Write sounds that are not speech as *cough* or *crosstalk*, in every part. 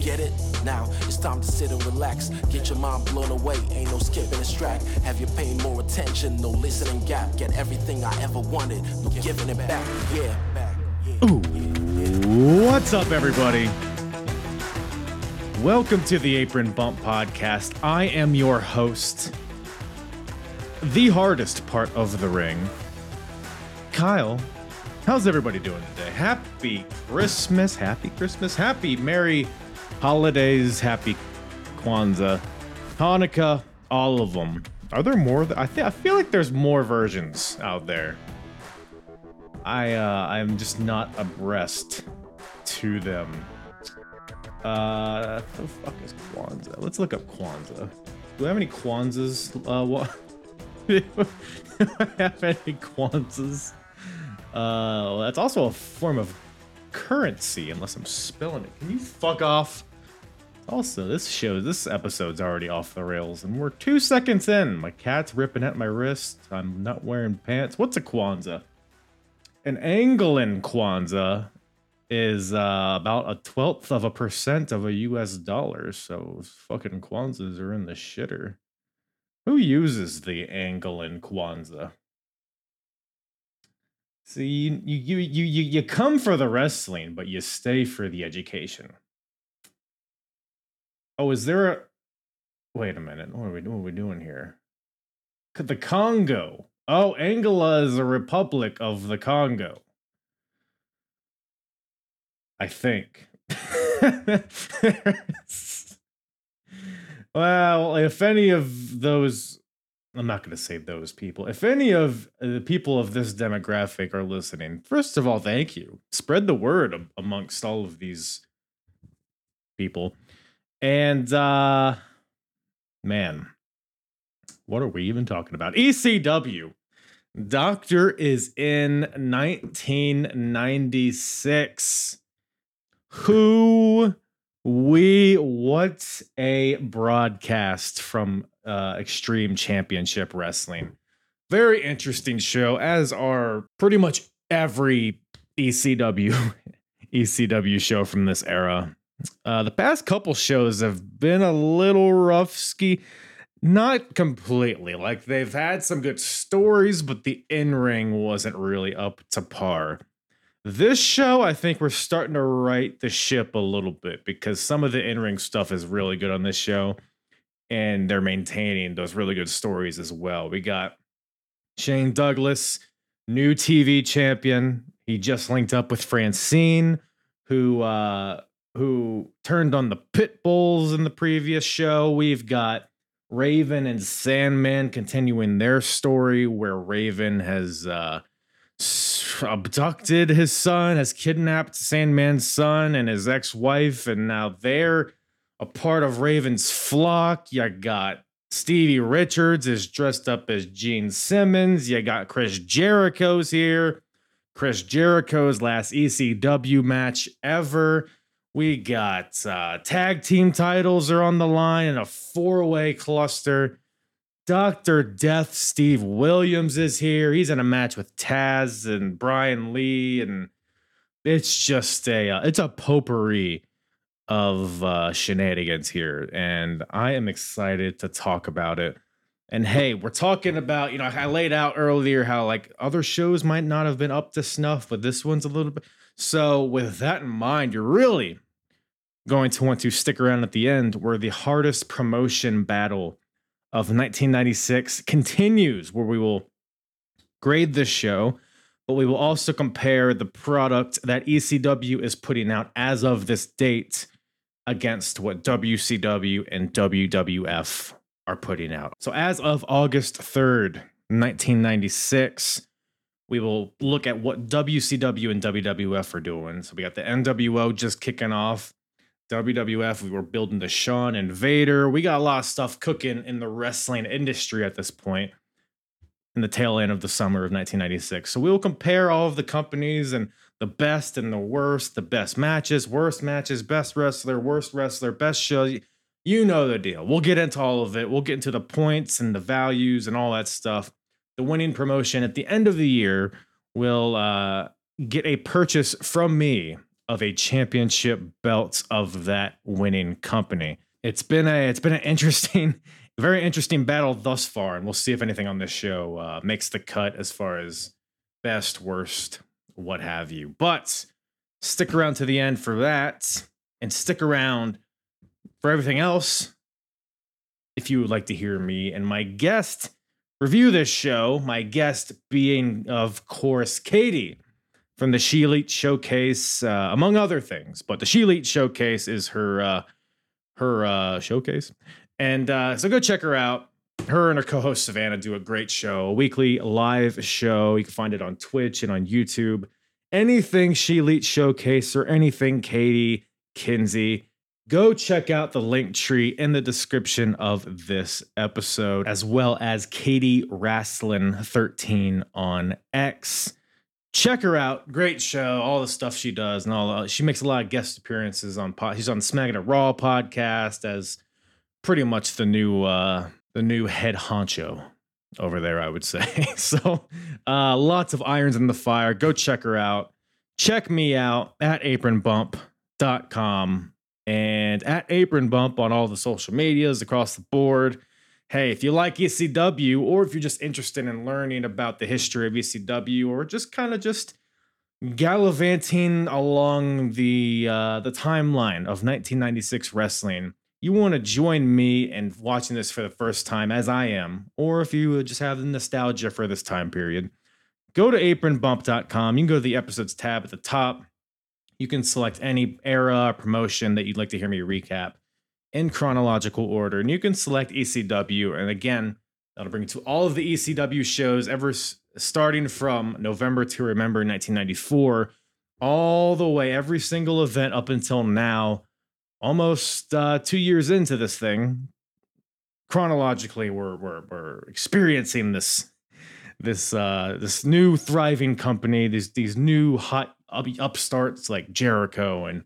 Get it? Now it's time to sit and relax. Get your mind blown away, ain't no skipping this track. Have you paying more attention? No listening gap. Get everything I ever wanted, no giving it back. Yeah. Ooh. What's up, everybody? Welcome to the Apron Bump Podcast. I am your host, the hardest part of the ring, Kyle. How's everybody doing today? Happy Christmas, happy Christmas, happy Merry Holidays, happy Kwanzaa, Hanukkah, all of them. Are there more? Th- I think I feel like there's more versions out there. I uh, I'm just not abreast to them. Uh, the fuck is Kwanzaa? Let's look up Kwanzaa. Do I have any Kwanzas? Uh, what? Do I have any Kwanzaas? Uh, well, that's also a form of currency, unless I'm spelling it. Can you fuck off? Also, this show, this episode's already off the rails, and we're two seconds in. My cat's ripping at my wrist. I'm not wearing pants. What's a Kwanzaa? An Angolan Kwanzaa is uh, about a twelfth of a percent of a US dollar, so fucking Kwanzaas are in the shitter. Who uses the Angolan Kwanzaa? See, you, you you you you come for the wrestling, but you stay for the education. Oh, is there a? Wait a minute. What are we? What are we doing here? The Congo. Oh, Angola is a republic of the Congo. I think. *laughs* well, if any of those, I'm not going to say those people. If any of the people of this demographic are listening, first of all, thank you. Spread the word amongst all of these people. And, uh, man, what are we even talking about? ECW. Doctor is in 1996. Who we what a broadcast from uh Extreme Championship Wrestling. Very interesting show, as are pretty much every ECW *laughs* ECW show from this era. Uh, the past couple shows have been a little rough ski. Not completely. Like they've had some good stories, but the in ring wasn't really up to par. This show, I think we're starting to right the ship a little bit because some of the in ring stuff is really good on this show. And they're maintaining those really good stories as well. We got Shane Douglas, new TV champion. He just linked up with Francine, who uh who turned on the pit bulls in the previous show. We've got Raven and Sandman continuing their story where Raven has uh abducted his son, has kidnapped Sandman's son and his ex-wife, and now they're a part of Raven's flock. You got Stevie Richards is dressed up as Gene Simmons. You got Chris Jericho's here. Chris Jericho's last ECW match ever. We got uh, tag team titles are on the line in a four way cluster. Dr. Death Steve Williams is here. He's in a match with Taz and Brian Lee, and it's just a uh, it's a potpourri of uh, shenanigans here, and I am excited to talk about it. And hey, we're talking about you know I laid out earlier how like other shows might not have been up to snuff, but this one's a little bit. So with that in mind, you're really going to want to stick around at the end where the hardest promotion battle of 1996 continues, where we will grade this show but we will also compare the product that ECW is putting out as of this date against what WCW and WWF are putting out. So, as of August 3rd, 1996, we will look at what WCW and WWF are doing. So, we got the NWO just kicking off. WWF, we were building the Shawn and Vader. We got a lot of stuff cooking in the wrestling industry at this point in the tail end of the summer of 1996. So we'll compare all of the companies and the best and the worst, the best matches, worst matches, best wrestler, worst wrestler, best show. You know the deal. We'll get into all of it. We'll get into the points and the values and all that stuff. The winning promotion at the end of the year will uh, get a purchase from me of a championship belt of that winning company. It's been a it's been an interesting, *laughs* very interesting battle thus far, and we'll see if anything on this show uh, makes the cut as far as best, worst, what have you. But stick around to the end for that, and stick around for everything else. If you would like to hear me and my guest review this show, my guest being, of course, Katie from the ShElite Showcase, uh, among other things. But the ShElite Showcase is her uh, her uh, showcase, and uh, so go check her out. Her and her co-host Savannah do a great show, a weekly live show. You can find it on Twitch and on YouTube. Anything ShElite Showcase or anything Katie Kinsey. Go check out the Linktree in the description of this episode, as well as Katie Wrasslin 13 on X check her out. Great show. All the stuff she does and all. She makes a lot of guest appearances on. Pod, she's on Smacking It Raw podcast as pretty much the new uh the new head honcho over there. I would say. *laughs* so uh lots of irons in the fire. Go check her out. Check me out at apronbump.com and at apronbump on all the social medias across the board hey, if you like ECW or if you're just interested in learning about the history of ECW or just kind of just gallivanting along the uh, the timeline of 1996 wrestling, you want to join me in watching this for the first time as I am, or if you just have the nostalgia for this time period, go to apronbump.com. You can go to the episodes tab at the top. You can select any era or promotion that you'd like to hear me recap in chronological order. And you can select ECW. And again, that'll bring you to all of the ECW shows ever starting from November to Remember 1994, all the way, every single event up until now, almost uh, two years into this thing. Chronologically, we're, we're, we're experiencing this this uh this new thriving company these these new hot up, upstarts like Jericho and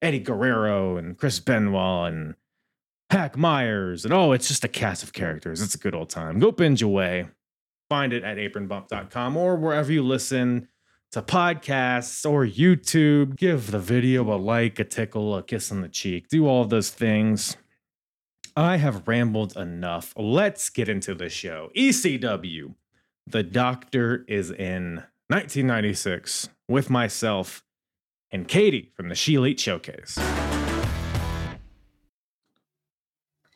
Eddie Guerrero and Chris Benoit and Hack Meyers, and oh, it's just a cast of characters. It's a good old time. Go binge away. Find it at apronbump.com or wherever you listen to podcasts or YouTube. Give the video a like, a tickle, a kiss on the cheek. Do all those things. I have rambled enough. Let's get into the show. ECW. The Doctor is in 1996 with myself and Katie from the ShElite Showcase.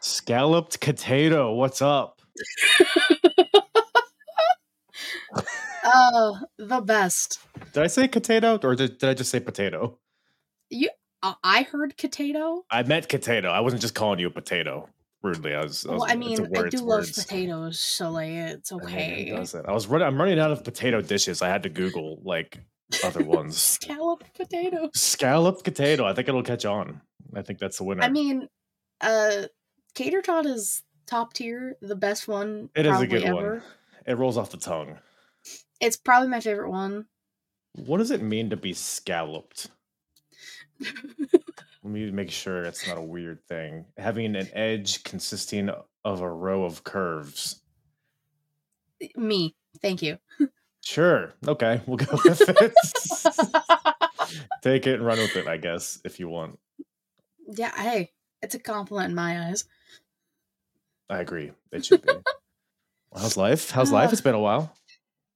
Scalloped potato, what's up? *laughs* Oh, the best. Did I say potato or did, did I just say potato? You, uh, I heard potato. I meant potato. I wasn't just calling you a potato rudely. I was. I, was, Well, I mean, word, I do love words. potatoes, so like it's I okay. it it. I was running. I'm running out of potato dishes. I had to Google like other *laughs* ones. Scalloped potato. Scalloped potato. I think it'll catch on. I think that's the winner. I mean, uh, cater tot is top tier, the best one. it is a good ever. one. It rolls off the tongue. It's probably my favorite one. What does it mean to be scalloped? *laughs* Let me make sure it's not a weird thing. Having an edge consisting of a row of curves. Me, thank you. Sure. Okay. We'll go with *laughs* it. Take it and run with it, I guess, if you want. yeah, hey, it's a compliment in my eyes. I agree. It should be. *laughs* How's life? How's life? Uh, It's been a while.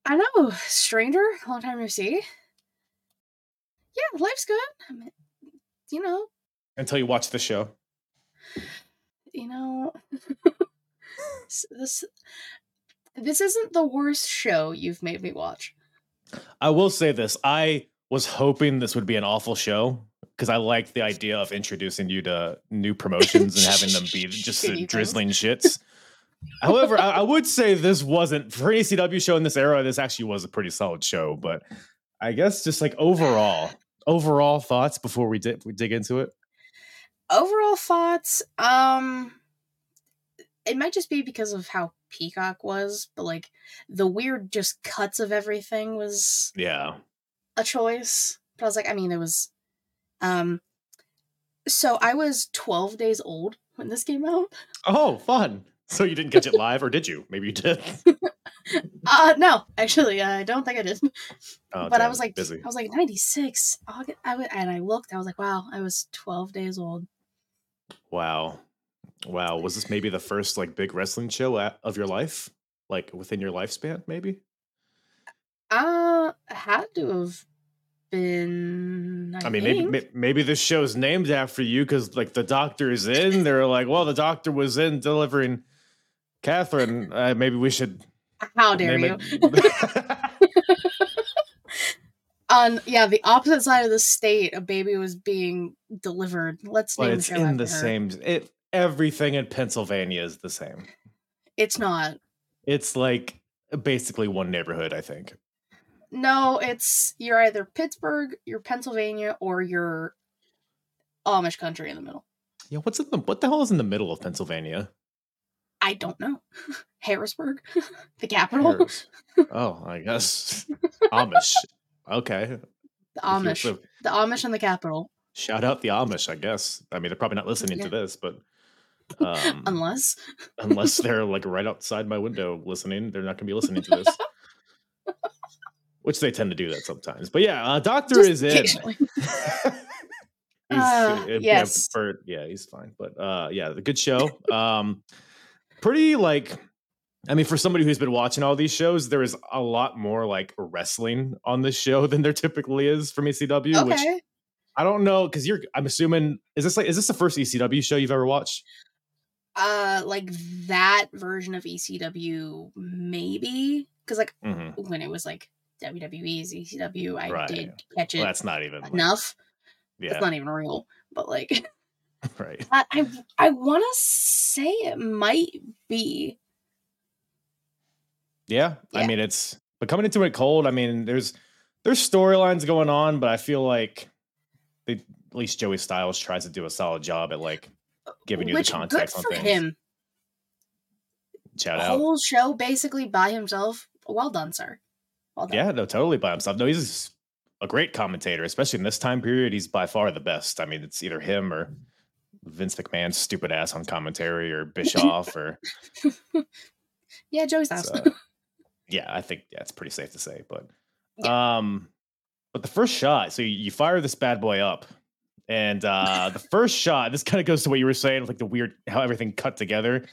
I know, stranger, long time no see. Yeah, life's good. I mean, you know, Until you watch the show. you know *laughs* this this isn't the worst show you've made me watch I will say this. I was hoping this would be an awful show because I liked the idea of introducing you to new promotions and having them be *laughs* just things. drizzling shits. However, I, I would say this wasn't for an ECW show in this era. This actually was a pretty solid show, but I guess just like overall, overall thoughts before we did we dig into it. Overall thoughts, um it might just be because of how Peacock was, but like the weird just cuts of everything was Yeah, a choice. But I was like, I mean, it was um so I was 12 days old when this came out. Oh, fun. So you didn't catch it *laughs* live, or did you? Maybe you did. *laughs* Uh no, actually, I don't think I did. Oh, but I was like busy. I was like 96. August, I w- and I looked, I was like, wow, I was 12 days old. Wow, wow. Was this maybe the first like big wrestling show of your life, like within your lifespan? Maybe. Uh had to have been I, I mean, maybe think. may- maybe this show's named after you because like the doctor is in. *laughs* They're like, well, the doctor was in delivering Catherine. Uh, maybe we should how dare you? *laughs* On yeah, the opposite side of the state, a baby was being delivered. Let's but name it's the show in the her. same. It everything in Pennsylvania is the same. It's not. It's like basically one neighborhood. I think. No, it's you're either Pittsburgh, you're Pennsylvania, or you're Amish country in the middle. Yeah. What's in the what the hell is in the middle of Pennsylvania? I don't know. *laughs* Harrisburg, *laughs* the capital. Harris. *laughs* oh, I guess Amish. Okay. The Amish. so The Amish and the capital. shout out the Amish. I guess. I mean, they're probably not listening Yeah. to this, but um, Unless unless they're like right outside my window listening, they're not going to be listening to this. Which they tend to do that sometimes. But yeah, uh, Doctor Just is in. *laughs* He's, Uh, yeah, yes. for- yeah, he's fine. But uh, yeah, the good show. Um, pretty like, I mean, for somebody who's been watching all these shows, there is a lot more like wrestling on this show *laughs* than there typically is from ECW. Which Okay. I don't know because you're. I'm assuming is this like is this the first ECW show you've ever watched? Uh like that version of ECW, maybe. Because like Mm-hmm. when it was like WWE's ECW, I Right. did catch it Well, that's not even like- enough. yeah, It's not even real. But like *laughs* *laughs* right. I I, I wanna say it might be. Yeah, I mean it's but coming into it cold. I mean there's there's storylines going on, but I feel like they at least Joey Styles tries to do a solid job at like giving you which the context good on for things. him. Shout out. The whole show basically by himself. Well done, sir. Yeah, no, totally by himself. No, he's a great commentator, especially in this time period. He's by far the best. I mean, it's either him or Vince McMahon's stupid ass on commentary or Bischoff or *laughs* Yeah, Joey Styles. So, *laughs* yeah, I think yeah, it's pretty safe to say. But um, but the first shot, so you, you fire this bad boy up, and uh the *laughs* first shot, this kind of goes to what you were saying, with like the weird how everything cut together,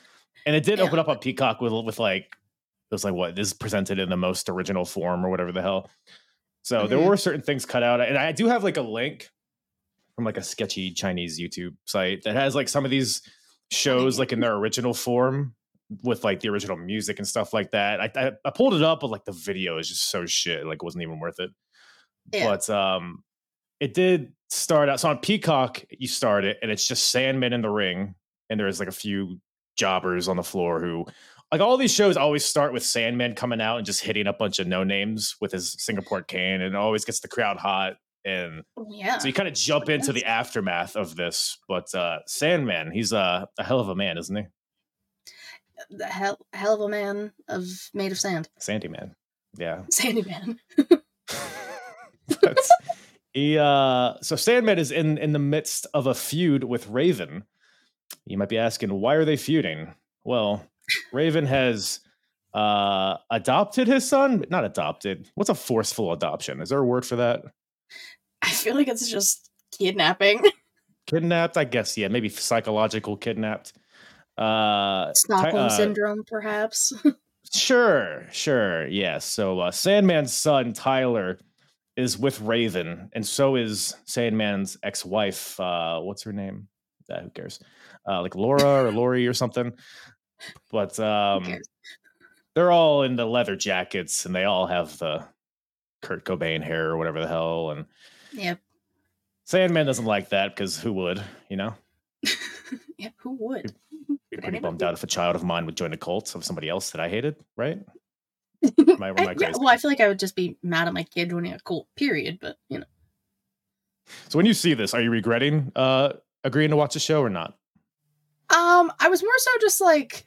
and it did Yeah. open up on Peacock with with like it was like what this is presented in the most original form or whatever the hell. So there Mhm. were certain things cut out, and I do have like a link from like a sketchy Chinese YouTube site that has like some of these shows like in their original form with like the original music and stuff like that. I, I, I pulled it up, but like the video is just so shit, like it wasn't even worth it. Yeah. But um, it did start out. So on Peacock, you start it, and it's just Sandman in the ring, and there's like a few jobbers on the floor who, like all these shows, always start with Sandman coming out and just hitting a bunch of no names with his Singapore cane, and it always gets the crowd hot. And yeah. so you kind of jump into the aftermath of this. But uh, Sandman, he's a, a hell of a man, isn't he? the hell, hell of a man of made of sand. Sandy man. Yeah. *laughs* Sandy man. *laughs* He uh so Sandman is in in the midst of a feud with Raven. You might be asking, why are they feuding? Well, Raven has uh adopted his son, not adopted. What's a forceful adoption? Is there a word for that? I feel like it's just kidnapping. *laughs* Kidnapped, I guess. Yeah, maybe psychological kidnapped. Uh, Stockholm uh, syndrome, perhaps. *laughs* Sure, sure. Yeah. So uh, Sandman's son Tyler is with Raven, and so is Sandman's ex-wife. Uh, what's her name? Uh, who cares? Uh, like Laura or Lori or something. But um, they're all in the leather jackets, and they all have the Kurt Cobain hair or whatever the hell. And Yep. Sandman doesn't like that because who would, you know? *laughs* yeah, who would? *laughs* Be pretty bummed out if a child of mine would join a cult of somebody else that I hated, right? Am I, *laughs* am I I- yeah, well, I feel like I would just be mad at my kid joining a cult, period. But you know, So when you see this, are you regretting uh agreeing to watch the show or not? Um, I was more so just like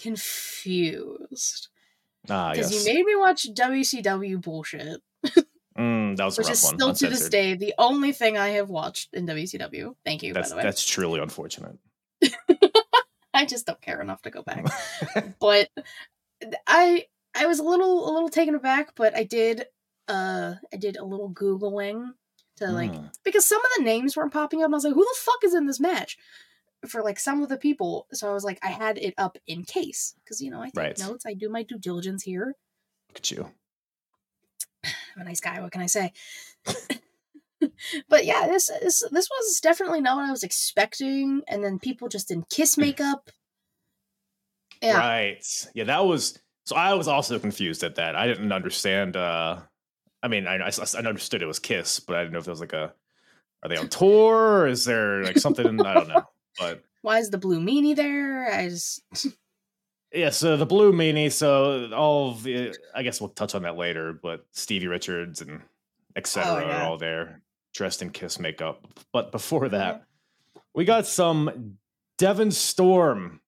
confused Ah, because yes. you made me watch WCW bullshit, Mm, that was a which is still to this day the only thing I have watched in WCW. Thank you, That's by the way. that's truly unfortunate. *laughs* I just don't care enough to go back. *laughs* but I I was a little a little taken aback, but I did uh I did a little googling to like Mm. because some of the names weren't popping up. And I was like, who the fuck is in this match? For like some of the people, so I was like, I had it up in case because you know I take Right. notes, I do my due diligence here. Look at you. *sighs* I'm a nice guy. What can I say? *laughs* but yeah, this this this was definitely not what I was expecting. And then people just in kiss *clears throat* makeup. Yeah, Right. Yeah, that was so I was also confused at that. I didn't understand uh I mean, I, I, I understood it was Kiss, but I didn't know if there was like a are they on *laughs* tour or is there like something I don't know. But why is the blue meanie there? I just *laughs* yeah, so the blue meanie, so all of the I guess we'll touch on that later, but Stevie Richards and etc. Oh, yeah. are all there dressed in Kiss makeup. But before that, we got some Devon Storm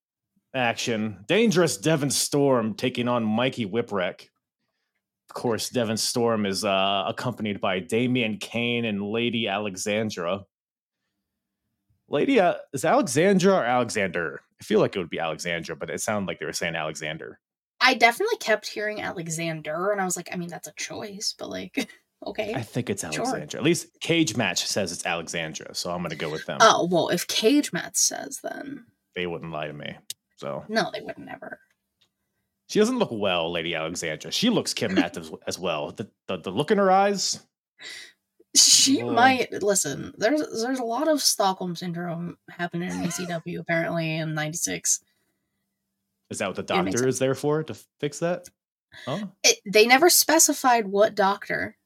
action. Dangerous Devon Storm taking on Mikey Whipwreck. Of course, Devon Storm is uh, accompanied by Damien Kane and Lady Alexandra. Lady, uh, is Alexandra or Alexander? I feel like it would be Alexandra, but it sounded like they were saying Alexander. I definitely kept hearing Alexander, and I was like, I mean, that's a choice, but like, *laughs* okay. I think it's Sure. Alexandra. At least Cagematch says it's Alexandra, so I'm going to go with them. Oh well, if Cagematch says, then They wouldn't lie to me. So no, they would never. She doesn't look well, Lady Alexandra. She looks kidnapped as, as well. The, the the look in her eyes. She might listen. There's there's a lot of Stockholm syndrome happening in *laughs* ECW apparently in '96. Is that what the doctor is there for to fix that? Oh, It, they never specified what doctor.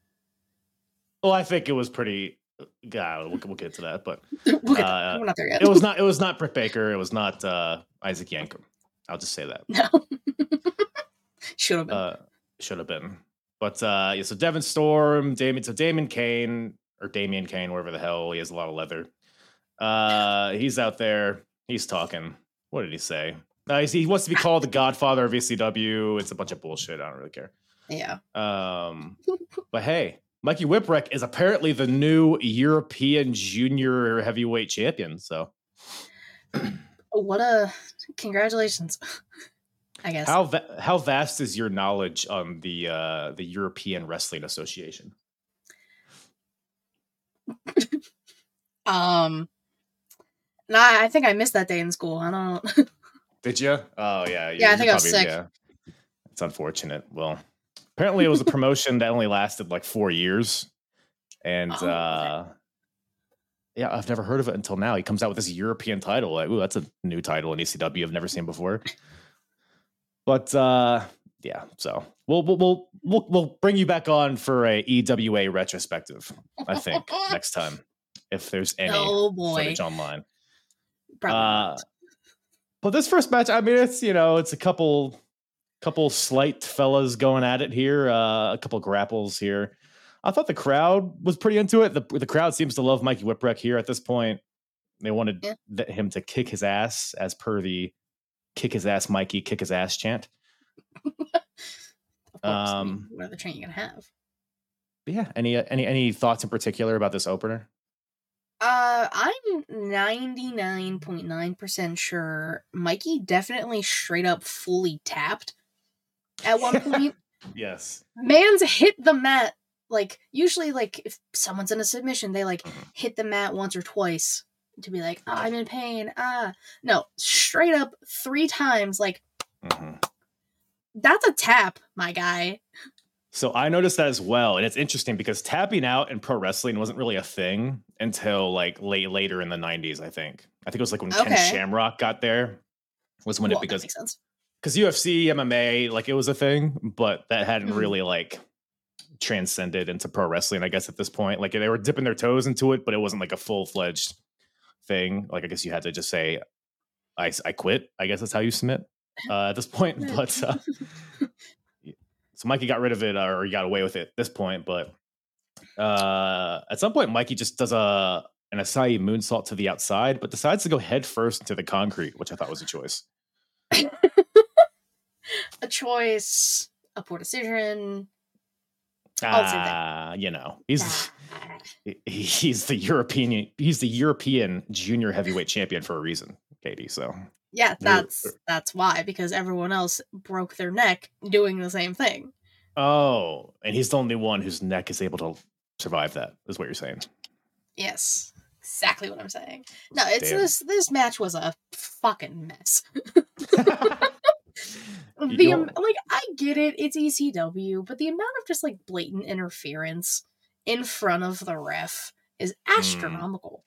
well, I think it was pretty. God, we'll, we'll get to that, but *laughs* at Uh. We're not there yet. it was not. *laughs* It was not Britt Baker. It was not uh, Isaac Yankem. I'll just say that. no. Should have been. Uh, should have been. But uh, yeah, so Devon Storm, Damien, so Damon Kane or Damien Kane, wherever the hell he has a lot of leather. Uh, he's out there. He's talking. What did he say? Uh, he wants to be called the Godfather of ECW. It's a bunch of bullshit. I don't really care. yeah. Um, but hey, Mikey Whipwreck is apparently the new European Junior Heavyweight Champion. So What a congratulations. I guess. how va- how vast is your knowledge on the uh, the European Wrestling Association? *laughs* Um. Nah, I think I missed that day in school. I don't. *laughs* Did you? Oh yeah. Yeah, I think I was sick. Yeah, it's unfortunate. Well, apparently it was a *laughs* promotion that only lasted like four years, and Oh, okay. uh, yeah, I've never heard of it until now. He comes out with this European title. Like, ooh, that's a new title in ECW I've never seen before. But uh, yeah, so we'll we'll we'll we'll, we'll bring you back on for a EWA retrospective. I think *laughs* next time, if there's any oh boy. footage online. Probably Uh, but this first match, I mean, it's you know, it's a couple, couple slight fellas going at it here, uh, a couple grapples here. I thought the crowd was pretty into it. The the crowd seems to love Mikey Whipwreck here at this point. They wanted Yeah. th- him to kick his ass, as per the "kick his ass, Mikey, kick his ass" chant. Of course, um, what other train you gonna have? Yeah, any any any thoughts in particular about this opener? Uh, I'm 99.9% sure Mikey definitely straight up fully tapped at one *laughs* point. Yes. Man's hit the mat. Like, usually, like, if someone's in a submission, they, like, Mhm. hit the mat once or twice to be like, oh, I'm in pain. Ah. No, straight up three times. Like, Mhm. that's a tap, my guy. So I noticed that as well, and it's interesting because tapping out in pro wrestling wasn't really a thing until like late later in the '90s. I think. I think it was like when Ken Shamrock got there was when Well, it because because UFC MMA like it was a thing, but that hadn't Mhm. really like transcended into pro wrestling. I guess at this point, like they were dipping their toes into it, but it wasn't like a full fledged thing. Like I guess you had to just say, "I I quit." I guess that's how you submit uh, at this point. *laughs* But uh, so Mikey got rid of it, or he got away with it at this point. But uh, at some point, Mikey just does a an Asai moonsault to the outside, but decides to go head first into the concrete, which I thought was a choice. *laughs* a choice, a poor decision. All the same thing. Ah, you know, he's Ah. he's the European he's the European junior heavyweight champion for a reason, Katie. So Yeah, that's that's why because everyone else broke their neck doing the same thing. oh, and he's the only one whose neck is able to survive that. Is what you're saying? Yes, exactly what I'm saying. No, it's Damn. this this match was a fucking mess. *laughs* *laughs* *laughs* The am- like I get it, it's ECW, but the amount of just like blatant interference in front of the ref is Hmm. astronomical.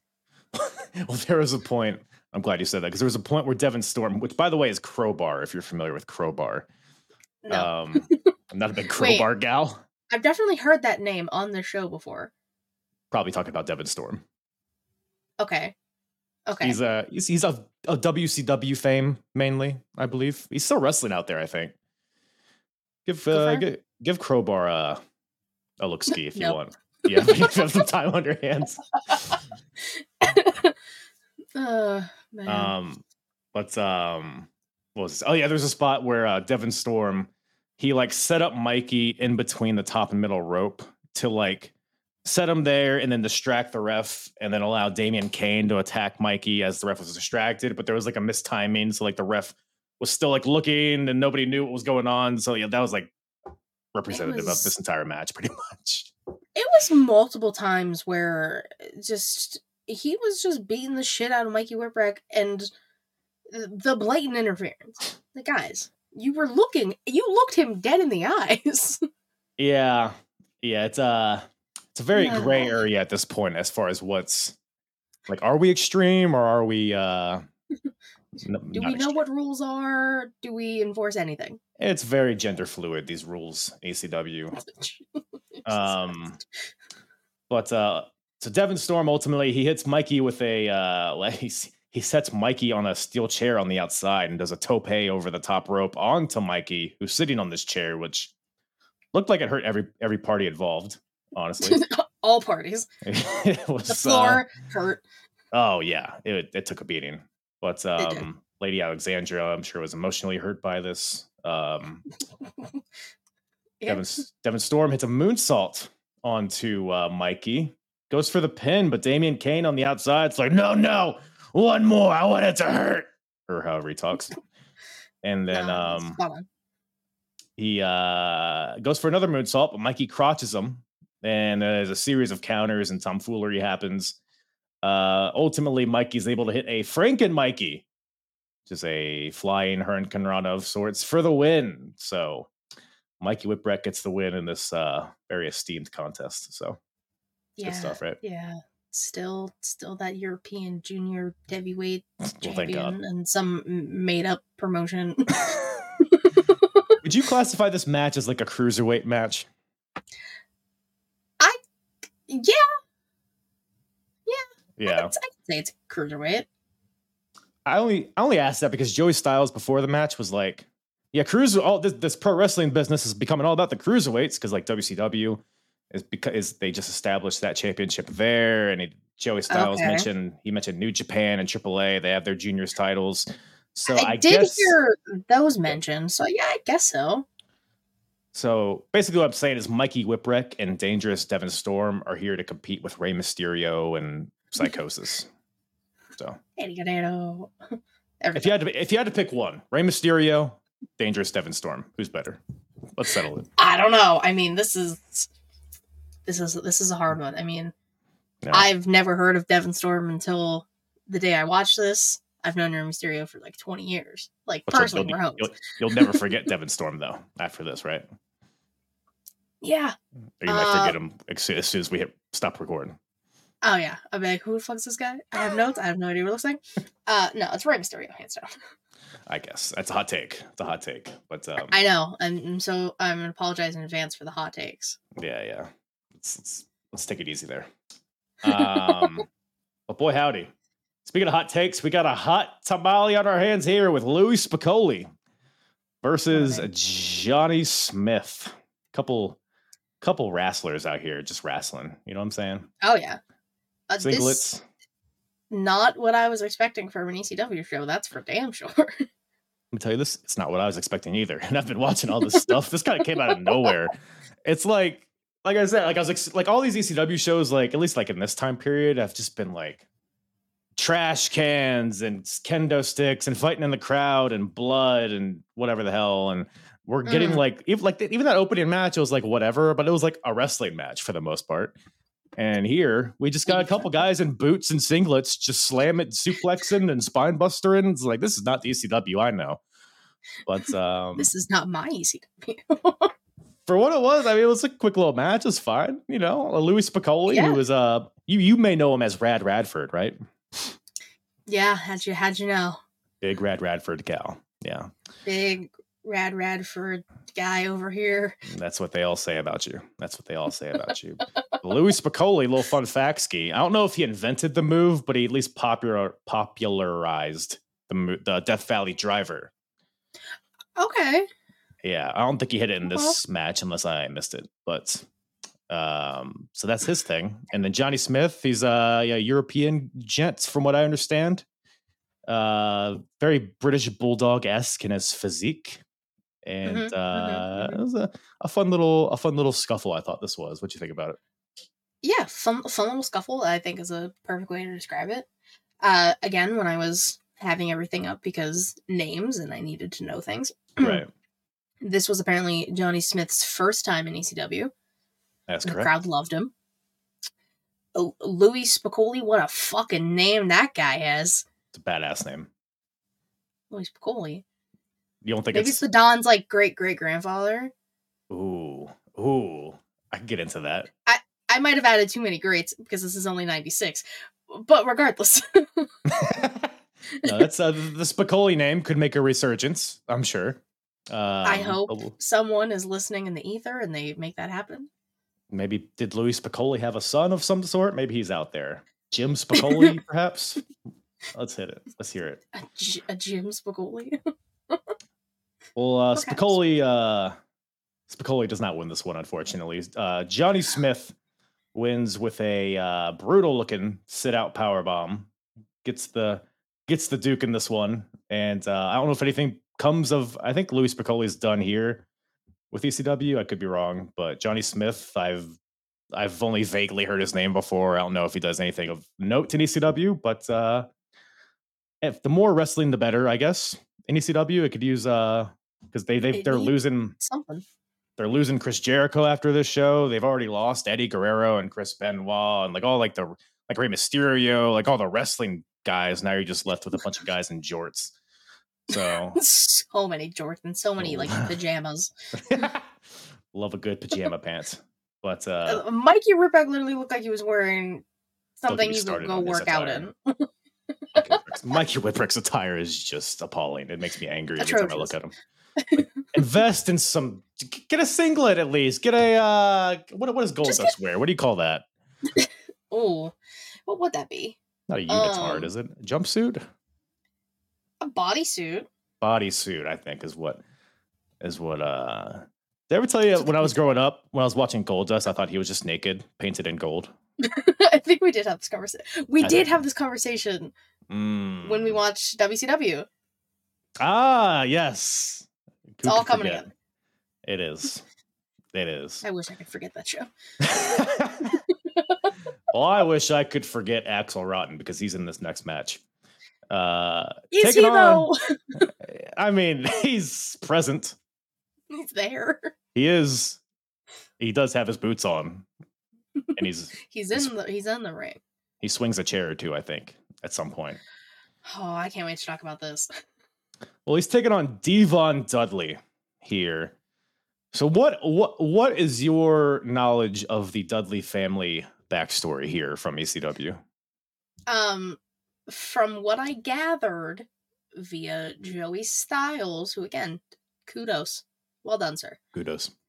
*laughs* well, there was a point. I'm glad you said that because there was a point where Devon Storm, which by the way is Crowbar, if you're familiar with Crowbar. No, Um, *laughs* I'm not a big Wait. Crowbar gal. I've definitely heard that name on the show before. Probably talking about Devon Storm. Okay, okay, He's a he's, he's of, of WCW fame mainly, I believe. He's still wrestling out there, I think. Give uh, give, give Crowbar a a look ski if you want. Yeah, if you have some time on your hands. *laughs* uh, man. Um, but um, what was this? oh yeah, there's a spot where uh, Devon Storm he like set up Mikey in between the top and middle rope to like set him there and then distract the ref and then allow Damien Kane to attack Mikey as the ref was distracted. But there was like a mistiming, so like the ref was still like looking and nobody knew what was going on. So yeah, that was like representative was- of this entire match, pretty much. it was multiple times where just he was just beating the shit out of Mikey Whipwreck and the blatant interference. The guys, you were looking, you looked him dead in the *laughs* eyes. Yeah, yeah, it's uh it's a very gray area at this point as far as what's like. Are we extreme or are we? uh *laughs* n- Do we know extreme? what rules are? Do we enforce anything? It's very gender fluid. These rules, ACW. *laughs* Um, but uh, so Devon Storm ultimately he hits Mikey with a uh, *laughs* like he's, he sets Mikey on a steel chair on the outside and does a tope over the top rope onto Mikey, who's sitting on this chair, which looked like it hurt every every party involved. Honestly, *laughs* All parties. *laughs* was The uh, floor hurt. oh yeah, it it took a beating. But um, Lady Alexandra, I'm sure, was emotionally hurt by this. Um, Yeah. *laughs* Devon, Devon Storm hits a moonsault onto uh, Mikey. Goes for the pin, but Damien Kane on the outside. It's like, no, no, one more. I want it to hurt. Or however he talks. And then Nah, um, he uh, goes for another moonsault, but Mikey crotches him. And uh, there's a series of counters and tomfoolery happens. Uh, ultimately, Mikey's able to hit a Franken Mikey, which is a flying Hurricane of sorts for the win. So Mikey Whipwreck gets the win in this uh, very esteemed contest. So Yeah. good stuff, right? Yeah. Still, still that European junior heavyweight *laughs* Well, champion and some made up promotion. *laughs* *laughs* Would you classify this match as like a cruiserweight match? Yeah, Yeah. I'd, I'd say it's cruiserweight. I only I only asked that because Joey Styles before the match was like, yeah, cruiser. All this, this pro wrestling business is becoming all about the cruiserweights because like WCW is because is they just established that championship there, and it, Joey Styles Okay. mentioned he mentioned New Japan and AAA. They have their juniors titles, so I, I, did guess hear those mentioned, so yeah, I guess so. So. Basically, what I'm saying is Mikey Whipwreck and Dangerous Devon Storm are here to compete with Rey Mysterio and Psicosis. So *laughs* if you had to if you had to pick one, Rey Mysterio, Dangerous Devon Storm, who's better? Let's settle it. I don't know. I mean, this is this is this is a hard one. I mean, Yeah. I've never heard of Devon Storm until the day I watched this. I've known Rey Mysterio for like 20 years. Like personally, you'll, you'll, you'll never forget *laughs* Devon Storm though. After this, right? Yeah. You might Uh, forget him as soon, as we hit stop recording. Oh yeah. I'll be like, who the fuck's this guy? I have notes. I have no idea what it looks like. *laughs* Uh, no, it's Rey Mysterio, hands down. I guess that's a hot take. It's a hot take, but um, I know. I'm, I'm so I'm gonna apologize in advance for the hot takes. yeah, yeah. Let's, let's let's take it easy there. *laughs* Um, but boy, howdy. Speaking of hot takes, we got a hot tamale on our hands here with Louie Spicolli versus. Johnny Smith. Couple couple wrestlers out here just wrestling. You know what I'm saying? Oh yeah. Uh, Singlets. This not what I was expecting from an ECW show. That's for damn sure. *laughs* Let me tell you this, it's not what I was expecting either. *laughs* And I've been watching all this stuff. This kind of came out of nowhere. It's like, like I said, like I was ex- like all these ECW shows, like at least like in this time period, have just been like trash cans and kendo sticks and fighting in the crowd and blood and whatever the hell. And we're getting Mhm. like even like even that opening match, it was like whatever, but it was like a wrestling match for the most part. And here we just got a couple guys in boots and singlets just slam it, suplexing and spine bustering. It's like this is not the ECW I know. But um this is not my ECW. *laughs* for what it was, I mean, it was a quick little match. It's fine, you know. Louie Spicolli, Yeah. who was uh, you you may know him as Rad Radford, right? yeah, how'd you how'd you know? Big Rad Radford gal. Yeah, Big rad Radford guy over here. that's what they all say about you. That's what they all say about you. *laughs* Louie Spicolli, little fun fact ski. I don't know if he invented the move, but he at least popular popularized the the Death Valley Driver. Okay. Yeah, I don't think he hit it in Well- this match unless I missed it. But um, so that's his thing. And then Johnny Smith, he's a yeah, European gent, from what I understand. Uh, very British bulldog esque in his physique, and Mhm, mhm, uh, mhm. it was a, a fun little a fun little scuffle. I thought this was. What do you think about it? Yeah, fun fun little scuffle, I think is a perfect way to describe it. Uh again, when I was having everything up because names and I needed to know things. right, *clears throat* This was apparently Johnny Smith's first time in ECW. that's correct. The crowd loved him. Oh, Louie Spicolli, what a fucking name that guy has. It's a badass name. Louie Spicolli. You don't think Maybe it's it's the Don's like great great grandfather. ooh ooh? I can get into that. I I might have added too many greats because this is only 96. But regardless. *laughs* no, that's uh, the Spicoli name could make a resurgence. I'm sure. Um, I hope someone is listening in the ether and they make that happen. Maybe did Louie Spicolli have a son of some sort? Maybe he's out there. Jim *laughs* Spicoli, perhaps. Let's hit it. Let's hear it. A, J- a Jim Spicoli. *laughs* Well, uh. Spicolli, uh, Spicolli does not win this one, unfortunately. Uh, Johnny Smith wins with a uh, brutal-looking sit-out power bomb. Gets the gets the Duke in this one, and uh, I don't know if anything comes of. I think Louie Spicolli's done here with ECW. I could be wrong, but Johnny Smith, I've I've only vaguely heard his name before. I don't know if he does anything of note in ECW, but uh, if the more wrestling, the better, I guess. In ECW, it could use uh because they they they're losing Something. they're losing Chris Jericho after this show. They've already lost Eddie Guerrero and Chris Benoit and like all like the like Rey Mysterio, like all the wrestling guys. Now you're just left with a bunch of guys in jorts. So *laughs* so many jorts and so many like Oh. pajamas. *laughs* love a good pajama pants. But uh Uh, Mikey Whipwreck literally looked like he was wearing something me you could go work out in. *laughs* Mikey Whipwreck's attire is just appalling. It makes me angry every time I look at him. Like, invest in some get a singlet at least. Get a uh what what does Gold Just Dust wear? What do you call that? *laughs* Oh, what would that be? Not a unitard, Um, is it? A Jumpsuit? A bodysuit. bodysuit, I think, is what is what uh did I ever tell you when I was growing up, when I was watching Gold Dust, I thought he was just naked, painted in gold. *laughs* I think we did have this conversation. We I did have this conversation when we Mm. watched WCW. Ah, yes. It's all coming together. It is. It is. I wish I could forget that show. *laughs* well, I wish I could forget Axl Rotten because he's in this next match. Uh Is he on- though? I mean, *laughs* he's present. He's there. He is. He does have his boots on. And he's *laughs* He's He's- in the he's in the ring. he swings a chair or two, I think, at some point. Oh, I can't wait to talk about this. Well, he's taking on D-Von Dudley here. So what what what is your knowledge of the Dudley family backstory here from ECW? Um, from what I gathered, via Joey Styles, who again, kudos. Well done, sir. Kudos. *clears throat*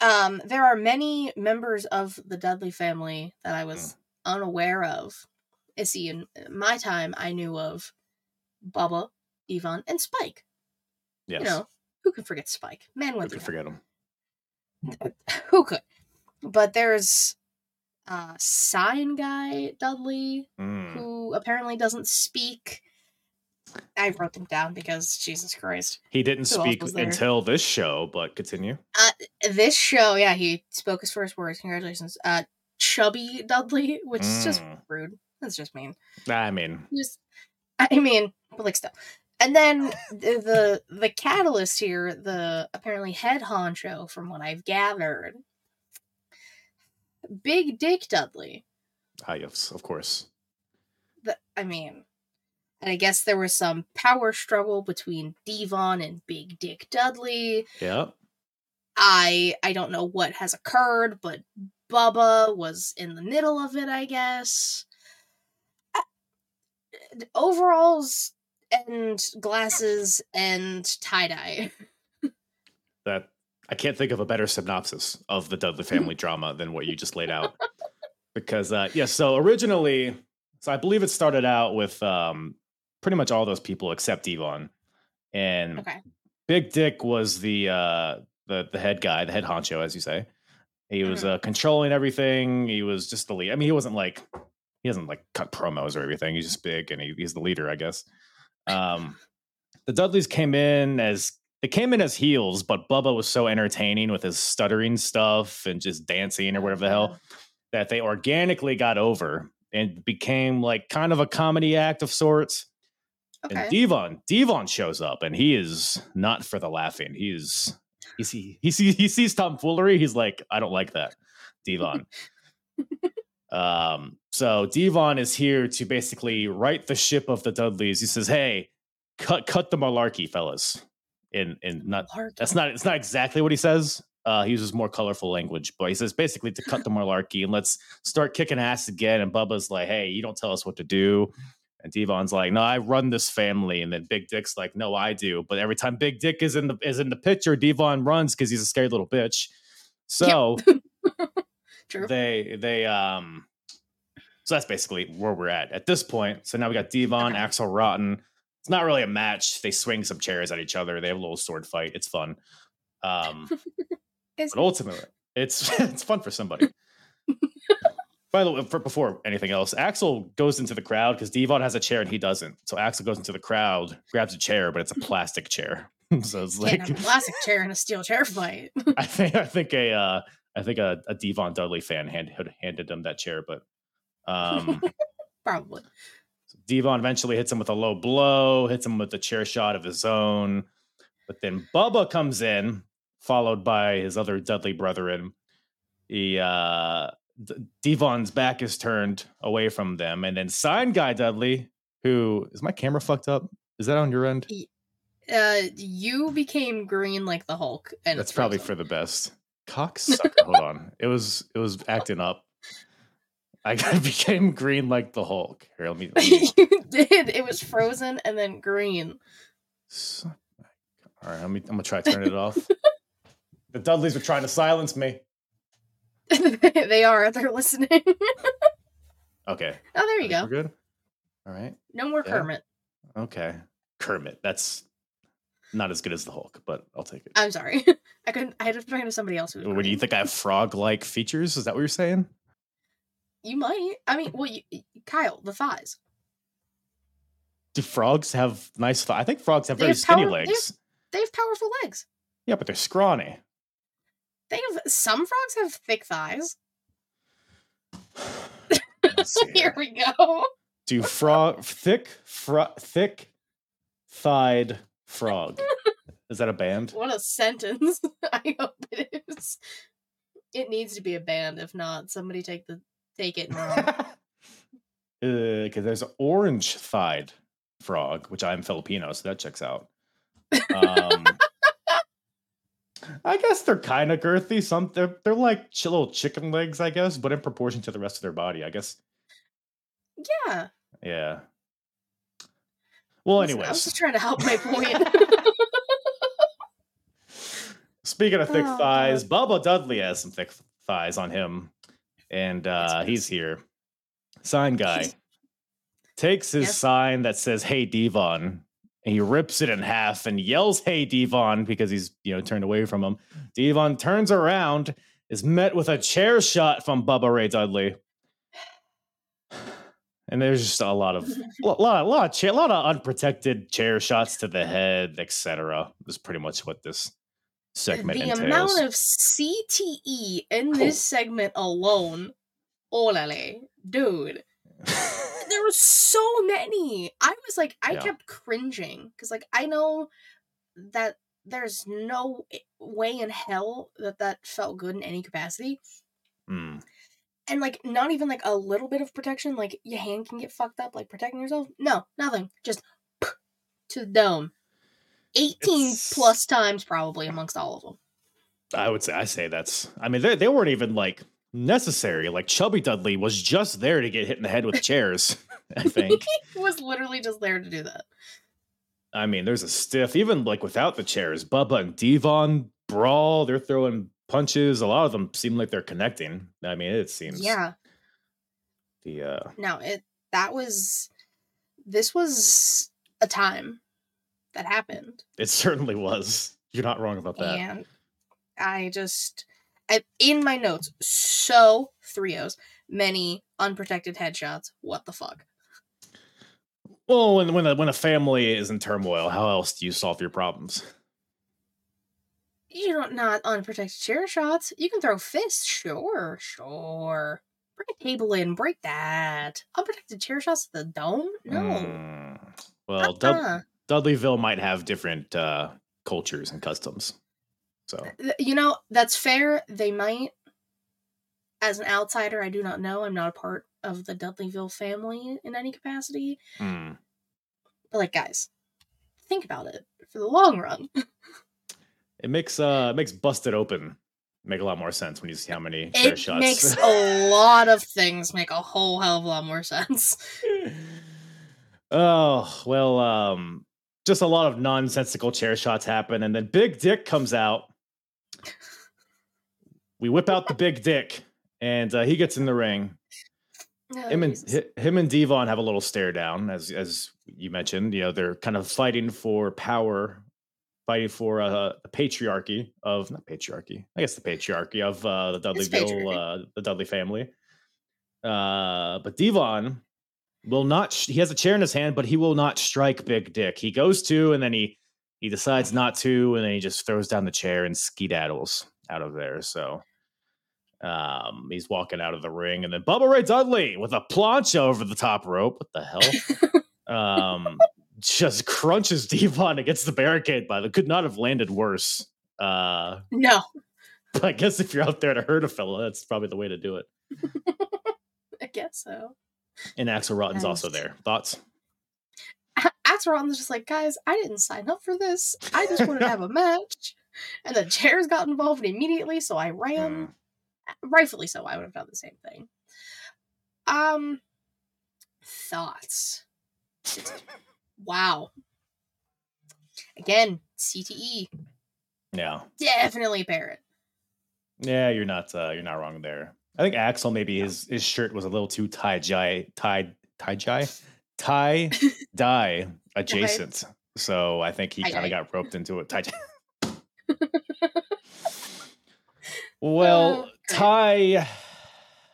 Um, there are many members of the Dudley family that I was Mm. unaware of. I see, in my time, I knew of Bubba, Yvonne, and Spike. Yes. You know, who can forget Spike? Man we went could forget him. *laughs* who could? But there's uh sign guy Dudley Mm. who apparently doesn't speak. I wrote them down because Jesus Christ. He didn't Who speak until this show, but continue. This show, yeah, he spoke his first words. Congratulations. Uh chubby Dudley, which is just Mm. rude. That's just mean. I mean, Just I mean, but like still. And then the the, the catalyst here, the apparently head honcho, from what I've gathered, Big Dick Dudley. ah, yes, of course. the, I mean, and I guess there was some power struggle between Devon and Big Dick Dudley. Yep. I I don't know what has occurred, but Bubba was in the middle of it. I guess. Uh, Overalls and glasses and tie dye. *laughs* That I can't think of a better synopsis of the Dudley family drama than what you just laid out. Because uh yeah, so originally, so I believe it started out with um pretty much all those people except Devon. And Okay. Big Dick was the uh the the head guy, the head honcho, as you say. He was uh, controlling everything. He was just the lead. I mean, he wasn't like he doesn't like cut promos or everything. He's just big and he, he's the leader, I guess. Um, the Dudleys came in as they came in as heels, but Bubba was so entertaining with his stuttering stuff and just dancing or whatever the hell that they organically got over and became like kind of a comedy act of sorts. Okay. And Devon, Devon shows up, and he is not for the laughing. He's he see he sees he sees tomfoolery. He's like, I don't like that, Devon. *laughs* um, so Devon is here to basically right the ship of the Dudleys. He says, "Hey, cut cut the malarkey, fellas." In in not Larky. that's not it's not exactly what he says. Uh, he uses more colorful language, but he says basically to cut the malarkey and let's start kicking ass again. And Bubba's like, "Hey, you don't tell us what to do." And Devon's like, "No, I run this family." And then Big Dick's like, "No, I do." But every time Big Dick is in the is in the picture, Devon runs because he's a scared little bitch. So *laughs* True. they they um so that's basically where we're at at this point. So now we got Devon, Okay. Axl Rotten. It's not really a match. They swing some chairs at each other. They have a little sword fight. It's fun. Um, *laughs* but ultimately, it's *laughs* it's fun for somebody. *laughs* By the way, for, before anything else, Axl goes into the crowd because Devon has a chair and he doesn't. So Axl goes into the crowd, grabs a chair, but it's a plastic chair. so it's like a plastic chair and a steel chair fight. I think I think a uh, I think a, a Devon Dudley fan hand, handed him that chair, but um, *laughs* Probably. Devon eventually hits him with a low blow, hits him with a chair shot of his own. But then Bubba comes in, followed by his other Dudley brethren. He uh, D- Devon's back is turned away from them, and then sign guy Dudley, who is my camera fucked up? Is that on your end? Uh, you became green like the Hulk, and That's probably for the best. Cocksucker. *laughs* Hold on. It was it was acting up. I *laughs* became green like the Hulk. Here, let me. let *laughs* me- you did. It was frozen and then green. Suck my co- All right, let me, I'm gonna try to turn it off. *laughs* The Dudleys are trying to silence me. they are. They're listening. Okay. oh, there you We're go. good. All right. No more Yeah. Kermit. Okay. Kermit. That's not as good as the Hulk, but I'll take it. I'm sorry. I couldn't. I had to think of somebody else. Who What do you think I have frog-like features? Is that what you're saying? You might. I mean, well, you, Kyle, the thighs. Do frogs have nice? Th- I think frogs have They very have skinny power- they have- legs. They have powerful legs. Yeah, but they're scrawny. They have some frogs have thick thighs. *laughs* Here here. we go. Do frog thick fro- thick thighed frog? *laughs* Is that a band? What a sentence. *laughs* I hope it is. It needs to be a band. If not, somebody take the take it. *laughs* Because there's an orange thighed frog, which I'm Filipino, so that checks out. Um, I guess they're kind of girthy. Some they're they're like little chicken legs, I guess, but in proportion to the rest of their body, I guess. yeah. Yeah. Well, Listen, I was just trying to help my point. *laughs* speaking of thick Oh, thighs, Bubba Dudley has some thick thighs on him, and uh, he's here. Sign guy takes his Yes. sign that says "Hey Devon." And he rips it in half and yells, "Hey Devon!" because he's you know turned away from him. Devon turns around, is met with a chair shot from Bubba Ray Dudley, and there's just a lot of a lot, lot, lot, of chair, lot of unprotected chair shots to the head, etc. Is pretty much what this segment the entails. amount of CTE in this segment alone, olale, dude. *laughs* There were so many. I was like, I Yeah. kept cringing because, like, I know that there's no way in hell that that felt good in any capacity, Hmm. and like, not even like a little bit of protection. Like, your hand can get fucked up, like protecting yourself. No, nothing. Just *laughs* to the dome. 18 It's- plus times probably amongst all of them. I would say I say that's. I mean, they they weren't even like necessary. Like Chubby Dudley was just there to get hit in the head with chairs. I *laughs* think. He was literally just there to do that. I mean, there's a stiff, even like without the chairs. Bubba and Devon brawl. They're throwing punches. A lot of them seem like they're connecting. I mean, it seems. Yeah. The uh, No, it that was this was a time that happened. it certainly was. You're not wrong about that. And I just I, in my notes, so three O's, many unprotected headshots. What the fuck? Well, when when a, when a family is in turmoil, how else do you solve your problems? You don't not unprotected chair shots. You can throw fists, sure, sure. Bring a table in, break that. Unprotected chair shots to the dome? No. Mm, Well, Uh-uh. Dudleyville might have different uh, cultures and customs. So You know, that's fair. They might. As an outsider, I do not know. I'm not a part of the Dudleyville family in any capacity. mm, But, like, guys, think about it for the long run. *laughs* it makes uh it makes busted open make a lot more sense when you see how many It shots. makes *laughs* a lot of things make a whole hell of a lot more sense. *laughs* oh well, um, just a lot of nonsensical chair shots happen, and then Big Dick comes out. We whip out the *laughs* Big Dick, and uh, he gets in the ring. Oh, him and Jesus. him and Devon have a little stare down, as as you mentioned. You know, they're kind of fighting for power, fighting for uh, the patriarchy of not patriarchy, I guess the patriarchy of uh, the Dudleyville, uh, the Dudley family. Uh, but Devon will not. Sh- he has a chair in his hand, but he will not strike Big Dick. He goes to, and then he he decides not to, and then he just throws down the chair and skedaddles out of there. So. Um, he's walking out of the ring, and then Bubba Ray Dudley with a plancha over the top rope. What the hell? *laughs* um, just crunches Devon against the barricade. By the could not have landed worse. Uh, No, but *laughs* I guess if you're out there to hurt a fella, that's probably the way to do it. *laughs* I guess so. And Axl Rotten's also there. Thoughts? Axl Rotten's just like, guys, I didn't sign up for this. I just wanted to have a *laughs* match. And the chairs got involved immediately, so I ran. Mm. Rightfully so, I would have done the same thing. Um, thoughts. wow. Again, CTE. Yeah, Definitely parrot. yeah, you're not uh, you're not wrong there. I think Axl maybe his his shirt was a little too tie dye tie tie dye *laughs* tie dye adjacent. So I think he kind of got roped into it. Tie *laughs* well, Oh. Ty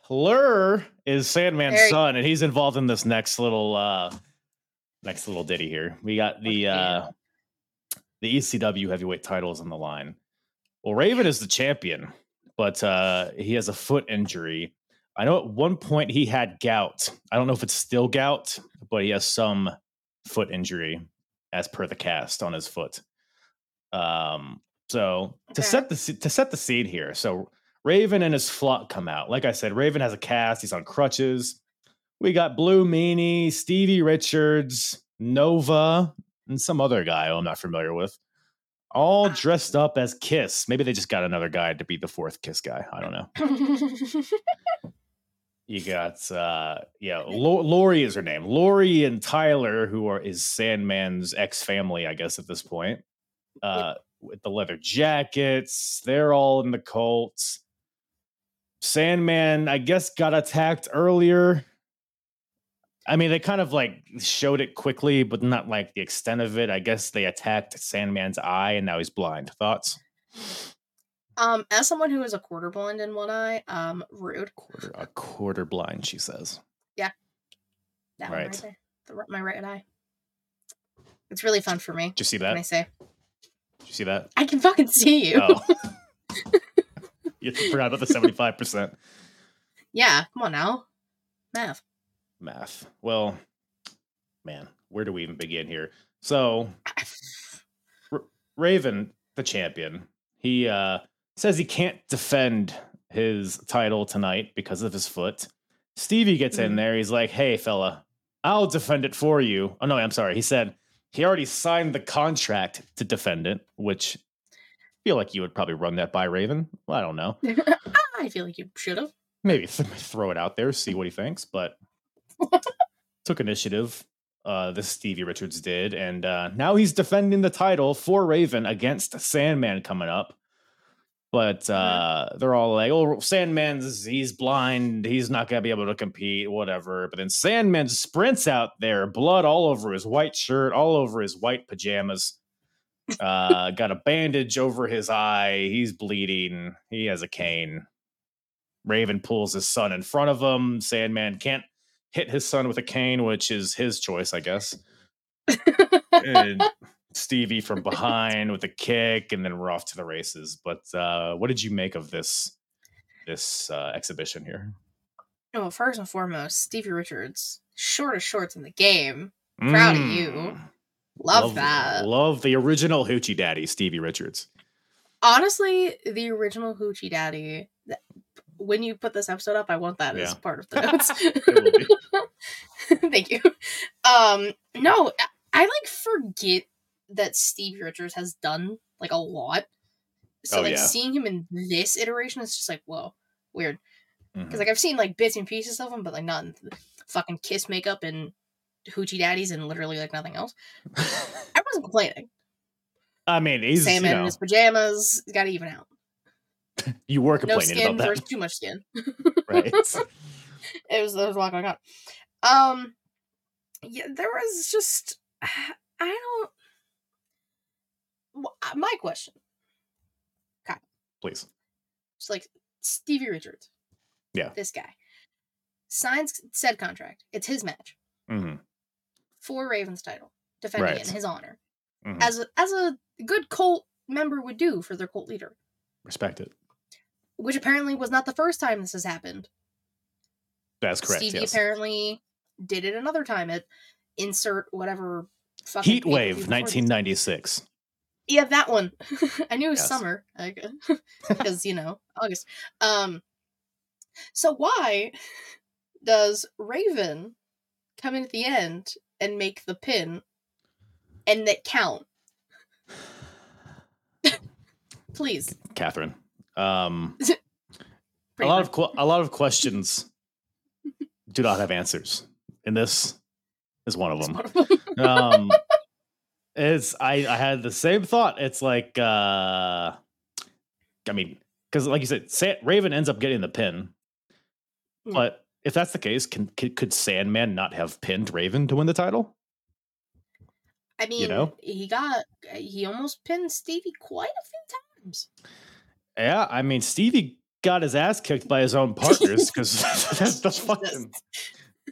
Lur is Sandman's son, and he's involved in this next little uh next little ditty here. We got the uh the ECW heavyweight titles on the line. Well, Raven is the champion, but uh he has a foot injury. I know at one point he had gout. I don't know if it's still gout, but he has some foot injury as per the cast on his foot. Um so to set the to set the scene here. So Raven and his flock come out. Like I said, Raven has a cast. He's on crutches. We got Blue Meanie, Stevie Richards, Nova, and some other guy I'm not familiar with. All Ah. dressed up as Kiss. Maybe they just got another guy to be the fourth Kiss guy. I don't know. *laughs* You got uh yeah, Lo- Lori is her name. Lori and Tyler, who are is Sandman's ex family, I guess at this point. Uh with the leather jackets, they're all in the cult. Sandman, I guess, got attacked earlier. I mean, they kind of like showed it quickly, but not like the extent of it. I guess they attacked Sandman's eye and now he's blind. Thoughts? Um, as someone who is a quarter blind in one eye, um, rude. Quarter, a quarter blind, she says. That one right Right. there, the, my right eye. It's really fun for me. Did you see Can I say Did you see that? I can fucking see you? Oh. *laughs* you forgot about the 75% yeah, come on now, math. Math. Well, man, where do we even begin here? So, Raven, the champion, he uh, says he can't defend his title tonight because of his foot. Stevie gets in Mhm. there. He's like, hey, fella, I'll defend it for you. Oh, no, I'm sorry. He said he already signed the contract to defend it, which I feel like you would probably run that by Raven. Well, I don't know. *laughs* I feel like you should have. Maybe th- throw it out there, see what he thinks, but took initiative. Uh, this Stevie Richards did, and uh, now he's defending the title for Raven against Sandman coming up. But uh, they're all like, "Oh, Sandman's he's blind, he's not gonna be able to compete, whatever." But then Sandman sprints out there, blood all over his white shirt, all over his white pajamas. Uh, *laughs* got a bandage over his eye. He's bleeding. He has a cane. Raven pulls his son in front of him. Sandman can't hit his son with a cane, which is his choice, I guess. and *laughs* Stevie from behind with a kick, and then we're off to the races. But uh, what did you make of this this uh, exhibition here? Well, first and foremost, Stevie Richards, shortest shorts in the game. Proud of you. Mm. Love, that. Love the original Hoochie Daddy, Stevie Richards. Honestly, the original Hoochie Daddy. When you put this episode up, I want that as part of the *laughs* notes. *laughs* Thank you. Um, no, I, like forget that Steve Richards has done like a lot. So Oh, like yeah. seeing him in this iteration is just like whoa, weird. Because like I've seen like bits and pieces of him, but like not in the fucking kiss makeup and hoochie daddies and literally like nothing else. *laughs* I wasn't complaining. I mean, he's Same you, in know, his pajamas. He's got to even out. *laughs* you were No complaining skin about that, too much skin. *laughs* right? *laughs* it was there was a lot going on. Um, yeah, there was just *sighs* I don't. Uh, My question, Kyle. Please. just like Stevie Richards. Yeah. This guy signs said contract. It's his match hmm for Ravens title, defending it in his honor, hmm as a, as a good cult member would do for their cult leader. Respect it. Which apparently was not the first time this has happened. That's correct. Stevie yes. apparently did it another time at insert whatever fucking Heat Wave, before this. 1996. Yeah, that one. *laughs* I knew it was Yes. summer *laughs* *laughs* because you know August. Um, so why does Raven come in at the end and make the pin and that count? *sighs* Please, Catherine. Um, *laughs* a lot of que- a lot of questions do not have answers, and this is one of them. one of them. *laughs* um it's i i had the same thought it's like uh i mean because like you said Sa- raven ends up getting the pin Hmm. but if that's the case can, could could sandman not have pinned raven to win the title I mean, you know? he got he almost pinned Stevie quite a few times. Yeah i mean stevie got his ass kicked by his own partners because *laughs* *laughs* that's the fucking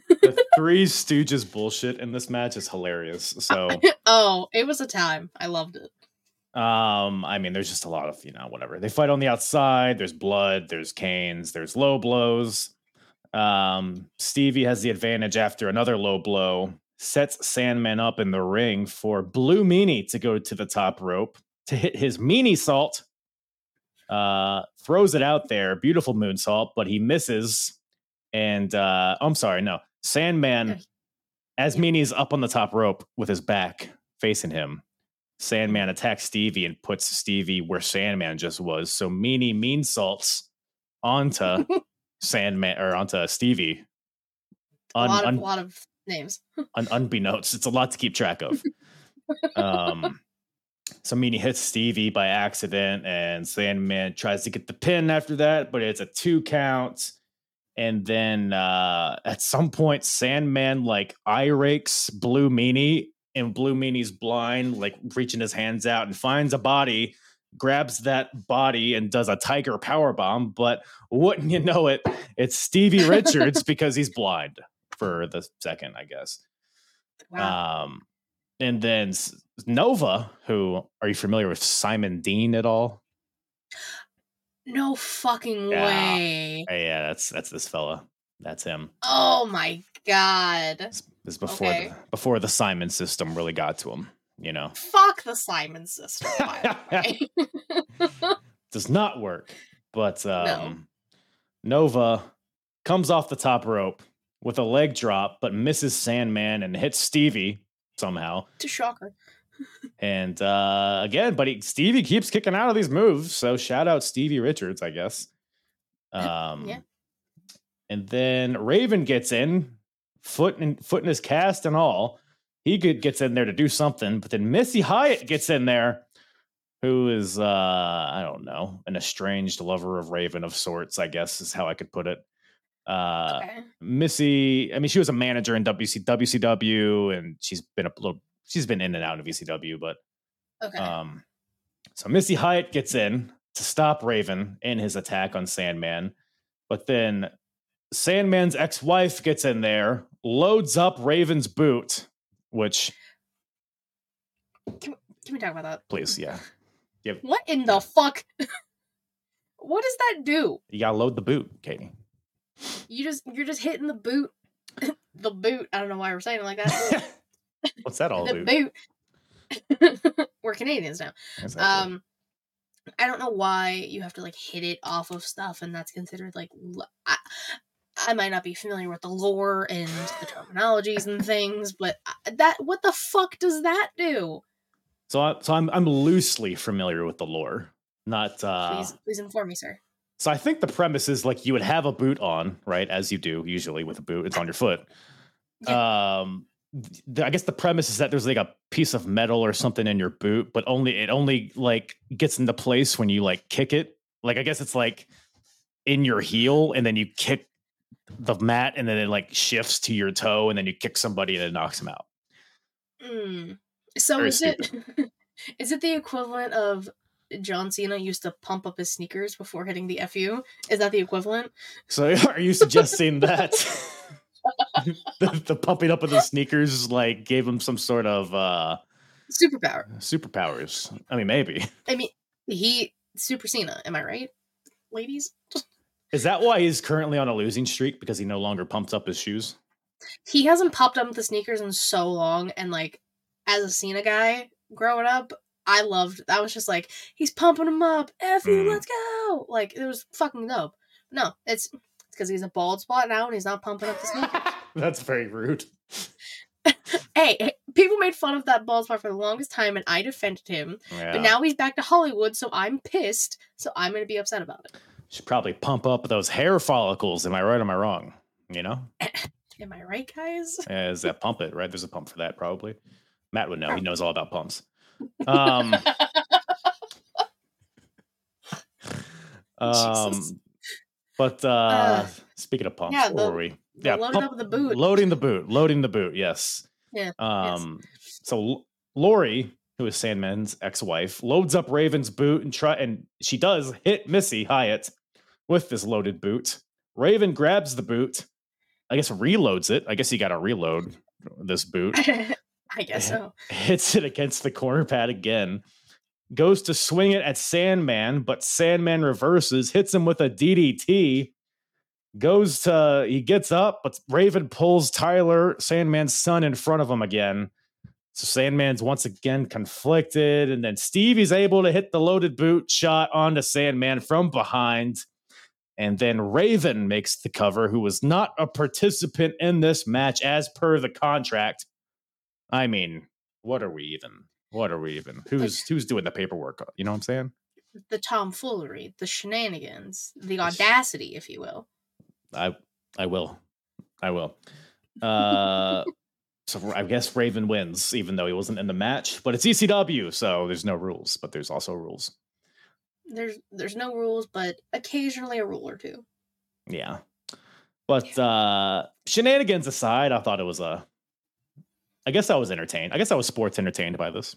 the three stooges bullshit in this match is hilarious so *laughs* oh, it was a time. I loved it. Um, I mean, there's just a lot of, you know, whatever. They fight on the outside, there's blood, there's canes, there's low blows. Um, Stevie has the advantage after another low blow, sets Sandman up in the ring for Blue Meanie to go to the top rope to hit his Meaniesault. Uh, throws it out there, beautiful moonsault, but he misses. And uh, I'm sorry, no, Sandman, as. Meanie's up on the top rope with his back facing him, Sandman attacks Stevie and puts Stevie where Sandman just was. So Meanie mean salts onto *laughs* Sandman or onto Stevie. a Un, lot of un- a lot of names. *laughs* un, unbeknownst. It's a lot to keep track of. um, so Meanie hits Stevie by accident, and Sandman tries to get the pin after that, but it's a two count. And then uh, at some point, Sandman like eye rakes Blue Meanie, and Blue Meanie's blind, like reaching his hands out and finds a body, grabs that body and does a tiger power bomb. But wouldn't you know it, it's Stevie Richards *laughs* because he's blind for the second, I guess. Wow. Um, and then Nova, who are you familiar with Simon Dean at all? no fucking yeah. way. Yeah, that's that's this fella. That's him. Oh my god. This is before Okay. the before the Simon system really got to him. You know, Fuck the Simon system. The *laughs* *laughs* does not work. But um, Nova comes off the top rope with a leg drop, but misses Sandman and hits Stevie somehow. to shocker. And uh, again, but he, Stevie keeps kicking out of these moves. So shout out Stevie Richards, I guess. *laughs* Um, Yeah. And then Raven gets in, foot in foot in his cast and all. He could, gets in there to do something, but then Missy Hyatt gets in there, who is uh, I don't know, an estranged lover of Raven of sorts. I guess is how I could put it. Uh, Okay. Missy, I mean, she was a manager in WC, WCW, and she's been a little, she's been in and out of ECW, but Okay. um, so Missy Hyatt gets in to stop Raven in his attack on Sandman, but then Sandman's ex-wife gets in there, loads up Raven's boot, which Can we talk about that? please, yeah, What in the fuck? *laughs* what does that do? you gotta load the boot, Katie. You just you're just hitting the boot. *laughs* the boot. I don't know why we're saying it like that. *laughs* What's that all *laughs* do? boot. *laughs* we're Canadians now. Exactly. Um, I don't know why you have to like hit it off of stuff, and that's considered like. l- I, I might not be familiar with the lore and the terminologies and things, but that what the fuck does that do? so, I, so I'm I'm loosely familiar with the lore, not uh, Please, please inform me, sir. So I think the premise is like you would have a boot on, right? As you do usually with a boot, it's on your foot. Um, th- I guess the premise is that there's like a piece of metal or something in your boot, but only it only like gets into place when you like kick it. Like I guess it's like in your heel, and then you kick the mat, and then it like shifts to your toe, and then you kick somebody and it knocks them out. Mm. So Very is it *laughs* is it the equivalent of John Cena used to pump up his sneakers before hitting the FU? Is that the equivalent? So *laughs* are you suggesting that *laughs* *laughs* the, the pumping up of the sneakers like gave him some sort of uh Superpower. superpowers. I mean, maybe. I mean, he Super Cena. Am I right, ladies? *laughs* Is that why he's currently on a losing streak because he no longer pumps up his shoes? He hasn't popped up the sneakers in so long, and like as a Cena guy growing up, I loved. I was just like, he's pumping them up. F you, Mm. let's go! Like it was fucking dope. No, it's because he's a bald spot now, and he's not pumping up the sneakers. *laughs* That's very rude. *laughs* hey, hey, people made fun of that bald spot for the longest time, and I defended him. Yeah. But now he's back to Hollywood, so I'm pissed. So I'm gonna be upset about it. should probably pump up those hair follicles. Am I right? Am I wrong? You know, *laughs* Am I right, guys? Yeah, is that pump it right? There's a pump for that probably. Matt would know. He knows all about pumps. Um, um, Jesus. But uh, Uh, speaking of pumps, yeah, where the- were we? the loading up the boot. Loading the boot. Loading the boot. Yes. Yeah, Um. So L- Lori, who is Sandman's ex-wife, loads up Raven's boot and try and she does hit Missy Hyatt with this loaded boot. Raven grabs the boot. I guess reloads it. I guess you got to reload this boot. *laughs* I guess so. hits it against the corner pad again. Goes to swing it at Sandman, but Sandman reverses, hits him with a DDT. Goes to, he gets up, but Raven pulls Tyler, Sandman's son, in front of him again. So Sandman's once again conflicted, and then Stevie's able to hit the loaded boot shot onto Sandman from behind. And then Raven makes the cover, who was not a participant in this match as per the contract. I mean, what are we even? What are we even? Who's who's doing the paperwork? You know what I'm saying? The tomfoolery, the shenanigans, the audacity, if you will. I I will. I will. Uh *laughs* so I guess Raven wins, even though he wasn't in the match. But it's ECW, so there's no rules, but there's also rules. There's there's no rules, but occasionally a rule or two. Yeah. But uh shenanigans aside, I thought it was a I guess I was entertained. I guess I was sports entertained by this.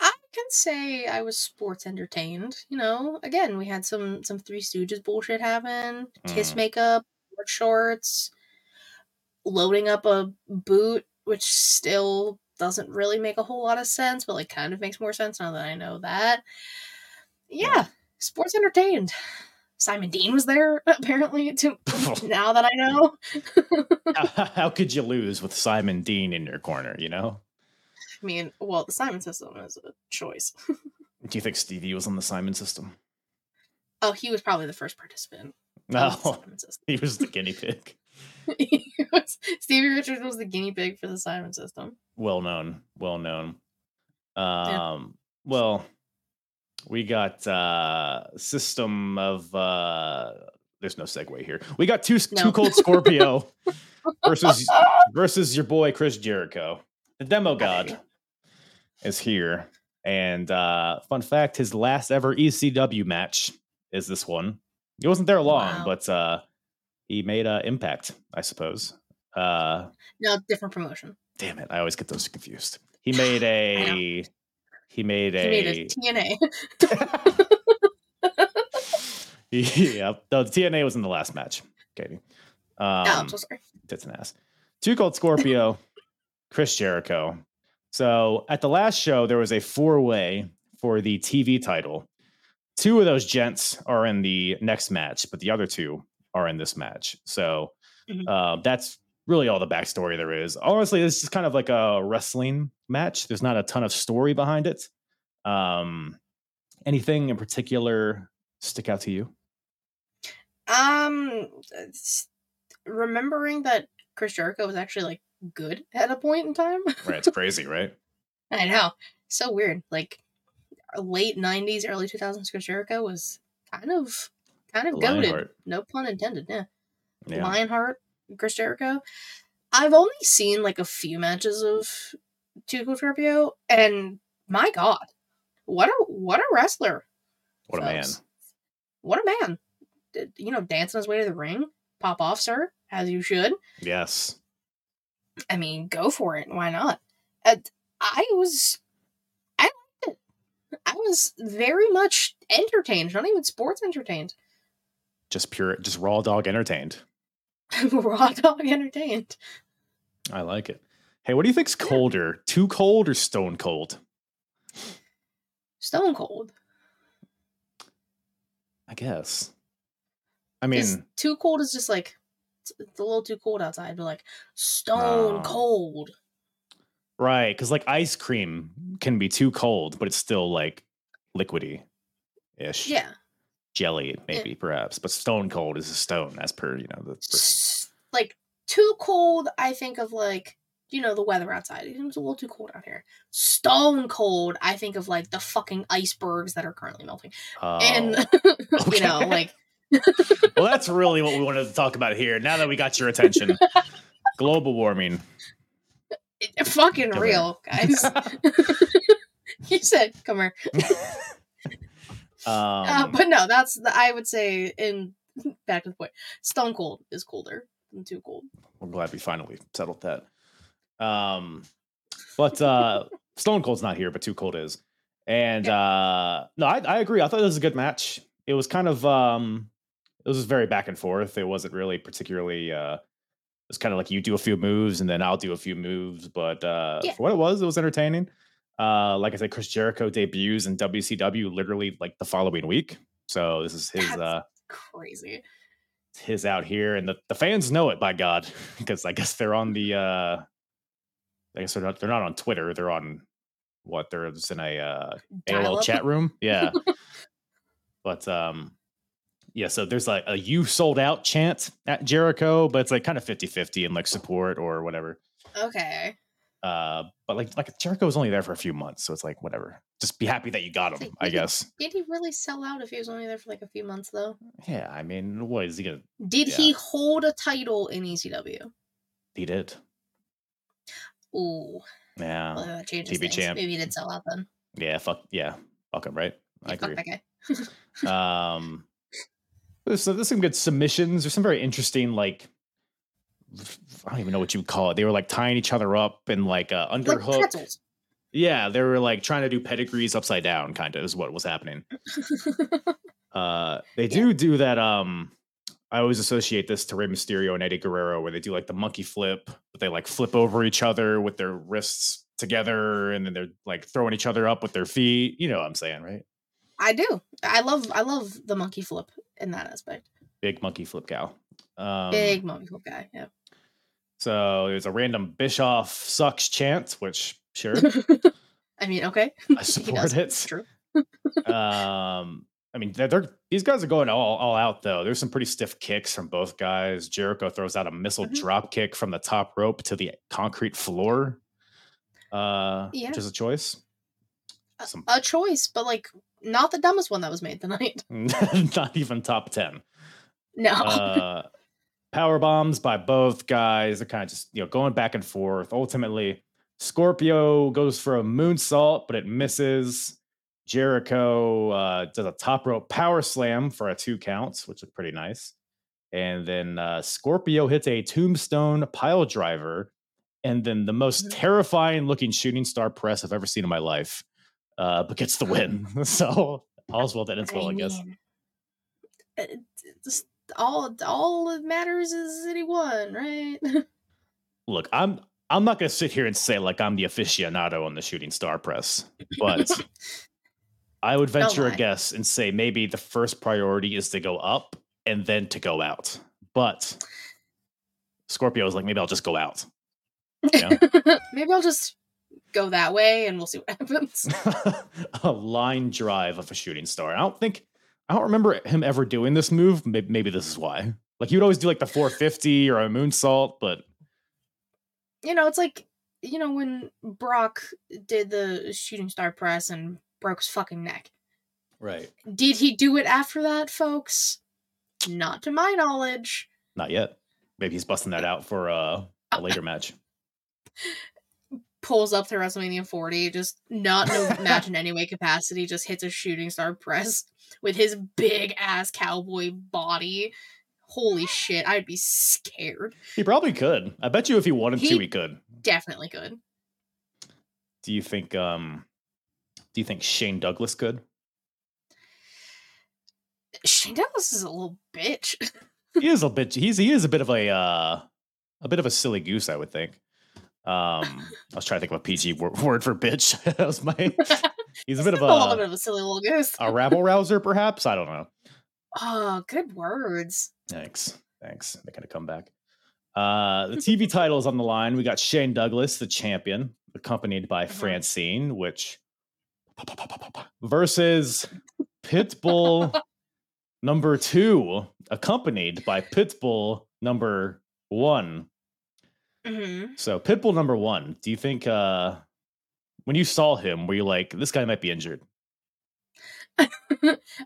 I can say I was sports entertained. You know, again, we had some some Three Stooges bullshit happen, kiss Mm. makeup, shorts, loading up a boot, which still doesn't really make a whole lot of sense, but like kind of makes more sense now that I know that. Yeah, sports entertained. Simon Dean was there apparently too. *laughs* now that I know, *laughs* how, how could you lose with Simon Dean in your corner, you know? I mean, well, the Simon system is a choice. *laughs* Do you think Stevie was on the Simon system? Oh, he was probably the first participant. No, of the Simon system. he was the guinea pig. Was- Stevie Richards was the guinea pig for the Simon system. Well known, well known. Um, well, we got uh system of uh there's no segue here. We got two No. two cold Scorpio *laughs* versus versus your boy Chris Jericho. The demo god is here. And uh fun fact, his last ever ECW match is this one. He wasn't there long, Wow. but uh he made uh impact, I suppose. Uh No, different promotion. damn it, I always get those confused. He made *sighs* a he made He a, made TNA. *laughs* yeah, no, the TNA was in the last match, Katie. Um, oh, I'm so sorry. tits and ass. Two Cold Scorpio, *laughs* Chris Jericho. So at the last show, there was a four way for the TV title. Two of those gents are in the next match, but the other two are in this match. So Mhm. uh, that's really all the backstory there is. Honestly, this is kind of like a wrestling match. There's not a ton of story behind it. Um, anything in particular stick out to you? Um, remembering that Chris Jericho was actually like good at a point in time. Right, it's *laughs* crazy, right? I know, so weird. Like late '90s, early 2000s, Chris Jericho was kind of kind of goaded. No pun intended. Yeah. Yeah. Lionheart, Chris Jericho. I've only seen like a few matches of Two Cold Scorpio, and my God, what a what a wrestler! What a man. What a man! Did- You know, dancing his way to the ring. Pop off, sir, as you should. Yes. I mean, go for it. Why not? And I was, I liked it. I was very much entertained. Not even sports entertained. Just pure, just raw dog entertained. *laughs* Raw dog entertained. I like it. Hey, what do you think's colder? Too cold or stone cold? Stone cold. I guess. I mean, too cold is just like it's, a little too cold outside, but like stone No. cold. right, because like ice cream can be too cold, but it's still like liquidy ish. Yeah. Jelly, maybe, perhaps. But stone cold is a stone, as per, you know, the per- Like too cold, I think of like you know the weather outside. It It's a little too cold out here. Stone cold, I think of like the fucking icebergs that are currently melting, and Oh. *laughs* you know like *laughs* well, that's really what we wanted to talk about here. Now that we got your attention, *laughs* global warming. it- fucking Come real, guys. you said, "Come here," Um, uh, but no, that's the, I would say. In back to the point, stone cold is colder than too cold. we're glad we finally settled that. Um, but uh, Stone Cold's not here, but Too Cold is. And uh, no, I, I agree. I thought it was a good match. It was kind of um, it was very back and forth. It wasn't really particularly. Uh, it was kind of like you do a few moves and then I'll do a few moves. But uh, Yeah. for what it was, it was entertaining. Uh, like I said, Chris Jericho debuts in WCW literally like the following week. So this is his That's- uh, Crazy. his out here, and the, the fans know it by God, *laughs* because I guess they're on the uh I guess they're not they're not on Twitter, they're on what they're just in a uh AOL Dial-up? chat room. *laughs* Yeah. but um yeah, so there's like a you sold out chant at Jericho, but it's like kind of 50-50 in like support or whatever. Okay. Uh, but like like Jericho was only there for a few months, so it's like whatever. Just be happy that you got him, Like, I did guess. Did he really sell out if he was only there for like a few months though? Yeah, I mean, what is he gonna? Did Yeah. he hold a title in ECW? He did. Ooh, Yeah, well, that changes TV things. champ. Maybe he did sell out then. yeah. Fuck yeah, fuck him, right? I Yeah, fuck agree. *laughs* Um, there's, there's some good submissions. There's some very interesting, like, I don't even know what you would call it. They were like tying each other up and like uh, underhook. pretzels. yeah, they were like trying to do pedigrees upside down, kind of is what was happening. *laughs* Uh, they do do that. Um, I always associate this to Rey Mysterio and Eddie Guerrero, where they do like the monkey flip, but they like flip over each other with their wrists together, and then they're like throwing each other up with their feet. You know what I'm saying, right? I do. I love. I love the monkey flip in that aspect. Big monkey flip cow. Um, Big monkey flip guy. Yeah. So there's a random Bischoff sucks chant, which sure *laughs* I mean, okay. I *laughs* support it. It's true. um i mean they're, they're these guys are going all, all out though there's some pretty stiff kicks from both guys jericho throws out a missile Mhm. drop kick from the top rope to the concrete floor uh Yeah. which is a choice A- some A choice, but like not the dumbest one that was made tonight. *laughs* not even top 10 No. uh power bombs by both guys they're kind of just you know going back and forth ultimately scorpio goes for a moonsault but it misses jericho uh does a top rope power slam for a two counts which is pretty nice and then uh scorpio hits a tombstone pile driver and then the most Mhm. terrifying looking shooting star press i've ever seen in my life uh but gets the win *laughs* *laughs* so all's well that ends well i guess mean, it- it just all all that matters is that he won, right? *laughs* look, I'm I'm not gonna sit here and say like I'm the aficionado on the shooting star press, but I would venture a guess and say maybe the first priority is to go up and then to go out. But Scorpio is like maybe I'll just go out. *laughs* Maybe I'll just go that way and we'll see what *laughs* happens. *laughs* a line drive of a shooting star. I don't think I don't remember him ever doing this move. Maybe, maybe this is why. Like he would always do like the 450 or a moonsault, but you know, it's like you know when Brock did the shooting star press and broke his fucking neck. right, Did he do it after that, folks? Not to my knowledge. not yet. Maybe he's busting that out for uh, a *laughs* later match. Pulls up to WrestleMania 40, just not no *laughs* match in any way capacity, just hits a shooting star press with his big ass cowboy body. Holy shit, I'd be scared. He probably could. I bet you if he wanted to, He- he could. Definitely could. Do you think um do you think Shane Douglas could? Shane Douglas is a little bitch. He is a *laughs* bit he's he is a bit of a uh a bit of a silly goose, I would think. Um I was trying to think of a PG wor- word for bitch. *laughs* that was my *laughs* he's a bit of a little bit of a silly little goose. a rabble rouser, perhaps. I don't know. Oh, good words. Thanks. Thanks. Making a comeback. Uh, the TV title is on the line. We got Shane Douglas, the champion, accompanied by Mhm. Francine, which versus Pitbull number two, accompanied by Pitbull number one. hmm So Pitbull number one, do you think uh when you saw him, were you like, this guy might be injured? *laughs*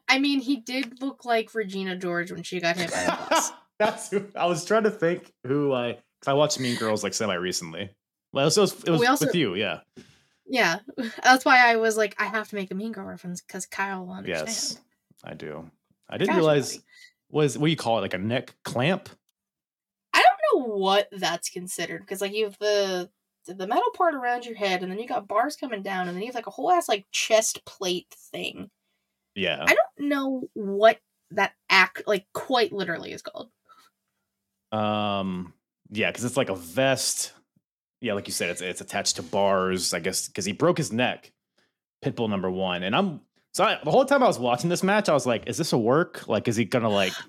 I mean, he did look like Regina George when she got hit by the bus. *laughs* That's who I was trying to think who I because I watched Mean Girls like semi recently. Well, it was, it was, it was also- with you, yeah. Yeah, *laughs* that's why I was like, I have to make a Mean Girl reference because Kyle will understand. Yes, I do. I didn't Gotcha, realize was what do you call it like a neck clamp? I don't know what that's considered because like you have the the metal part around your head, and then you got bars coming down, and then you have like a whole ass like chest plate thing. Yeah, I don't know what that act like quite literally is called. um, yeah, because it's like a vest. Yeah, like you said, it's it's attached to bars. I guess because he broke his neck. Pitbull number one, and I'm so I, the whole time I was watching this match, I was like, "Is this a work? Like, is he gonna like?" *sighs*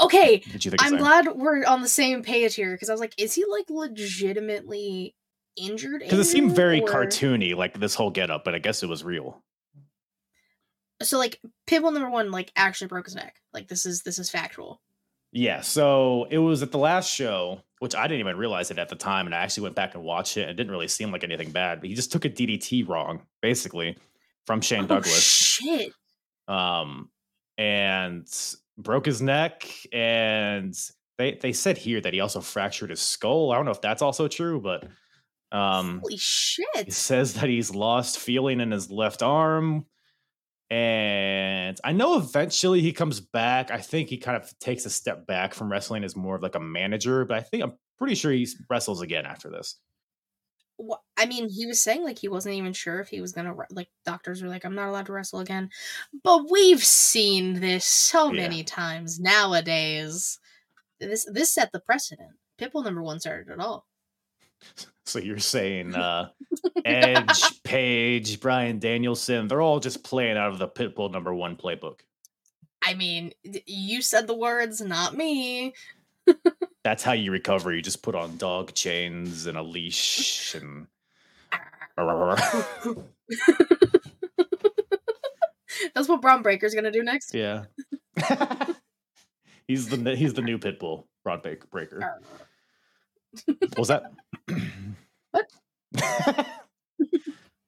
Okay, Did you think? I'm glad we're on the same page here because I was like, is he like legitimately injured? because it seemed very or- cartoony, like this whole getup, but I guess it was real. So like Pitbull number one like actually broke his neck. Like this is this is factual. Yeah, so it was at the last show, which I didn't even realize it at the time, and I actually went back and watched it. and It didn't really seem like anything bad, but he just took a DDT wrong, basically, from Shane Oh, Douglas. shit. um, and broke his neck. And they they said here that he also fractured his skull. I don't know if that's also true, but um, Holy it shit. says that he's lost feeling in his left arm. And I know eventually he comes back. I think he kind of takes a step back from wrestling as more of like a manager, but I think I'm pretty sure he wrestles again after this. Wha- I mean, he was saying like he wasn't even sure if he was gonna like. Doctors were like, "I'm not allowed to wrestle again," but we've seen this so Yeah. many times nowadays. This this set the precedent. Pitbull number one started it all. *laughs* So you're saying uh *laughs* Edge, Page, Bryan Danielson, they're all just playing out of the Pitbull number one playbook. I mean, you said the words, not me. *laughs* That's how you recover. You just put on dog chains and a leash and *laughs* That's what Bron Breakker's gonna do next. yeah. he's the he's the new Pitbull, Break- Breakker. What was that? *clears throat* What? *laughs*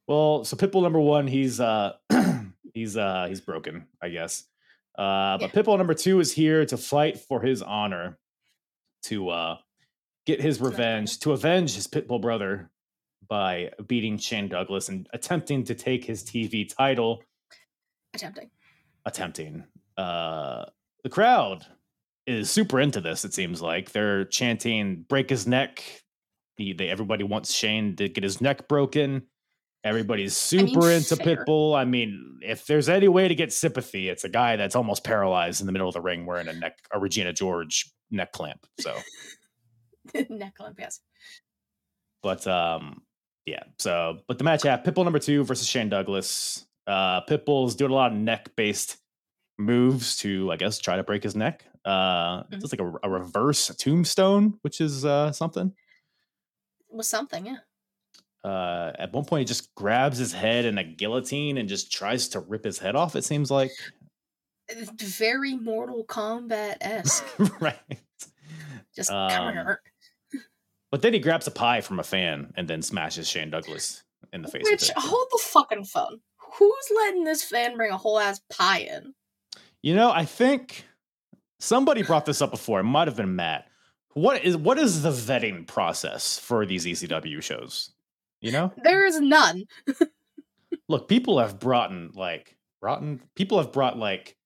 well, so Pitbull number one, he's uh *clears throat* he's uh he's broken, I guess. Uh but Pitbull number two is here to fight for his honor, to uh get his revenge, to avenge his Pitbull brother by beating Shane Douglas and attempting to take his TV title. Attempting. Attempting. Uh the crowd is super into this, it seems like. They're chanting break his neck. Everybody wants Shane to get his neck broken. Everybody's mean, super into fair. Pitbull. I mean, if there's any way to get sympathy, it's a guy that's almost paralyzed in the middle of the ring wearing a neck, a Regina George neck clamp. So, *laughs* Neck lamp, yes. but um, yeah. So, but the match yeah, Pitbull number two versus Shane Douglas. Uh, Pitbull's doing a lot of neck based moves to, I guess, try to break his neck. Uh, Mhm. it's like a, a reverse tombstone, which is uh something. Was something, yeah. Uh, at one point, he just grabs his head in a guillotine and just tries to rip his head off. It seems like, Very Mortal Kombat esque. *laughs* right? Just Um, But then he grabs a pie from a fan and then smashes Shane Douglas in the face. Which hold the fucking phone. Who's letting this fan bring a whole ass pie in? You know, I think somebody brought this up before. It might have been Matt. What is what is the vetting process for these ECW shows? You know, There is none. *laughs* look, people have brought in like brought in, people have brought like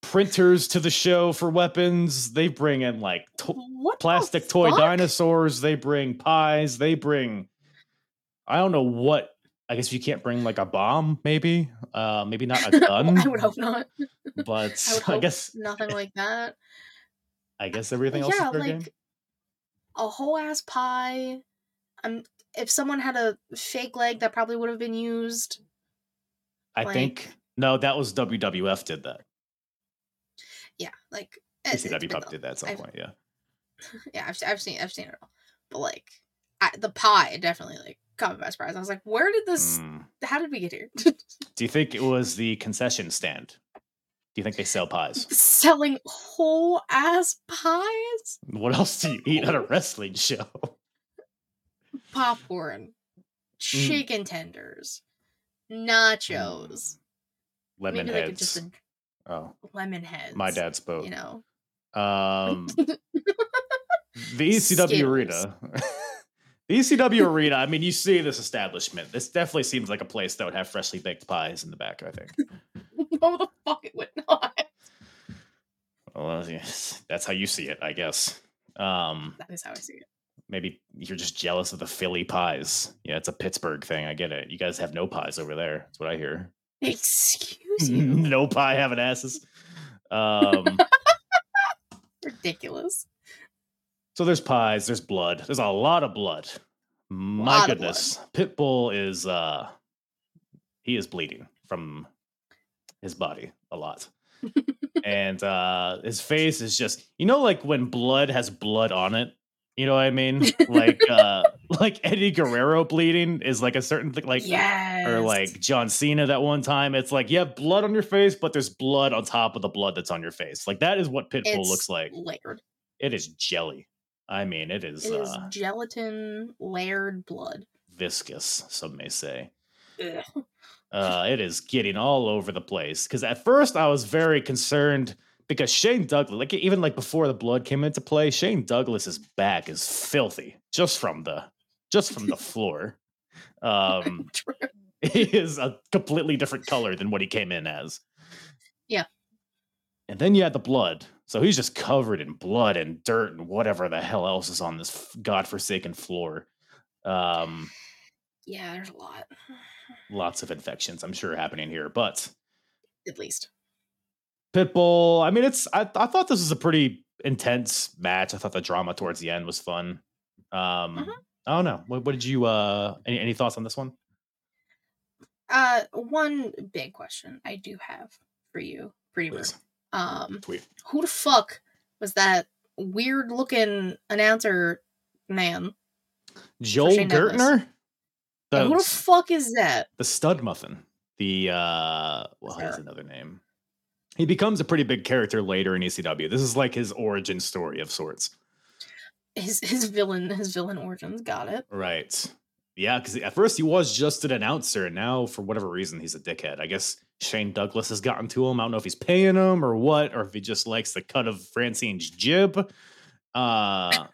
printers to the show for weapons. They bring in like to- plastic toy dinosaurs. They bring pies. They bring I don't know what. I guess you can't bring like a bomb, maybe. Uh, maybe not a *laughs* gun. I would hope not. but I would *laughs* I, guess nothing like *laughs* that. I guess everything else yeah, is fair like game. a whole ass pie. Um, if someone had a fake leg, that probably would have been used. I like- think no, that was WWF did that. Yeah, like it- it's ECW been Pop done. did that at some I've- point. Yeah. Yeah, I've, I've seen I've seen it all, but like the pie definitely like caught me by surprise. I was like, where did this? Mm. *laughs* How did we get here? Do you think it was the concession stand? Do you think they sell pies? Selling whole ass pies, What else do you eat at a *laughs* wrestling show? popcorn, Mm. chicken tenders, nachos. Lemon Maybe heads. just a oh, lemon heads. my dad's boat. You know, Um, *laughs* the ECW Skittles. arena. The ECW arena. I mean, you see this establishment. This definitely seems like a place that would have freshly baked pies in the back. I think. *laughs* no, the fuck it would not. Well, yes, that's how you see it, I guess. Um, That is how I see it. maybe you're just jealous of the Philly pies. Yeah, it's a Pittsburgh thing. I get it. You guys have no pies over there. That's what I hear. *laughs* Excuse you. *laughs* no pie having asses. Um, Ridiculous. So there's pies. There's blood. There's a lot of blood. My goodness, Pitbull is uh, he is bleeding from his body a lot. and uh his face is just you know like when blood has blood on it You know what I mean? like *laughs* uh like Eddie Guerrero bleeding is like a certain thing like yes. or like John Cena that one time. It's like you have blood on your face, but there's blood on top of the blood that's on your face. Like that is what Pitbull It's looks like. layered. It is jelly. I mean, it is, It is uh, gelatin layered blood. viscous, some may say. Ugh. Uh, it is getting all over the place. Because at first I was very concerned because Shane Douglas, like even like before the blood came into play, Shane Douglas's back is filthy just from the just from the floor. Um, *laughs* he is a completely different color than what he came in as. Yeah. And then you had the blood. So he's just covered in blood and dirt and whatever the hell else is on this f- godforsaken floor. Um, Yeah, there's a lot. *sighs* lots of infections, I'm sure, happening here. But At least. Pitbull, I mean, it's I, I thought this was a pretty intense match. I thought the drama towards the end was fun. Um, Mhm. I don't know. What, what did you uh any, any thoughts on this one? Uh one big question I do have for you, Pretty Bird. Um who the fuck was that weird looking announcer man? Joel Gertner? And who the The, fuck is that? the stud muffin. The uh well, he has another name. He becomes a pretty big character later in ECW. This is like his origin story of sorts. His his villain his villain origins. Got it. Right. Yeah, because at first he was just an announcer, and now for whatever reason he's a dickhead. I guess Shane Douglas has gotten to him. I don't know if he's paying him or what, or if he just likes the cut of Francine's jib. Uh,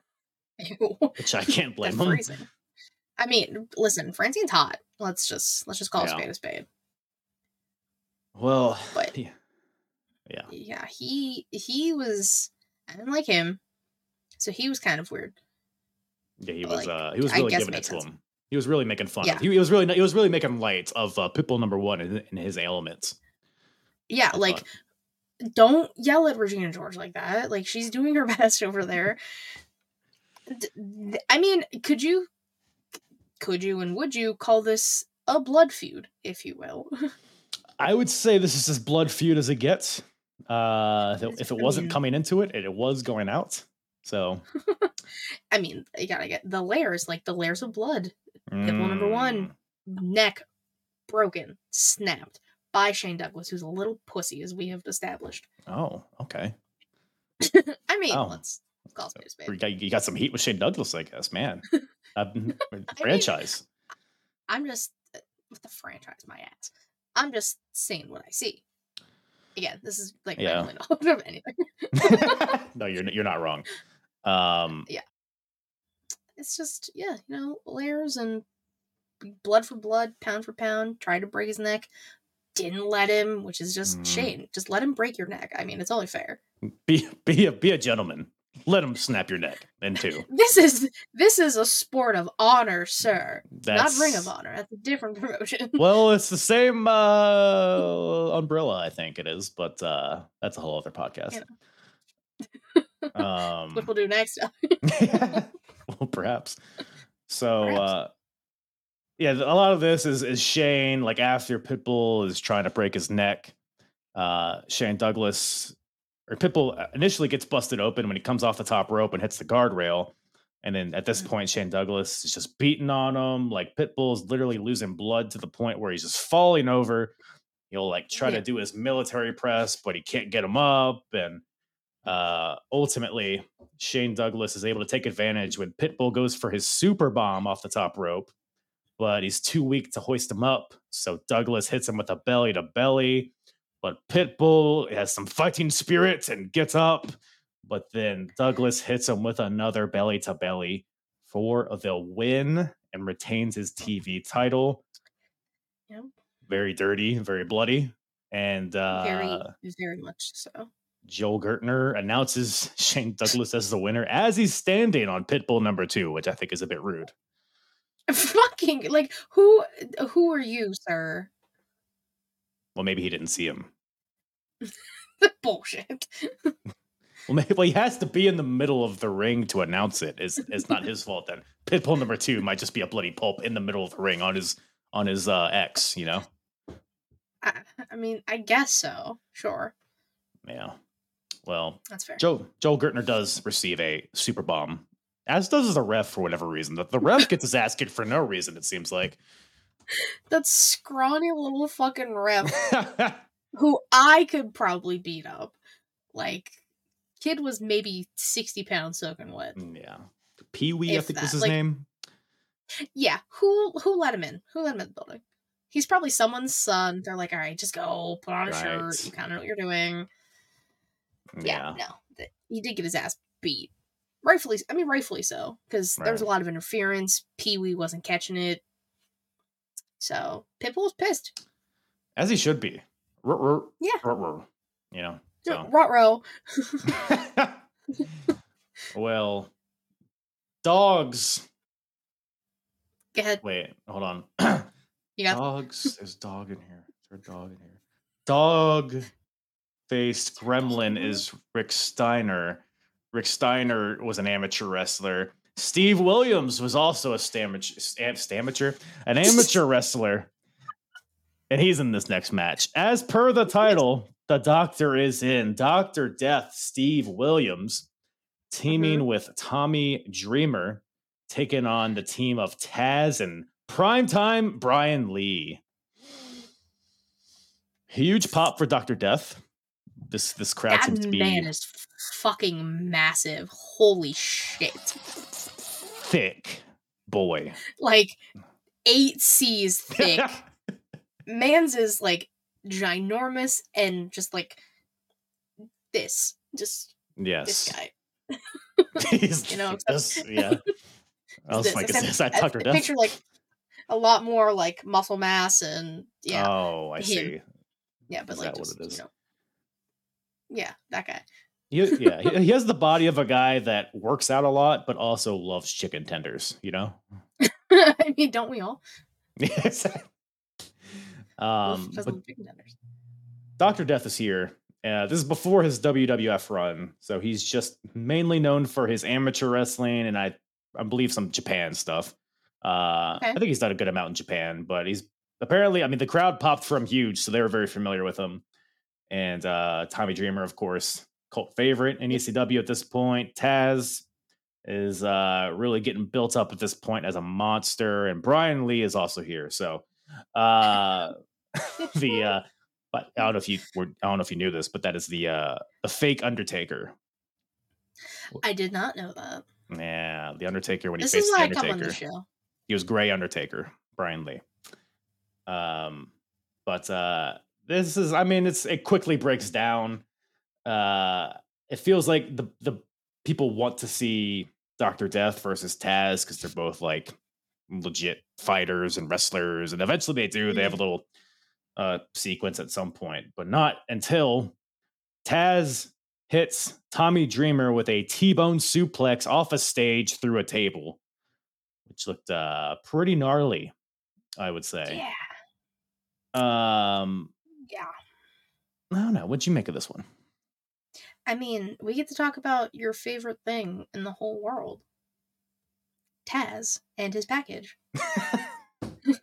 *laughs* which I can't blame him. I mean, listen, Francine's hot. Let's just let's just call Yeah. a spade a spade. Well, But- yeah, yeah. Yeah, he he was I didn't like him. So he was kind of weird. Yeah, he But, was. like, uh, he was really giving it makes to sense. him. He was really making fun Yeah. of. He, he was really. He was really making light of uh, Pitbull number one in, in his ailments. Yeah, I like thought. don't yell at Regina George like that. Like she's doing her *laughs* best over there. I mean, could you could you and would you call this a blood feud, if you will? *laughs* I would say this is as blood feud as it gets. Uh, if it- It's- if it I wasn't coming into it, it was going out. So *laughs* I mean, you gotta get the layers, like the layers of blood. Pitbull number one. mm, Neck broken, snapped by Shane Douglas, who's a little pussy, as we have established. Oh, okay. *laughs* I mean, Oh. let's, let's call spade a. You got, you got some heat with Shane Douglas, I guess, man. *laughs* Uh, franchise. I'm just uh, with the franchise, my ass. I'm just saying what I see. Again, this is like Yeah. knowledge of anything. no, you're you're not wrong. Um, yeah, It's just yeah, you know, layers and blood for blood, pound for pound. Tried to break his neck, didn't let him, which is just Mm. Shane. Just let him break your neck. I mean, it's only fair. be be a be a gentleman. Let him snap your neck in two. *laughs* This is this is a sport of honor, sir. That's Not Ring of Honor. That's a different *laughs* promotion. Well, it's the same *laughs* uh, umbrella, I think it is, but uh, that's a whole other podcast. Um, Which we'll do next *laughs* time. *laughs* well, perhaps. So, Perhaps. uh, yeah, a lot of this is is Shane. Like after Pitbull is trying to break his neck, uh, Shane Douglas or Pitbull uh, initially gets busted open when he comes off the top rope and hits the guardrail. And then at this Mhm. point, Shane Douglas is just beating on him. Like Pitbull's literally losing blood to the point where he's just falling over. He'll like try Yeah. to do his military press, but he can't get him up. And uh, ultimately, Shane Douglas is able to take advantage when Pitbull goes for his super bomb off the top rope, but he's too weak to hoist him up. So Douglas hits him with a belly to belly. But Pitbull has some fighting spirit and gets up. But then Douglas hits him with another belly to belly for the win and retains his TV title. Yep. Very dirty, very bloody. And uh, very, very much so. Joel Gertner announces *laughs* Shane Douglas as the winner as he's standing on Pitbull number two, which I think is a bit rude. Fucking like who? Who are you, sir? Well, maybe he didn't see him. *laughs* Bullshit. *laughs* Well, maybe well, he has to be in the middle of the ring to announce it. It's, it's not his fault then. Pitbull number two might just be a bloody pulp in the middle of the ring on his on his uh, X, you know? I, I mean, I guess so. Sure, Yeah. Well, that's fair. Joe Joel Gertner does receive a super bomb As does the ref for whatever reason. The, the ref gets his ass kicked for no reason, it seems like. *laughs* That scrawny little fucking ref *laughs* who I could probably beat up. Like, kid was maybe 60 pounds soaking wet. Mm, yeah. Pee Wee, I think that, was his like- name. Yeah, who who let him in? Who let him in the building? He's probably someone's son. They're like, all right, just go, put on a shirt. You kind of know what you're doing. Yeah, no, he did get his ass beat. Rightfully, I mean, rightfully so, because there was a lot of interference. Pee Wee wasn't catching it, so Pitbull was pissed. As he should be. Ruh-roh, Yeah. ruh-roh, You know. So. Rotro. *laughs* *laughs* well, dogs. Go ahead. Wait, hold on. You got Dogs. There's dog in here. There's a dog in here? Dog faced gremlin is Rick Steiner. Rick Steiner was an amateur wrestler. Steve Williams was also a stamature, stamature, an *laughs* amateur wrestler. And he's in this next match. As per the title, the doctor is in. Dr. Death, Steve Williams, teaming mm-hmm. with Tommy Dreamer, taking on the team of Taz and primetime Brian Lee. Huge pop for Dr. Death. This this crowd that seems to be man is fucking massive. Holy shit! thick boy. Like eight C's thick. *laughs* Man's is like ginormous and just like this, just yes. this guy. *laughs* *laughs* He's You know, this, yeah. I was This- like, this- is, is that. I Death? Picture like a lot more like muscle mass and yeah, Oh, I him. see. yeah, but is like that what it is? you know, yeah, that guy. He, yeah, he, has the *laughs* body of a guy that works out a lot, but also loves chicken tenders. You know. *laughs* I mean, don't we all? *laughs* Yes. um, Wolf doesn't but love chicken tenders. Dr. Death is here. Uh, this is before his WWF run, so he's just mainly known for his amateur wrestling and I, I believe some Japan stuff. Uh, Okay. I think he's done a good amount in Japan, but he's apparently, I mean, the crowd popped from huge, so they were very familiar with him. And uh, Tommy Dreamer, of course, cult favorite in ECW at this point. Taz is uh, really getting built up at this point as a monster, and Brian Lee is also here. So uh, *laughs* the uh, *laughs* but I don't know if you were I don't know if you knew this, but that is the uh the fake Undertaker. I did not know that. Yeah, the Undertaker when he This is faced the on Undertaker. show. He was Gray Undertaker, Brian Lee. Um, but uh this is I mean it's it quickly breaks down. Uh it feels like the the people want to see Dr. Death versus Taz because they're both like legit fighters and wrestlers, and eventually they do. They have a little uh sequence at some point, but not until Taz hits Tommy Dreamer with a T-bone suplex off a stage through a table, which looked uh pretty gnarly, I would say. Yeah, Um, yeah. I don't know. What'd you make of this one? I mean, we get to talk about your favorite thing in the whole world. Taz and his package. *laughs*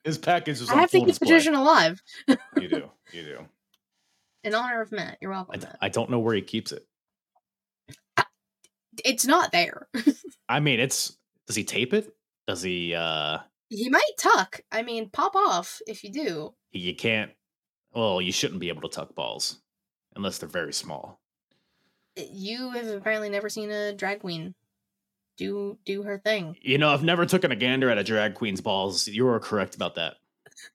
His package is. I have to keep display. tradition alive. You do, *laughs* you do. In honor of Matt. You're welcome, d-. I don't know where he keeps it. It's not there. *laughs* I mean, it's does he tape it? Does he? uh he might tuck. I mean, pop off if you do. You can't. Well, you shouldn't be able to tuck balls unless they're very small. You have apparently never seen a drag queen do do her thing. You know, I've never taken a gander at a drag queen's balls. You are correct about that.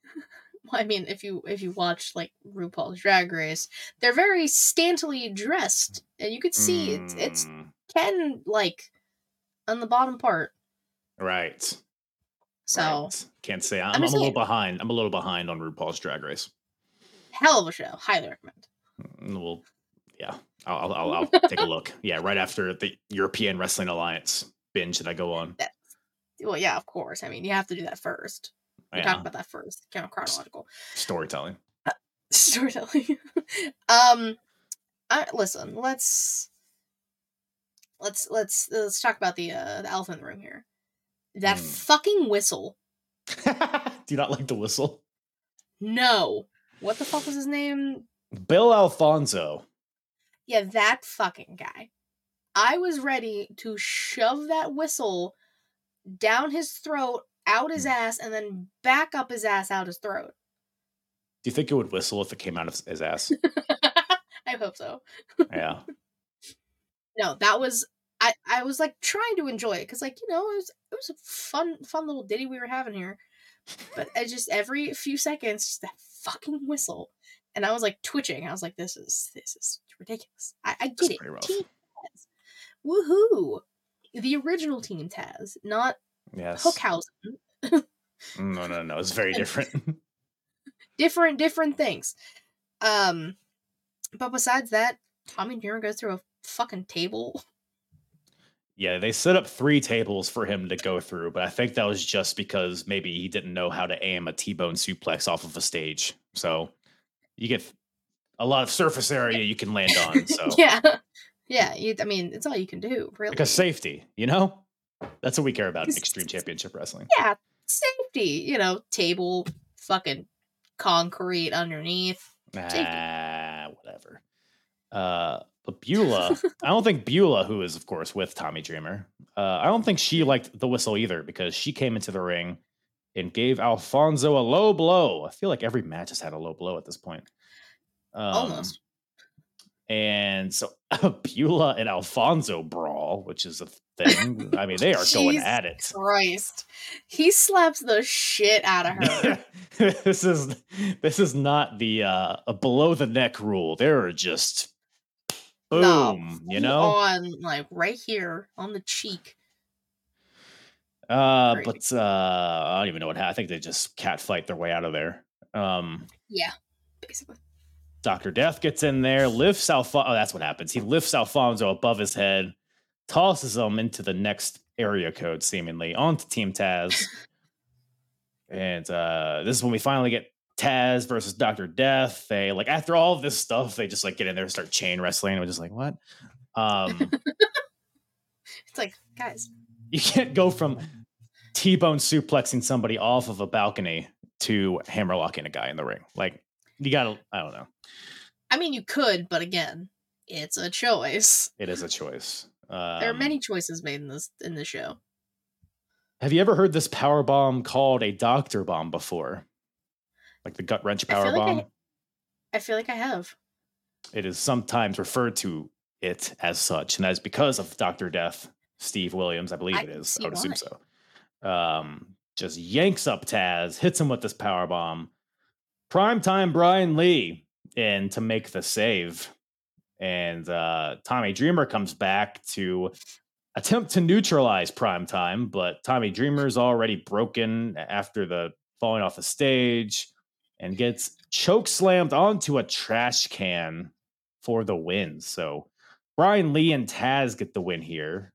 *laughs* I mean, if you if you watch like RuPaul's Drag Race, they're very scantily dressed, and you could see it's it's Mm, Ken like on the bottom part. right. So right. can't say I'm, I'm I'm, a little behind. I'm a little behind on RuPaul's Drag Race. Hell of a show. Highly recommend. Mm, Well, yeah, I'll, I'll, I'll, take a look. Yeah, right after the European Wrestling Alliance binge that I go on. Well, yeah, of course. I mean, you have to do that first. We Yeah, talk about that first. Kind of chronological storytelling. *laughs* storytelling. *laughs* um, I, listen. Let's let's let's let's talk about the uh, the elephant in the room here. That Hmm. fucking whistle. *laughs* Do you not like the whistle? No. What the fuck was his name? Bill Alfonso. Yeah, that fucking guy. I was ready to shove that whistle down his throat, out his hmm. ass, and then back up his ass out his throat. Do you think it would whistle if it came out of his ass? *laughs* I hope so. yeah. *laughs* No, that was I. I was like trying to enjoy it because, like, you know, it was it was a fun, fun little ditty we were having here. But I just every few seconds, just that fucking whistle, and I was like twitching. I was like, "This is this is ridiculous." I, I get it. rough. Team Taz, woohoo! The original Team Taz, not Yes. Hookhausen. No, no, no. It's very *laughs* different. *laughs* different different things. Um, but besides that, Tommy and Dreamer goes through a fucking table. Yeah, they set up three tables for him to go through, but I think that was just because maybe he didn't know how to aim a T-bone suplex off of a stage. So you get a lot of surface area you can land on. *laughs* So yeah, yeah. You, I mean, it's all you can do, really. because safety, you know, that's what we care about in Extreme Championship Wrestling. yeah, safety. You know, table, fucking concrete underneath. Ah, whatever. Uh, but Beulah, I don't think Beulah, who is of course with Tommy Dreamer, uh, I don't think she liked the whistle either because she came into the ring and gave Alfonso a low blow. I feel like every match has had a low blow at this point. Um, Almost. And so *laughs* Beulah and Alfonso brawl, which is a thing. I mean, they are *laughs* going at it. Christ, he slaps the shit out of her. *laughs* this is this is not the uh a below the neck rule. They're just boom, No, you know. on like right here on the cheek. Uh, Crazy. but uh, I don't even know what. happened. I think they just cat fight their way out of there. Um, Yeah, basically. Doctor Death gets in there, lifts Alfonso. Oh, that's what happens. He lifts Alfonso above his head, tosses him into the next area code, seemingly onto Team Taz. *laughs* and uh, this is when we finally get Taz versus Doctor Death. They like after all of this stuff, they just like get in there and start chain wrestling. And we're just like, what? Um, *laughs* It's like, guys, you can't go from T-bone suplexing somebody off of a balcony to hammerlocking a guy in the ring. Like you gotta, I don't know. I mean, you could, but again, it's a choice. It is a choice. Um, there are many choices made in this in this show. Have you ever heard this power bomb called a doctor bomb before? Like the gut wrench I feel power like I- bomb. I feel like I have. It is sometimes referred to it as such, and that is because of Doctor Death, Steve Williams, I believe I it is. I would assume why. so. Um, just yanks up Taz, hits him with this power bomb. Primetime Brian Lee in to make the save, and uh, Tommy Dreamer comes back to attempt to neutralize Primetime, but Tommy Dreamer's already broken after the falling off the stage and gets choke slammed onto a trash can for the win. So Brian Lee and Taz get the win here.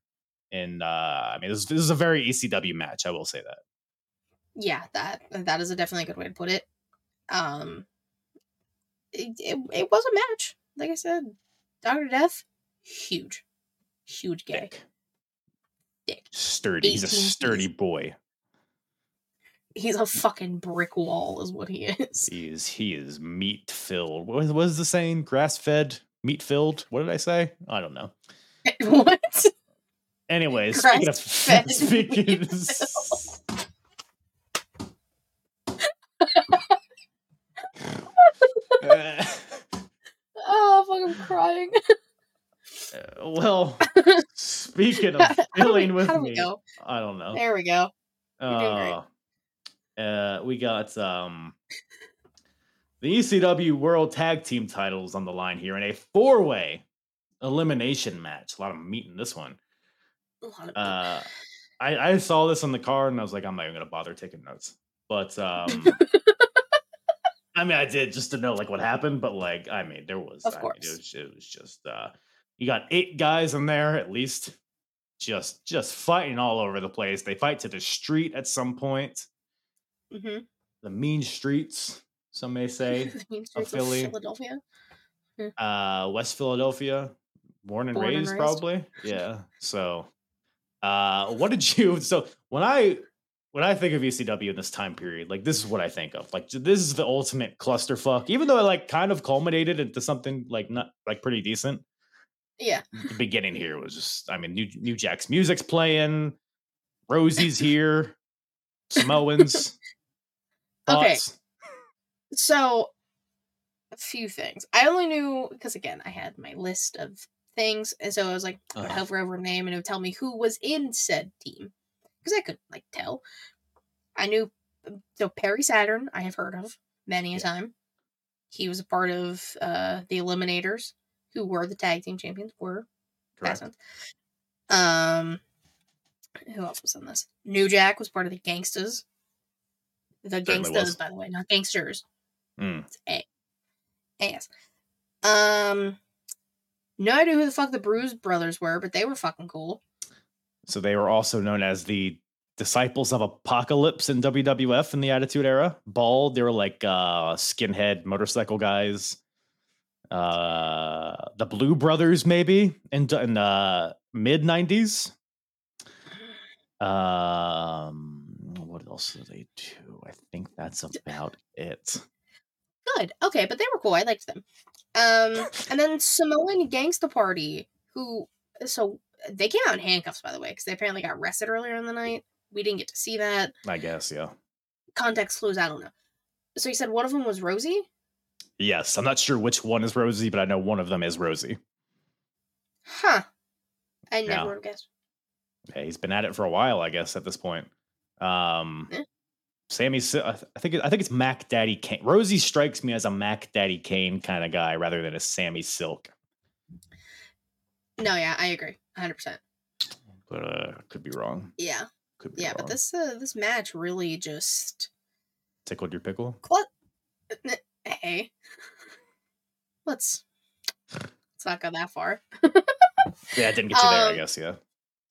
And uh, I mean, this, this is a very ECW match. I will say that. Yeah, that that is a definitely a good way to put it. Um, it, it, it was a match. Like I said, Doctor Death, huge, huge guy. Thick, Dick. sturdy. He's a sturdy boy. He's a fucking brick wall, is what he is. He is he is meat filled. What was, what is the saying? Grass fed, meat filled. What did I say? I don't know. *laughs* what? Anyways, speaking of *laughs* speaking. Uh, *laughs* Oh, fuck, I'm crying. uh, well, speaking of How do we- filling with how do we me, go? I don't know. There we go. You're doing great. Uh, uh, we got um, the ECW World Tag Team titles on the line here in a four-way elimination match. A lot of meat in this one. A lot of- Uh, I, I saw this on the card and I was like, I'm not even gonna bother taking notes. But um, *laughs* I mean, I did just to know like what happened. But like, I mean, there was, Of I mean, course. it was, it was just uh, you got eight guys in there at least, just just fighting all over the place. They fight to the street at some point Mhm. the mean streets, some may *laughs* say, The mean streets of Philly. Philadelphia. uh, West Philadelphia, born and Born and raised, raised. probably. Yeah. So, uh, what did you? *laughs* So when I when I think of ECW in this time period, like this is what I think of. Like this is the ultimate clusterfuck. Even though it like kind of culminated into something like not like pretty decent. Yeah. the beginning here was just I mean New New Jack's music's playing, Rosie's here, Samoans. Okay. So, a few things. I only knew because again, I had my list of things, and so I was like, I would Uh-huh. hover over a name, and it would tell me who was in said team because I couldn't like tell. I knew so Perry Saturn. I have heard of many a Yeah. time. He was a part of uh the Eliminators, who were the tag team champions. Were Correct. Um, who else was in this? New Jack was part of the Gangstas. The was. by the way, not gangsters. Mm. It's A. Ass. Um, no idea who the fuck the Bruise brothers were, but they were fucking cool. So they were also known as the disciples of apocalypse in WWF in the Attitude Era. Bald, they were like uh skinhead motorcycle guys. Uh the Blue Brothers, maybe in, in the mid 90s. Um what else do they do? I think that's about it. Good. Okay, but they were cool. I liked them. Um, and then Samoan Gangsta Party, who so they came out in handcuffs, by the way, because they apparently got arrested earlier in the night. We didn't get to see that. I guess, yeah. Context clues, I don't know. So you said one of them was Rosie? Yes, I'm not sure which one is Rosie, but I know one of them is Rosie. Huh. I never Yeah. would have guessed. Yeah, he's been at it for a while, I guess, at this point. Um, Yeah. Sammy, I think I think it's Mac Daddy Kane. Rosie strikes me as a Mac Daddy Kane kind of guy rather than a Sammy Silk, No, yeah, I agree. 100%. but uh, could be wrong. Yeah. Could be Yeah, wrong. but this uh, this match really just tickled your pickle. what hey. Let's let's not go that far. Yeah, it didn't *laughs* get you there. I Um, guess. Yeah.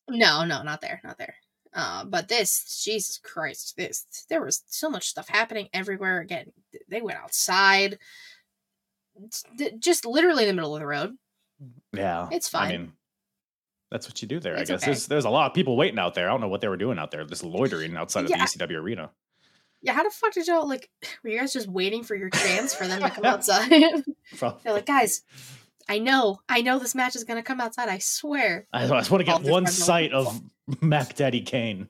No, no, not there, not there. Uh, but this, Jesus Christ, this there was so much stuff happening everywhere. Again, they went outside, just literally in the middle of the road. Yeah, It's fine. I mean, that's what you do there. It's I guess okay. there's there's a lot of people waiting out there. I don't know what they were doing out there, just loitering outside Yeah. of the ECW arena. Yeah, how the fuck did y'all like? Were you guys just waiting for your chance for them to come *laughs* outside? They're like, guys, I know, I know this match is gonna come outside. I swear. I just want to get one sight of Mac Daddy Kane.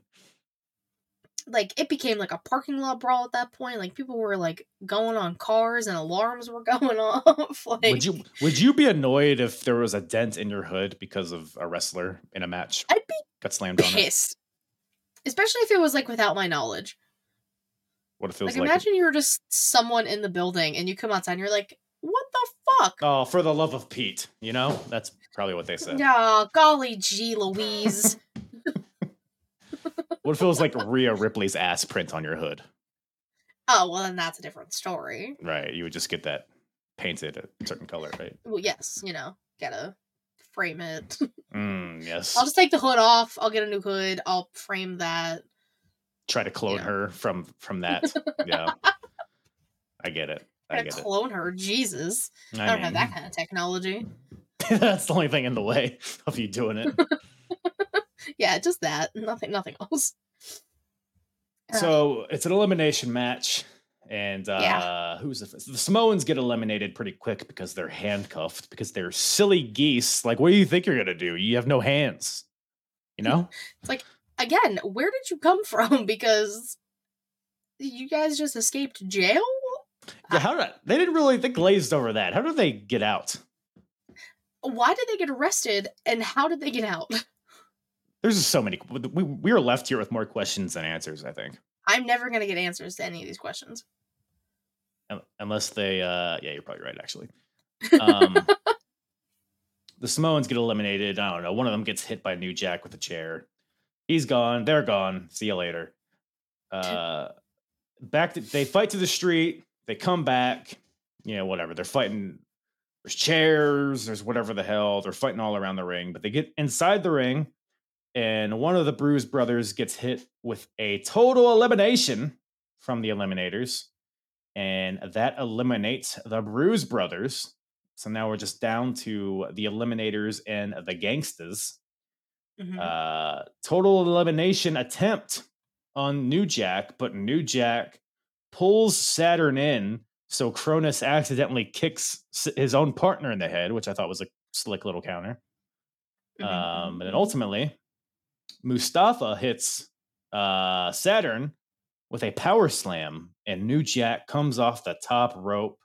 Like it became like a parking lot brawl at that point. Like people were like going on cars and alarms were *laughs* going off. like would you would you be annoyed if there was a dent in your hood because of a wrestler in a match I'd be got slammed on it? pissed, especially if it was like without my knowledge. What if it was Like, like, imagine you're just someone in the building and you come outside and you're like, the fuck? oh, for the love of Pete? You know, that's probably what they said. Yeah, golly gee Louise. *laughs* What if it was like Rhea Ripley's ass print on your hood? oh, well, then that's a different story. Right, you would just get that painted a certain color, right? Well, yes, you know, gotta frame it. *laughs* Mm, yes. I'll just take the hood off. I'll get a new hood. I'll frame that. Try to clone Yeah. her from from that. *laughs* yeah, I get it. I get it. clone her. Jesus. I, don't have that kind of technology. *laughs* That's the only thing in the way of you doing it. *laughs* Yeah, just that. Nothing nothing else. Uh, So it's an elimination match, and uh, Yeah. who's the, the Samoans get eliminated pretty quick because they're handcuffed because they're silly geese. Like, what do you think you're gonna do? You have no hands, you *laughs* know? It's like again, where did you come from? Because you guys just escaped jail? Yeah, how did they didn't really they glazed over that? How did they get out? Why did they get arrested and how did they get out? There's just so many. We we are left here with more questions than answers. I think, I'm never gonna get answers to any of these questions. Un- unless they. uh Yeah, you're probably right. Actually, um, *laughs* the Samoans get eliminated. I don't know. One of them gets hit by New Jack with a chair. He's gone. They're gone. See you later. Uh, back. To, they fight to the street. They come back. You know, whatever. They're fighting. There's chairs. There's whatever the hell. They're fighting all around the ring. But they get inside the ring, and one of the Bruise brothers gets hit with a total elimination from the Eliminators, and that eliminates the Bruise brothers. So now we're just down to the Eliminators and the Gangstas. Mhm. Uh, total elimination attempt on New Jack, but New Jack pulls Saturn in, so Kronus accidentally kicks his own partner in the head, which I thought was a slick little counter. Mhm, Um, and then mhm. ultimately, Mustafa hits uh, Saturn with a power slam, and New Jack comes off the top rope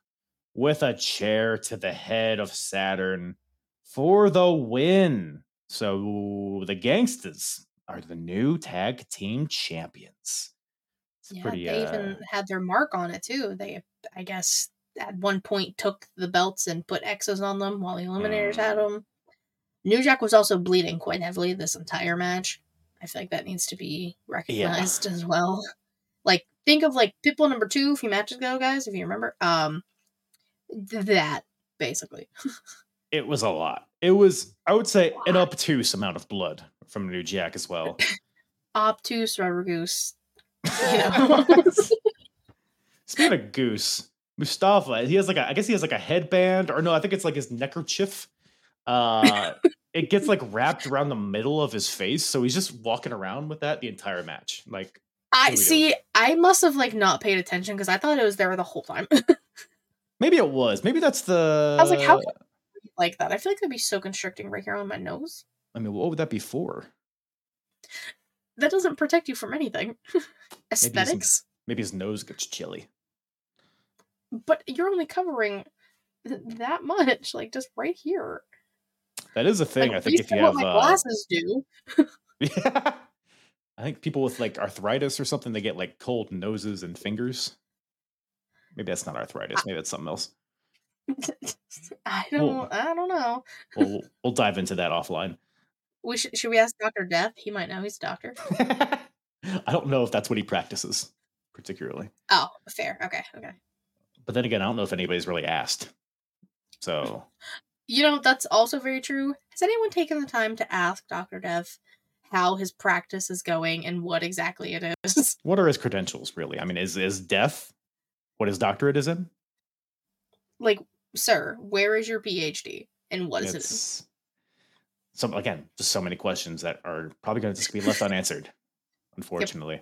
with a chair to the head of Saturn for the win. So the Gangstas are the new tag team champions. Yeah, pretty. they uh, even had their mark on it too. They, I guess, at one point took the belts and put X's on them while the Eliminators had Mm. them. New Jack was also bleeding quite heavily this entire match. I feel like that needs to be recognized as well. Like, think of like Pitbull number two a few matches ago, guys, if you remember. Um, th- that basically. *laughs* it was a lot. It was, I would say, an obtuse amount of blood from New Jack as well. *laughs* Obtuse, rubber goose. Know. *laughs* Speaking of goose, Mustafa, he has like a, I guess he has like a headband, or no, I think it's like his neckerchief. Uh, it gets like wrapped around the middle of his face, so he's just walking around with that the entire match. Like, I see. I must have like not paid attention because I thought it was there the whole time. *laughs* maybe it was, maybe that's the. I was like, how like that? I feel like that'd be so constricting right here on my nose. I mean, what would that be for? That doesn't protect you from anything. *laughs* Aesthetics. Maybe his nose gets chilly. But you're only covering th- that much, like just right here. That is a thing. Like, I think if you have, what my uh, glasses do. yeah, *laughs* I think people with like arthritis or something, they get like cold noses and fingers. Maybe that's not arthritis. Maybe that's something else. *laughs* I don't. Well- I don't know. We'll we'll dive into that offline. We should. Should we ask Doctor Death? He might know. He's a doctor. *laughs* I don't know if that's what he practices particularly, Oh, fair. Okay. Okay. but then again, I don't know if anybody's really asked. So *laughs* You know that's also very true. Has anyone taken the time to ask Doctor Death how his practice is going and what exactly it is? what are his credentials really? I mean, is is death what his doctorate is in? like, sir, where is your PhD and what is? It's some again, just so many questions that are probably going to just be left unanswered, unfortunately.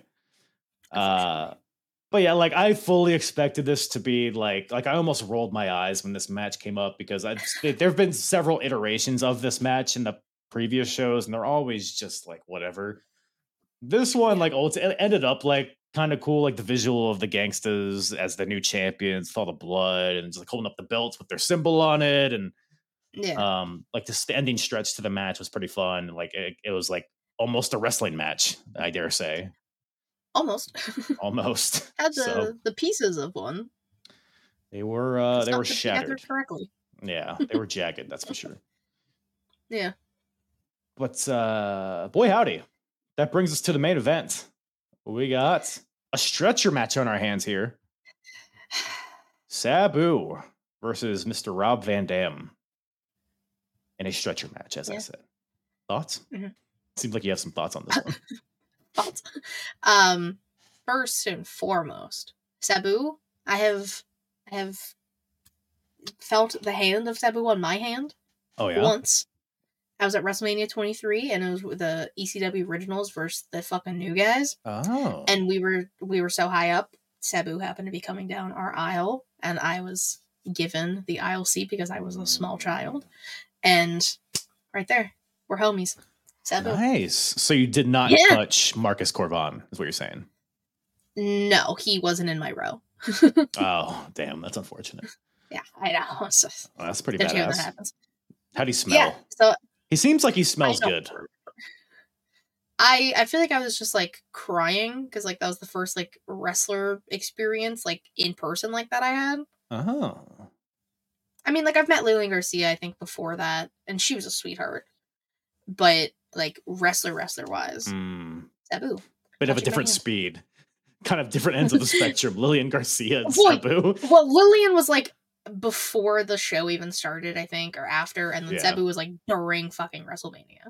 Uh, but yeah, like I fully expected this to be like like I almost rolled my eyes when this match came up because I there have been several iterations of this match in the previous shows, and they're always just like whatever. This one, like, oh, it's- it ended up like kind of cool, like the visual of the gangsters as the new champions, with all the blood and just like holding up the belts with their symbol on it, and Yeah. um like the standing stretch to the match was pretty fun like it, it was like almost a wrestling match i dare say Almost. *laughs* almost Had the, so the pieces of one. they were uh they were shattered correctly. yeah they were *laughs* jagged that's for sure Yeah. but uh boy howdy that brings us to the main event we got a stretcher match on our hands here *sighs* sabu versus mr rob van dam in a stretcher match as i said thoughts Mhm. seems like you have some thoughts on this *laughs* one Thoughts. Um, first and foremost, Sabu. I have, I have felt the hand of Sabu on my hand oh yeah once. I was at WrestleMania 23, and it was with the ECW originals versus the fucking new guys. oh and we were we were so high up sabu happened to be coming down our aisle and i was given the aisle seat because i was a small child and right there we're homies sabu Nice. So you did not Yeah. touch Marcus Cor Von, is what you're saying. no he wasn't in my row *laughs* Oh, damn, that's unfortunate. yeah i know *laughs* just, Well, that's pretty know that How do you smell? yeah so He seems like he smells know. good. i i feel like i was just like crying because like that was the first like wrestler experience like in person like that i had Oh. I mean, like I've met Lillian Garcia, I think, before that, and she was a sweetheart. But like wrestler, wrestler wise, Mm. Sabu. Bit of a different speed. *laughs* Kind of different ends of the spectrum. *laughs* Lillian Garcia and Boy. Sabu. Well, Lillian was like before the show even started, I think, or after, and then Yeah. Sabu was like during fucking WrestleMania.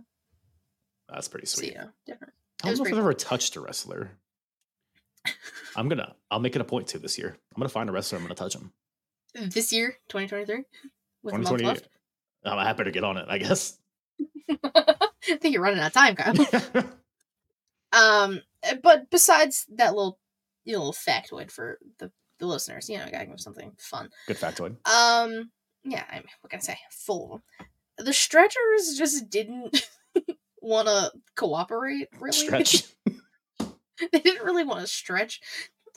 That's pretty sweet. you know, different. I don't know if I've ever touched a wrestler. I'm gonna I'll make it a point to this year. I'm gonna find a wrestler, I'm gonna touch him. This year, 2023, with month left. I'm happy to get on it, I guess. *laughs* I think you're running out of time, Kyle. *laughs* um, but besides that little, you know, little factoid for the the listeners, you know, I gotta give something fun. Good factoid. Um, yeah, I mean, what can I say? Full the stretchers just didn't *laughs* want to cooperate. Really, Stretch. they didn't really want to stretch.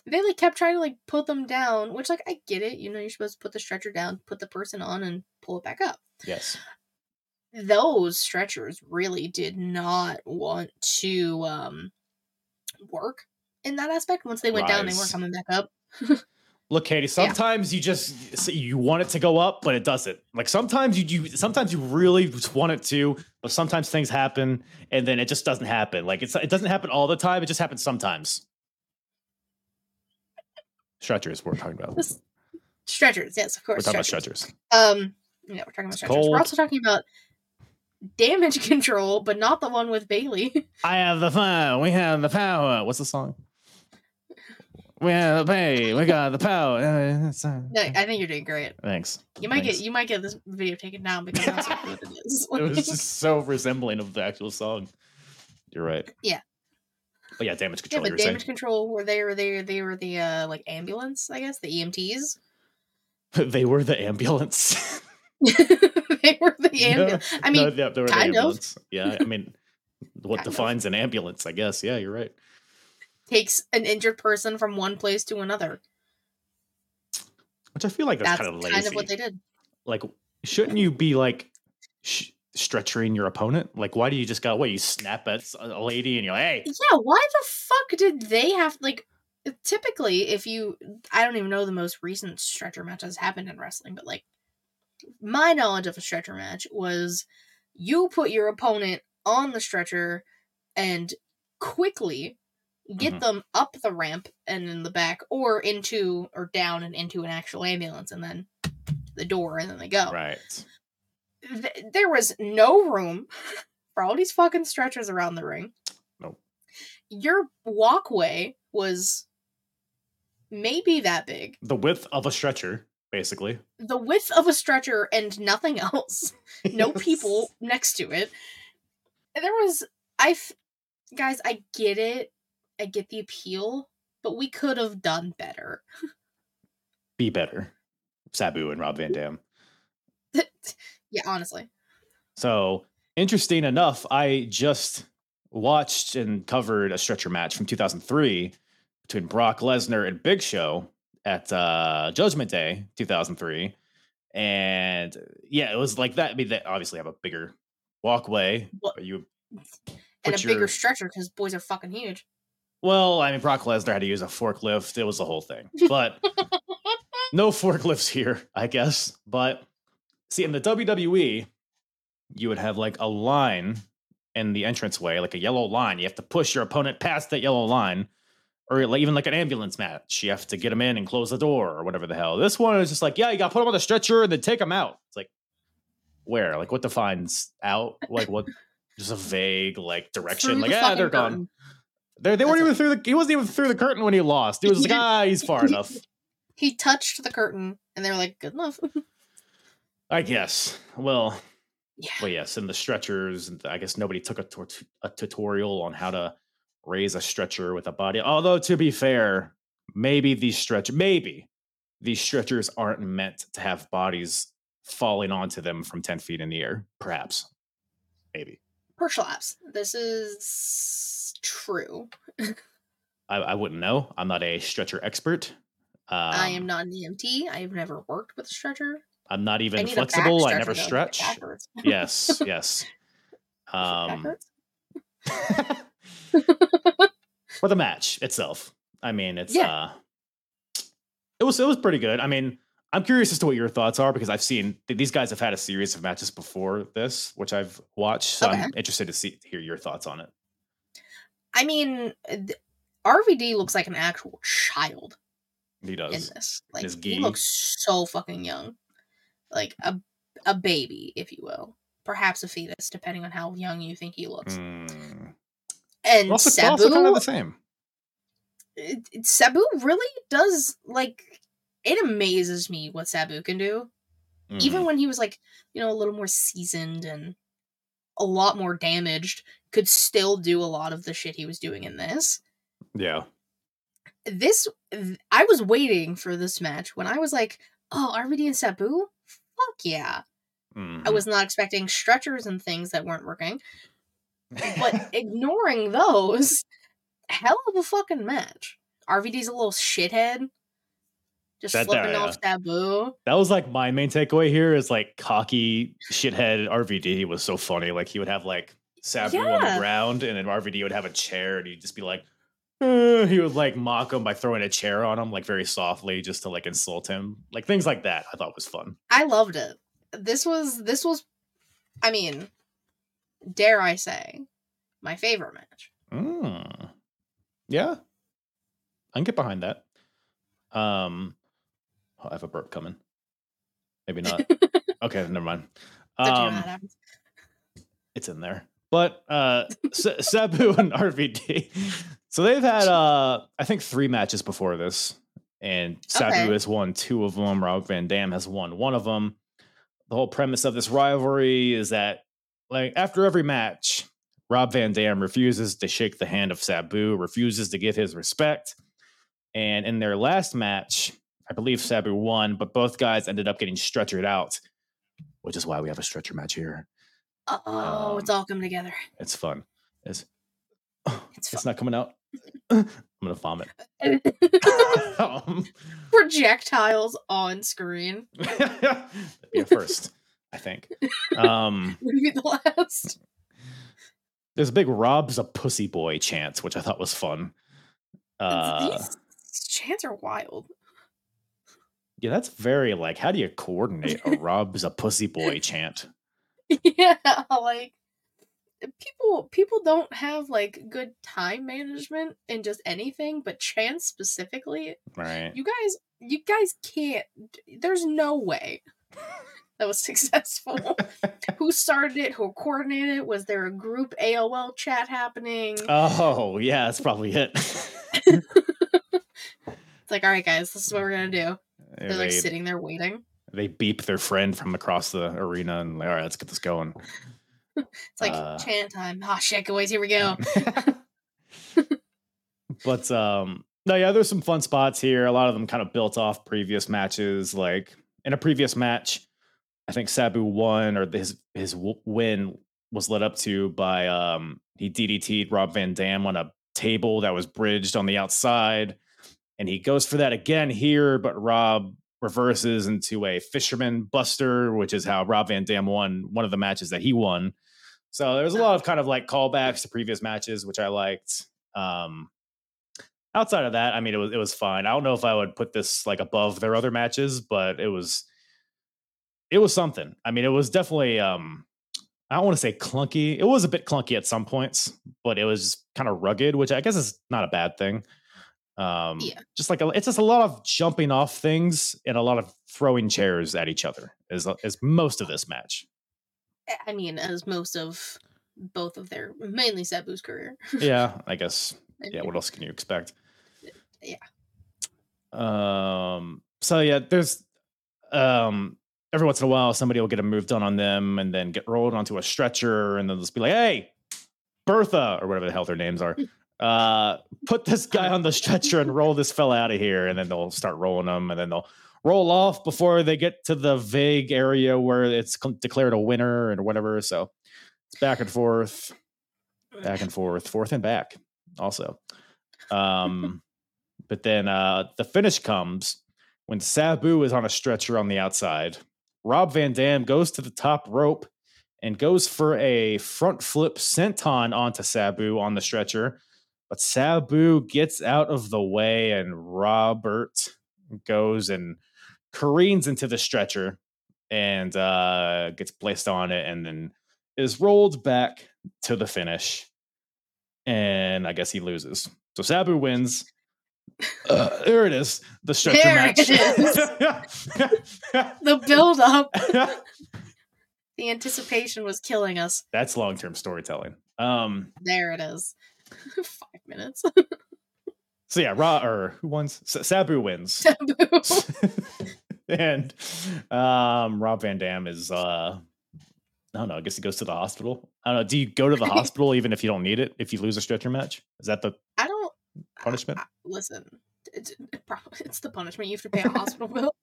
They like kept trying to like put them down, which like I get it. You know, you're supposed to put the stretcher down, put the person on, and pull it back up. yes. Those stretchers really did not want to um work in that aspect. Once they went down, they weren't coming back up. *laughs* Look, Katie. Sometimes you just you want it to go up, but it doesn't. Like sometimes you, you sometimes you really want it to, but sometimes things happen and then it just doesn't happen. Like it's it doesn't happen all the time. It just happens sometimes. Stretchers, we're talking about. Stretchers, yes, of course. We're talking about stretchers. stretchers. Um, yeah, we're talking about stretchers. cold. We're also talking about damage *laughs* control, but not the one with Bayley. *laughs* I have the fun. We have the power. What's the song? We have the pay. We got the power. *laughs* No, I think you're doing great. Thanks. You might Thanks. get you might get this video taken down because that's what it is. It was just so resembling of the actual song. You're right. Yeah. But yeah, damage control. yeah, but were saying. damage control were they were they they were the uh like ambulance, I guess, the EMTs. *laughs* they were the ambulance. *laughs* *laughs* they were the ambulance. I mean, no, yeah, they were the kind of. Yeah, I mean, what Kind of. defines an ambulance? I guess. Yeah, you're right. takes an injured person from one place to another. Which I feel like that's, That's kind of lazy. kind of what they did. like, shouldn't you be like sh- stretching your opponent? Like, why do you just go? What you snap at a lady and you're like, hey, Yeah, why the fuck did they have like typically if you I don't even know the most recent stretcher match that's happened in wrestling, but like my knowledge of a stretcher match was you put your opponent on the stretcher and quickly get Mhm. them up the ramp and in the back or into or down and into an actual ambulance and then the door and then they go. right. Th- there was no room *laughs* for all these fucking stretchers around the ring. Nope. Your walkway was maybe that big. The width of a stretcher, basically. The width of a stretcher and nothing *laughs* else. No people next to it. There was I guys, I get it. I get the appeal, but we could have done better. Be better. Sabu and Rob Van Dam. *laughs* yeah, honestly. So interesting enough, I just watched and covered a stretcher match from 2003 between Brock Lesnar and Big Show at uh, Judgment Day 2003, and yeah, it was like that. I mean, they obviously have a bigger walkway. But You And a bigger stretcher because boys are fucking huge. well, I mean, Brock Lesnar had to use a forklift. It was the whole thing, *laughs* but no forklifts here, I guess. But see, in the WWE, you would have like a line in the entranceway, like a yellow line. You have to push your opponent past that yellow line, or like, even like an ambulance match. You have to get them in and close the door, or whatever the hell. This one is just like, yeah, you got to put them on the stretcher and then take them out. It's like, where? Like, what defines out? Like, what? Just a vague like direction. Through like, the yeah, they're gone. curtain. They, they weren't even through the. He wasn't even through the curtain when he lost. He was like, Yeah. ah, he's far *laughs* enough. He touched the curtain and they were like, good enough. *laughs* I guess. Well, yeah. well, yes. And the stretchers. and I guess nobody took a, tut- a tutorial on how to raise a stretcher with a body. Although to be fair, maybe these stretch, maybe these stretchers aren't meant to have bodies falling onto them from ten feet in the air. Perhaps, maybe. Perchlaps. This is true. *laughs* I, I wouldn't know. I'm not a stretcher expert. Um, I am not an EMT. I have never worked with a stretcher. I'm not even back flexible. I never stretch. yes, *laughs* yes. Um, *laughs* for the match itself. I mean, it's Yeah. uh it was it was pretty good. I mean, I'm curious as to what your thoughts are because I've seen these guys have had a series of matches before this, which I've watched. So I'm interested to see hear your thoughts on it. I mean, RVD looks like an actual child He in does. this. Like his he looks so fucking young, like a a baby, if you will, perhaps a fetus, depending on how young you think he looks. Mm. And Also, Sabu, also kind of the same. it- it- Sabu really does like. It amazes me what Sabu can do. even Mhm. when he was like you know a little more seasoned and a lot more damaged could still do a lot of the shit he was doing in this yeah. this th- i was waiting for this match when i was like oh rvd and sabu fuck yeah I Mhm. was not expecting stretchers and things that weren't working. But *laughs* ignoring those, hell of a fucking match. RVD's a little shithead. Just That- flipping that- off Sabu. that was like my main takeaway here is like cocky shithead RVD was so funny. Like he would have like Sabu on the ground and then RVD would have a chair and he'd just be like, "Uh," he would like mock him by throwing a chair on him like very softly just to like insult him. Like things like that I thought was fun. I loved it. This was this was I mean, dare I say, my favorite match. Mm. Yeah. I can get behind that. Um oh, I have a burp coming. Maybe not. *laughs* okay, never mind. Don't you know Um, it's in there. But uh Sa- Sabu and RVD. So they've had uh I think three matches before this. And Sabu Okay. has won two of them. Rob Van Dam has won one of them. The whole premise of this rivalry is that like after every match, Rob Van Dam refuses to shake the hand of Sabu, refuses to give his respect. And in their last match, I believe Sabu won, but both guys ended up getting stretchered out, which is why we have a stretcher match here. Oh, it's um, all coming together. It's fun. It's *sighs* It's it's not coming out. I'm gonna vomit. *laughs* *laughs* um, Projectiles on screen. that'd be a first, I think. Um, *laughs* Would be the last. there's a big Rob's a pussy boy chant, which I thought was fun. Uh, These chants are wild. yeah, that's very like, how do you coordinate a Rob's a pussy boy chant? yeah, like people people don't have like good time management in just anything, but chants specifically, Right. you guys you guys can't there's no way *laughs* that was successful. *laughs* who started it? Who coordinated it? Was there a group AOL chat happening? Oh, yeah, that's probably it. it's like, all right, guys, this is what we're gonna do. Uh, They're like they, sitting there waiting. they beep their friend from across the arena and like, all right, let's get this going. It's like Uh, chant time. Ah, shit, boys, here we go. *laughs* *laughs* but um no yeah there's some fun spots here a lot of them kind of built off previous matches like in a previous match i think sabu won or his his win was led up to by um he ddt'd rob van dam on a table that was bridged on the outside and he goes for that again here but rob reverses into a fisherman buster which is how rob van dam won one of the matches that he won so there's a lot of kind of like callbacks to previous matches which i liked um outside of that, I mean, it was it was fine. I don't know if I would put this like above their other matches, but it was it was something. I mean, it was definitely um I don't want to say clunky. It was a bit clunky at some points, but it was kind of rugged, which I guess is not a bad thing. Um Yeah. just like a, it's just a lot of jumping off things and a lot of throwing chairs at each other is is most of this match. I mean, as most of both of their mainly Sabu's career. *laughs* yeah, I guess yeah what else can you expect Yeah. um so yeah there's um every once in a while somebody will get a move done on them and then get rolled onto a stretcher and they'll just be like hey bertha or whatever the hell their names are *laughs* uh put this guy on the stretcher and roll this fella out of here and then they'll start rolling them and then they'll roll off before they get to the vague area where it's declared a winner and whatever so it's back and forth back and forth, forth and back also. Um, *laughs* but then uh, the finish comes when Sabu is on a stretcher on the outside. Rob Van Dam goes to the top rope and goes for a front flip senton onto Sabu on the stretcher. But Sabu gets out of the way and Robert goes and careens into the stretcher and uh, gets placed on it and then is rolled back to the finish. And I guess he loses. So Sabu wins. Uh, there it is. The stretcher There match. *laughs* the build up, *laughs* the anticipation was killing us. That's long term storytelling. Um, There it is. *laughs* Minutes. *laughs* so yeah, Ra or who wins? S- Sabu wins. *laughs* Sabu. *laughs* and um Rob Van Dam is uh I don't know, I guess he goes to the hospital. I don't know. Do you go to the hospital even if you don't need it? If you lose a stretcher match? Is that the I don't punishment? I- listen. It's, it's the punishment. You have to pay a hospital bill.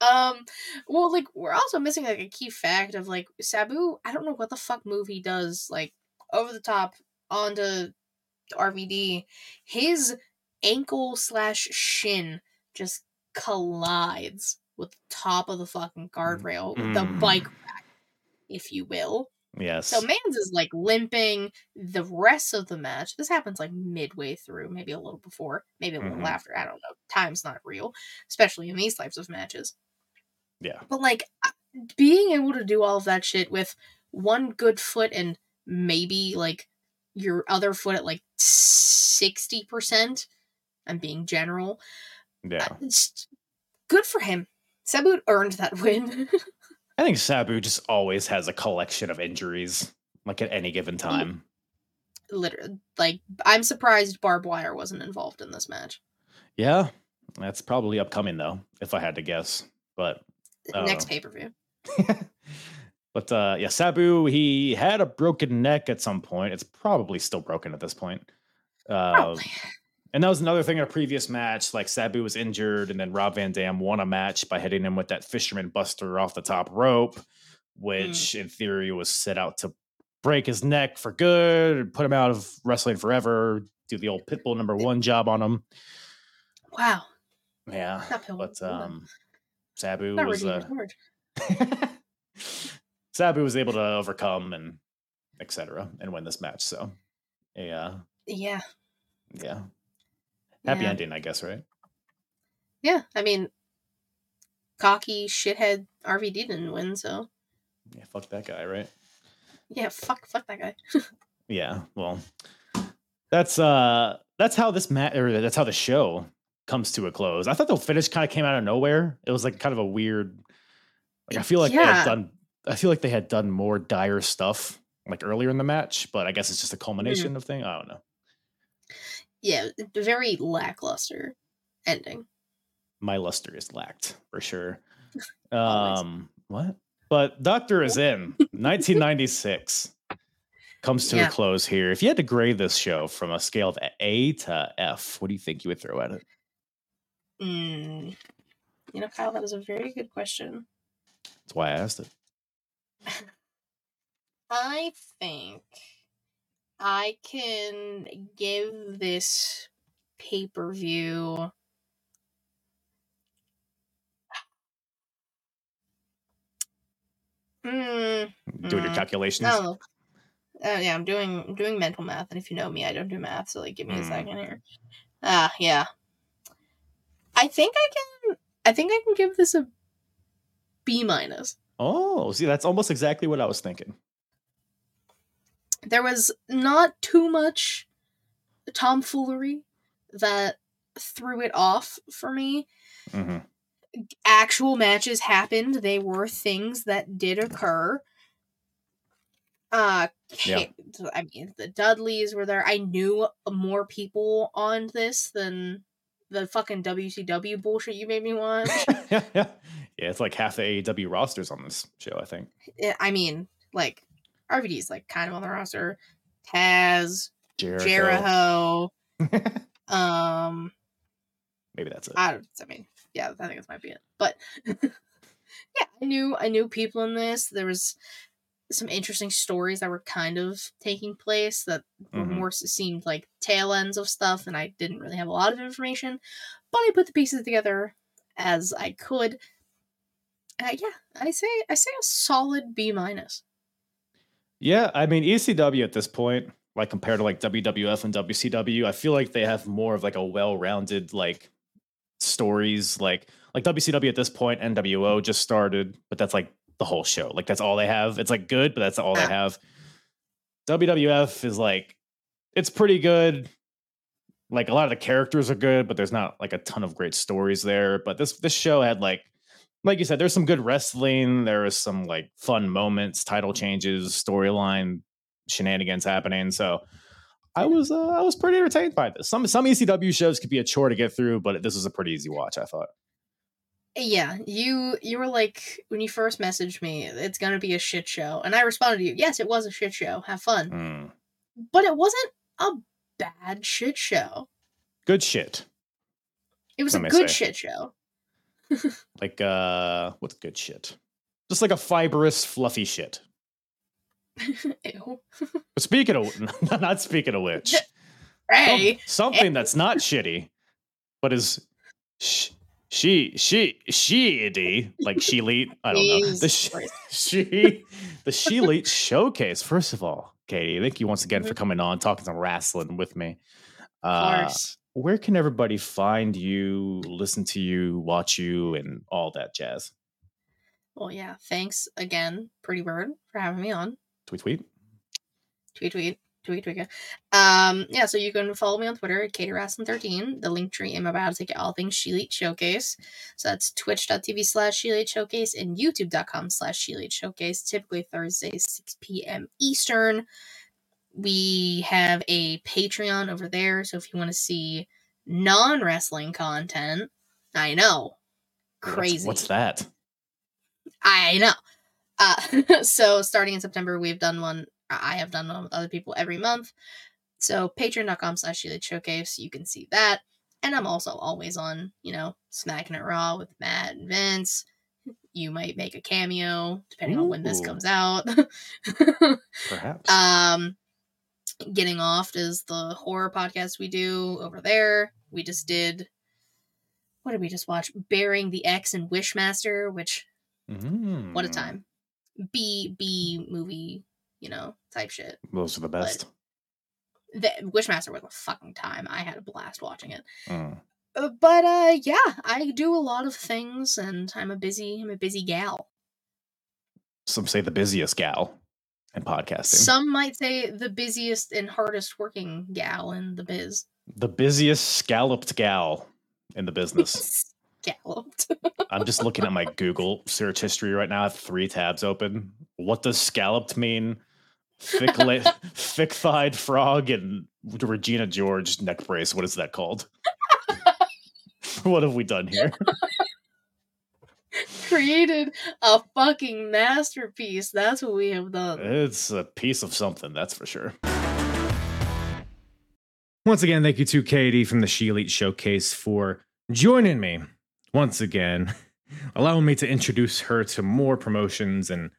um, well, like we're also missing like a key fact of like Sabu. I don't know what the fuck move he does, like over the top onto RVD. His ankle slash shin just collides with the top of the fucking guardrail, the Mm. bike rack, if you will. Yes. So Mans is like limping the rest of the match. This happens like midway through, maybe a little before, maybe a little Mhm. after. I don't know. Time's not real, especially in these types of matches. yeah. But like being able to do all of that shit with one good foot and maybe like your other foot at like 60%, I'm being general. Yeah. It's good for him. Sabu earned that win. *laughs* I think Sabu just always has a collection of injuries, like at any given time. Literally, like I'm surprised barbed wire wasn't involved in this match. Yeah. That's probably upcoming though, if I had to guess. But Next uh, Oh. pay per view. *laughs* but uh yeah, Sabu, he had a broken neck at some point. It's probably still broken at this point. Uh, *laughs* and that was another thing in a previous match. Like Sabu was injured, and then Rob Van Dam won a match by hitting him with that fisherman buster off the top rope, which in theory was set out to break his neck for good, put him out of wrestling forever, do the old pitbull number one job on him. Wow. Yeah. But um Sabu was uh. *laughs* *laughs* Sabu was able to overcome and etc. and win this match. So yeah, Yeah. yeah. Happy yeah. ending, I guess, right? Yeah. I mean, cocky shithead RVD didn't win, so Yeah, fuck that guy, right? yeah. Fuck. Fuck that guy. *laughs* Yeah, well, that's uh that's how this mat or that's how the show comes to a close. I thought the finish kind of came out of nowhere. It was like kind of a weird like I feel like Yeah. had done I feel like they had done more dire stuff like earlier in the match, but I guess it's just a culmination of thing. I don't know. yeah. Very lackluster ending. My luster is lacked for sure. *laughs* Um what? But Doctor is in 1996 comes to Yeah. a close here. If you had to grade this show from a scale of A to F, what do you think you would throw at it? Mm. You know, Kyle, that is a very good question. That's why I asked it. I think I can give this pay per view. Mm, Doing your Mm. calculations. no. Uh, yeah, I'm doing I'm doing mental math, and if you know me, I don't do math. So like, give me a Mm. second here. Ah, yeah. I think I can. I think I can give this a B minus. Oh, see, that's almost exactly what I was thinking. there was not too much tomfoolery that threw it off for me. hmm Actual matches happened. They were things that did occur. Uh Yeah. I mean the Dudleys were there. I knew more people on this than the fucking WCW bullshit you made me watch. *laughs* yeah, yeah, yeah. It's like half the AEW rosters on this show. I think. Yeah, I mean, like RVD's like kind of on the roster. Taz, Jericho. Jericho, *laughs* um Maybe that's it. I don't. I mean, yeah, I think this might be it. But *laughs* yeah, I knew I knew people in this. There was some interesting stories that were kind of taking place that were Mhm. more seemed like tail ends of stuff, and I didn't really have a lot of information. But I put the pieces together as I could. Uh, yeah, I say I say a solid B minus. Yeah, I mean ECW at this point, like compared to like WWF and WCW, I feel like they have more of like a well-rounded like stories. Like like WCW at this point, NWO just started, but that's like the whole show. Like that's all they have. It's like good, but that's all they have. WWF is like it's pretty good. Like a lot of the characters are good, but there's not like a ton of great stories there. But this this show had like like you said, there's some good wrestling. There was some like fun moments, title changes, storyline shenanigans happening. So I was uh, I was pretty entertained by this. Some some ECW shows could be a chore to get through, but this was a pretty easy watch. I thought. Yeah, you you were like when you first messaged me, it's gonna be a shit show, and I responded to you, yes, it was a shit show. Have fun, Mm. but it wasn't a bad shit show. Good shit. It was a good say. shit show. *laughs* like uh what's good shit? Just like a fibrous, fluffy shit. *laughs* Ew. *laughs* But speaking of not speaking of which, some- Hey. something that's not shitty, but is sh- she she she like ShElite. I don't know. The sh- she the ShElite Showcase. First of all, Katie, thank you once again for Mhm. coming on talking some wrestling with me. Of Uh, course. Where can everybody find you, listen to you, watch you, and all that jazz? Well, yeah. Thanks again, Pretty Bird, for having me on. Tweet tweet. Tweet, tweet, tweet, tweet. Um, yeah. So you can follow me on Twitter at KatieWrasslin13. The Linktree in my bio to get all things She Showcase. So that's twitch.tv slash She Showcase and youtube.com slash She Showcase. Typically Thursdays, 6 p.m. Eastern. We have a Patreon over there. So if you want to see non wrestling content, I know. Crazy. What's, that? I know. Uh, *laughs* so starting in September, we've done one. I have done one with other people every month. So patreon.com slash Showcase, you can see that. And I'm also always on, you know, Smacking It Raw with Matt and Vince. You might make a cameo, depending on when this comes out. *laughs* Perhaps. um, Getting Off is the horror podcast we do over there. We just did, what did we just watch? Burying the Ex and Wishmaster, which what a Mm, time. B B movie, you know, type shit. Those are the best. The Wishmaster was a fucking time. I had a blast watching it. Mm. Uh, but uh yeah, I do a lot of things and I'm a busy I'm a busy gal. Some say the busiest gal in podcasting. Some might say the busiest and hardest working gal in the biz. the busiest scalloped gal in the business. *laughs* Scalloped. *laughs* I'm just looking at my Google search history right now. I have three tabs open. What does scalloped mean? Thick, *laughs* thick thighed frog and Regina George neck brace. What is that called? what have we done here? Created a fucking masterpiece. That's what we have done. It's a piece of something, that's for sure. Once again, thank you to Katie from the ShElite Showcase for joining me once again, *laughs* allowing me to introduce her to more promotions and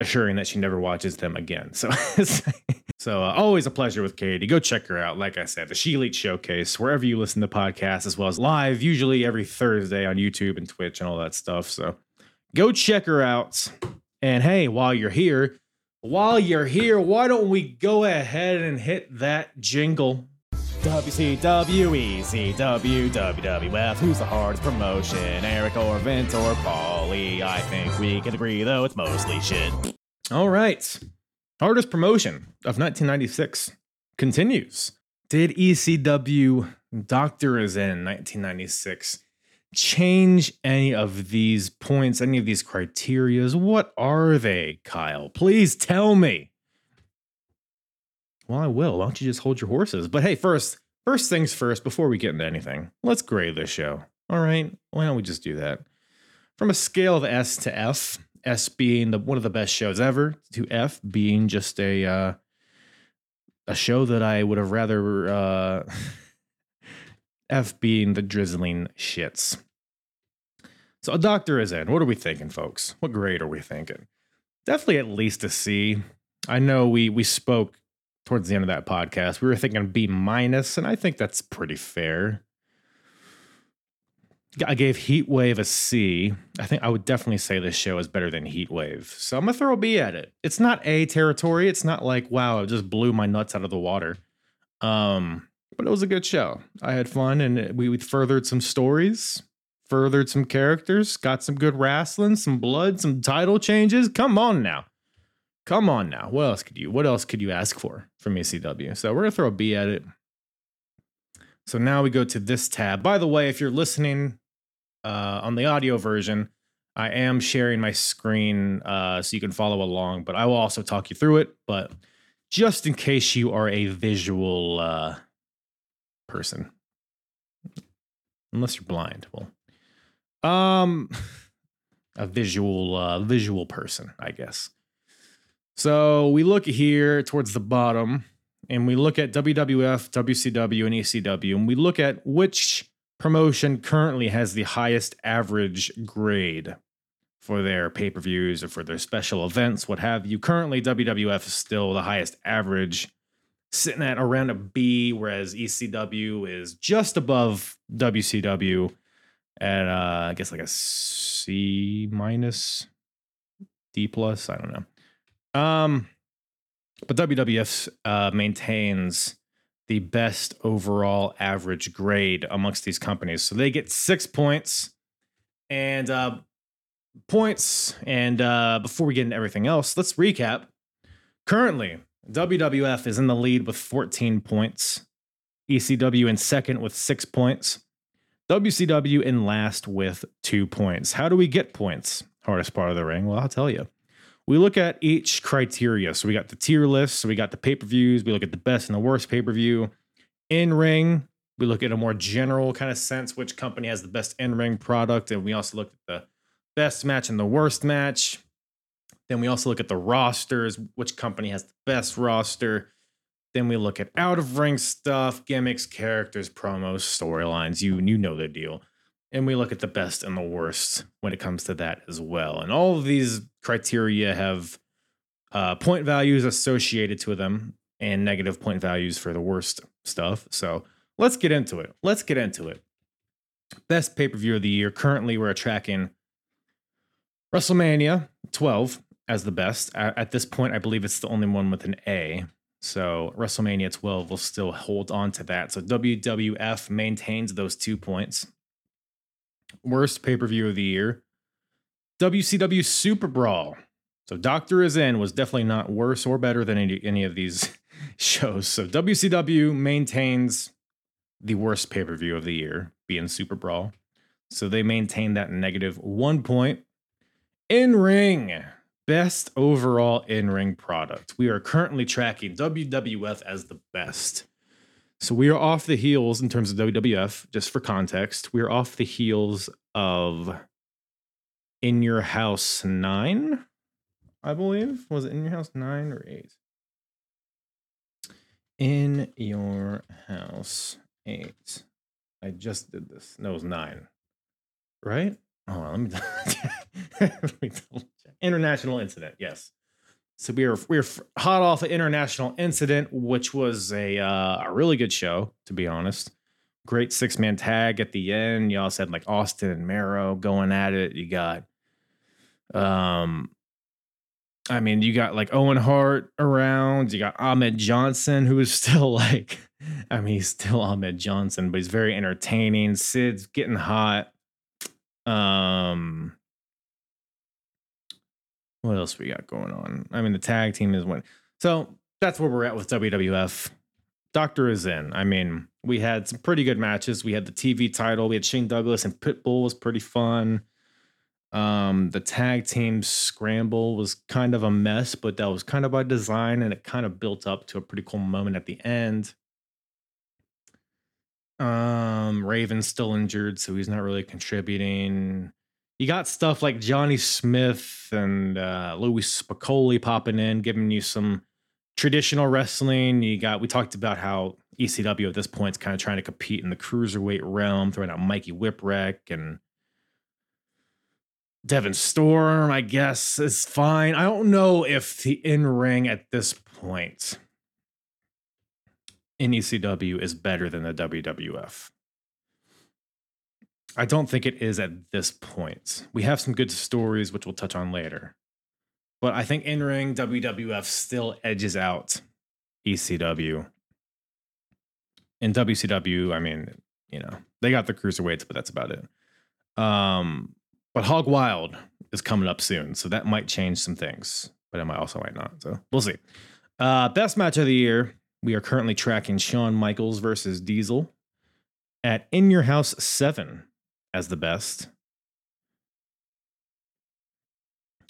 assuring that she never watches them again. So, *laughs* so uh, always a pleasure with Katie. Go check her out. Like I said, the ShElite Showcase, wherever you listen to podcasts, as well as live, usually every Thursday on YouTube and Twitch and all that stuff. So, go check her out. And hey, while you're here, while you're here, why don't we go ahead and hit that jingle? WCW, ECW, WWF. Who's the hardest promotion? Eric or Vince or Paulie? I think we can agree, though, it's mostly shit. All right. Hardest promotion of 1996 continues. Did ECW Doctor is in 1996 change any of these points, any of these criterias? What are they, Kyle? Please tell me. Well, I will. Why don't you just hold your horses? But hey, first, first things first, before we get into anything, let's grade this show. All right. Why don't we just do that? From a scale of S to F, S being the one of the best shows ever, to F being just a uh, a show that I would have rather uh, *laughs* F being the drizzling shits. So a doctor is in. What are we thinking, folks? What grade are we thinking? Definitely at least a C. I know we we spoke towards the end of that podcast. We were thinking B minus, and I think that's pretty fair. I gave Heat Wave a C. I think I would definitely say this show is better than Heat Wave. So I'm gonna throw a B at it. It's not A territory. It's not like wow, it just blew my nuts out of the water. Um, but it was a good show. I had fun, and we, we furthered some stories, furthered some characters, got some good wrestling, some blood, some title changes. Come on now, come on now. What else could you? What else could you ask for from ECW? So we're gonna throw a B at it. So now we go to this tab. By the way, if you're listening uh, on the audio version, I am sharing my screen uh, so you can follow along, but I will also talk you through it. But just in case you are a visual uh, person, unless you're blind, well, um, *laughs* a visual uh, visual person, I guess. So we look here towards the bottom and we look at WWF, WCW, and ECW, and we look at which promotion currently has the highest average grade for their pay per views or for their special events, what have you. Currently, WWF is still the highest average, sitting at around a B, whereas ECW is just above WCW at, uh, I guess, like a C minus, D plus. I don't know. Um, but WWF uh, maintains the best overall average grade amongst these companies. So they get six points. And uh, points. And uh, before we get into everything else, let's recap. Currently, WWF is in the lead with 14 points, ECW in second with six points, WCW in last with two points. How do we get points? Hardest part of the ring? Well, I'll tell you. We look at each criteria. So we got the tier list, so we got the pay per views, we look at the best and the worst pay per view. In ring, we look at a more general kind of sense which company has the best in ring product. And we also look at the best match and the worst match. Then we also look at the rosters, which company has the best roster. Then we look at out of ring stuff, gimmicks, characters, promos, storylines. You you know the deal. And we look at the best and the worst when it comes to that as well. And all of these criteria have uh, point values associated to them and negative point values for the worst stuff. So let's get into it. Let's get into it. Best pay per view of the year. Currently, we're tracking WrestleMania 12 as the best. At this point, I believe it's the only one with an A. So WrestleMania 12 will still hold on to that. So WWF maintains those two points. Worst pay per view of the year WCW Super Brawl. So Doctor is in was definitely not worse or better than any, any of these *laughs* shows. So WCW maintains the worst pay per view of the year, being Super Brawl. So they maintain that negative one point. In ring, best overall in ring product. We are currently tracking WWF as the best. So we are off the heels in terms of WWF, just for context. We are off the heels of In Your House 9, I believe. Was it In Your House 9 or 8? In Your House 8. I just did this. No, it was 9. Right? On, let me, *laughs* let me double check. International incident, yes. So we were we were hot off an international incident, which was a uh, a really good show, to be honest. Great six man tag at the end. Y'all had like Austin and Mero going at it. You got, um, I mean, you got like Owen Hart around. You got Ahmed Johnson, who is *laughs* still like, I mean, he's still Ahmed Johnson, but he's very entertaining. Sid's getting hot. Um, what else we got going on? I mean, the tag team is one. So that's where we're at with WWF. Doctor is in. I mean, we had some pretty good matches. We had the TV title. We had Shane Douglas and Pitbull was pretty fun. Um, the tag team scramble was kind of a mess, but that was kind of by design, and it kind of built up to a pretty cool moment at the end. Um, Raven's still injured, so he's not really contributing. You got stuff like Johnny Smith and uh, Louie Spicolli popping in, giving you some traditional wrestling. You got we talked about how ECW at this point is kind of trying to compete in the cruiserweight realm, throwing out Mikey Whipwreck and Devon Storm. I guess is fine. I don't know if the in ring at this point in ECW is better than the WWF. I don't think it is at this point. We have some good stories, which we'll touch on later. But I think in ring, WWF still edges out ECW. In WCW, I mean, you know, they got the cruiserweights, but that's about it. Um, but Hog Wild is coming up soon, so that might change some things, but it might also might not. So we'll see. Uh, best match of the year we are currently tracking Shawn Michaels versus Diesel at In Your House 7 as the best.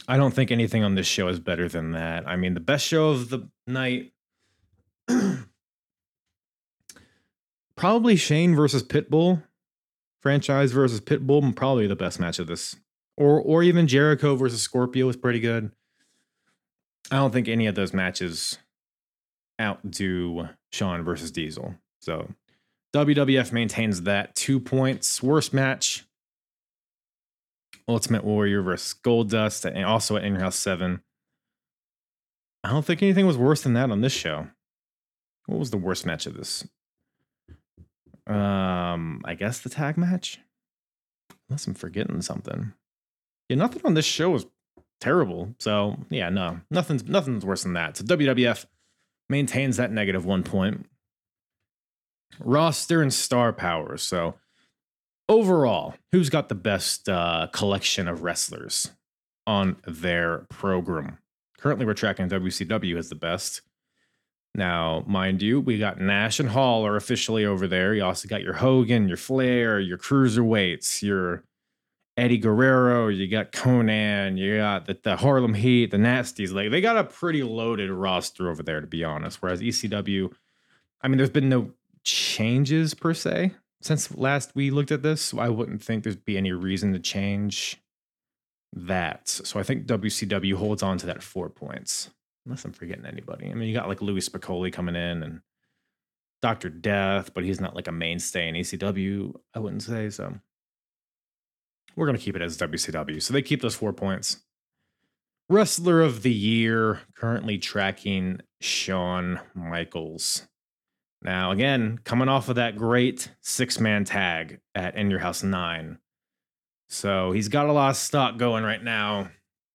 I don't think anything on this show is better than that. I mean, the best show of the night *clears throat* probably Shane versus Pitbull, franchise versus Pitbull, probably the best match of this. Or or even Jericho versus Scorpio was pretty good. I don't think any of those matches outdo Shawn versus Diesel. So WWF maintains that two points. Worst match Ultimate Warrior versus Goldust, and also at In House 7. I don't think anything was worse than that on this show. What was the worst match of this? Um, I guess the tag match. Unless I'm forgetting something. Yeah, nothing on this show was terrible. So yeah, no, nothing's nothing's worse than that. So WWF maintains that negative one point. Roster and star power. So overall, who's got the best uh, collection of wrestlers on their program? Currently, we're tracking WCW as the best. Now, mind you, we got Nash and Hall are officially over there. You also got your Hogan, your Flair, your cruiserweights, your Eddie Guerrero, you got Konnan, you got the, the Harlem Heat, the Nasties. Like they got a pretty loaded roster over there, to be honest. Whereas ECW, I mean, there's been no changes per se since last we looked at this. I wouldn't think there'd be any reason to change that. So I think WCW holds on to that four points, unless I'm forgetting anybody. I mean, you got like Louie Spicolli coming in and Dr. Death, but he's not like a mainstay in ECW, I wouldn't say. So we're going to keep it as WCW. So they keep those four points. Wrestler of the Year, currently tracking Shawn Michaels. Now, again, coming off of that great six man tag at In Your House 9. So he's got a lot of stock going right now.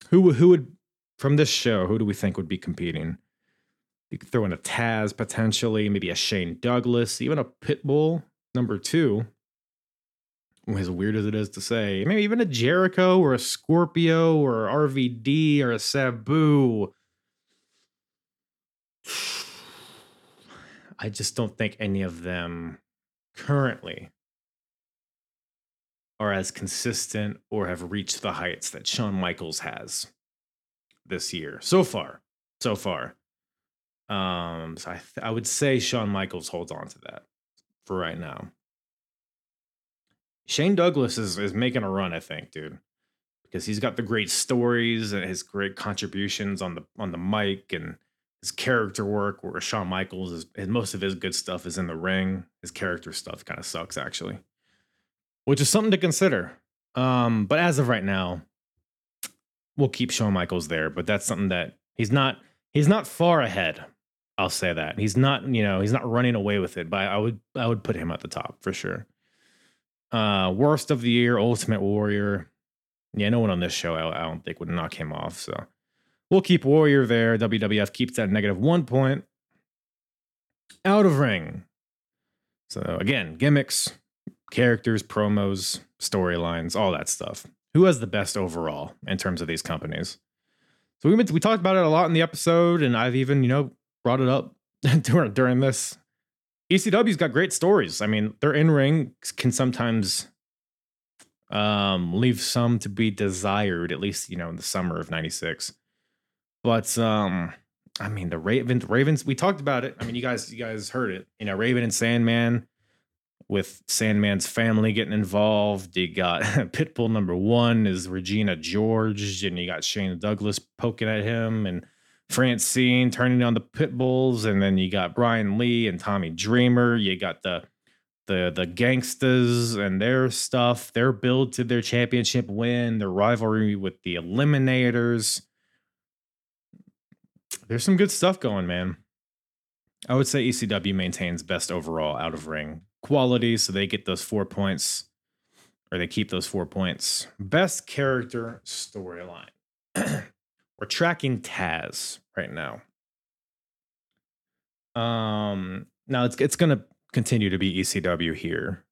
Who, who would, from this show, who do we think would be competing? You could throw in a Taz potentially, maybe a Shane Douglas, even a Pitbull number two as weird as it is to say, maybe even a Jericho or a Scorpio or RVD or a Sabu. I just don't think any of them currently are as consistent or have reached the heights that Shawn Michaels has this year so far. So far. Um, so I, th- I would say Shawn Michaels holds on to that for right now. Shane Douglas is is making a run, I think, dude, because he's got the great stories and his great contributions on the on the mic and his character work. Where Shawn Michaels is, and most of his good stuff is in the ring. His character stuff kind of sucks, actually, which is something to consider. Um, but as of right now, we'll keep Shawn Michaels there. But that's something that he's not he's not far ahead. I'll say that he's not you know he's not running away with it. But I would I would put him at the top for sure. Uh, worst of the year, Ultimate Warrior. Yeah, no one on this show I, I don't think would knock him off. So we'll keep Warrior there. WWF keeps that negative one point. Out of ring. So again, gimmicks, characters, promos, storylines, all that stuff. Who has the best overall in terms of these companies? So we we talked about it a lot in the episode, and I've even you know brought it up *laughs* during during this ECW's got great stories. I mean, their in ring can sometimes um, leave some to be desired, at least, you know, in the summer of 96. But um, I mean, the Raven, Ravens, we talked about it. I mean, you guys, you guys heard it. You know, Raven and Sandman with Sandman's family getting involved. You got *laughs* Pitbull number one is Regina George, and you got Shane Douglas poking at him, and Francine turning on the pit bulls, and then you got Brian Lee and Tommy Dreamer. You got the the the gangsters and their stuff, their build to their championship win, their rivalry with the Eliminators. There's some good stuff going, man. I would say ECW maintains best overall out of ring quality, so they get those four points, or they keep those four points. Best character storyline. *clears throat* we're tracking Taz right now. Um, now it's it's gonna continue to be ECW here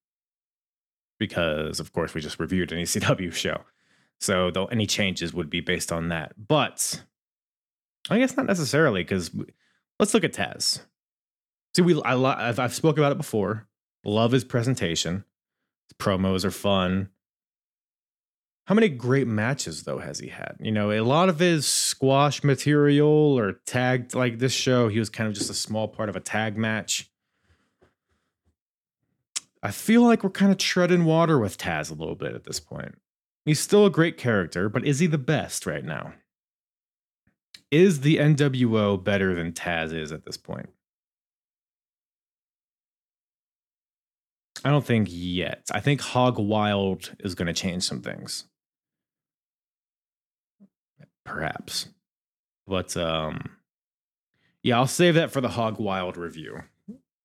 because, of course, we just reviewed an ECW *laughs* show, so though any changes would be based on that. But I guess not necessarily because let's look at Taz. See, we I I've, I've spoke about it before. Love his presentation. His promos are fun. How many great matches though has he had? You know, a lot of his squash material or tagged like this show, he was kind of just a small part of a tag match. I feel like we're kind of treading water with Taz a little bit at this point. He's still a great character, but is he the best right now? Is the NWO better than Taz is at this point? I don't think yet. I think Hog Wild is going to change some things. Perhaps. But um yeah, I'll save that for the Hog Wild review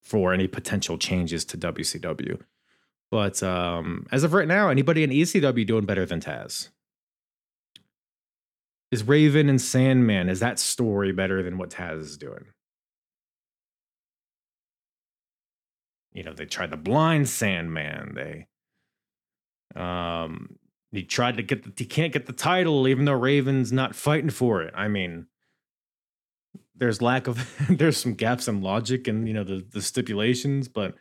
for any potential changes to WCW. But um as of right now, anybody in ECW doing better than Taz? Is Raven and Sandman, is that story better than what Taz is doing? You know, they tried the blind Sandman. They um he tried to get the he can't get the title even though Raven's not fighting for it. I mean, there's lack of *laughs* there's some gaps in logic and you know the the stipulations, but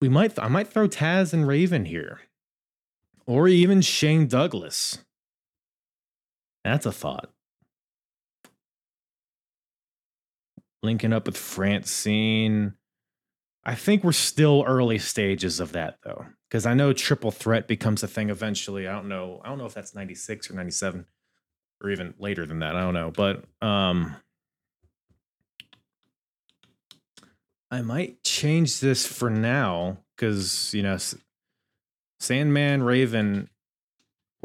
we might I might throw Taz and Raven here. Or even Shane Douglas. That's a thought. Linking up with Francine. I think we're still early stages of that though, because I know triple threat becomes a thing eventually. I don't know. I don't know if that's 96 or 97 or even later than that. I don't know, but um I might change this for now cuz you know Sandman Raven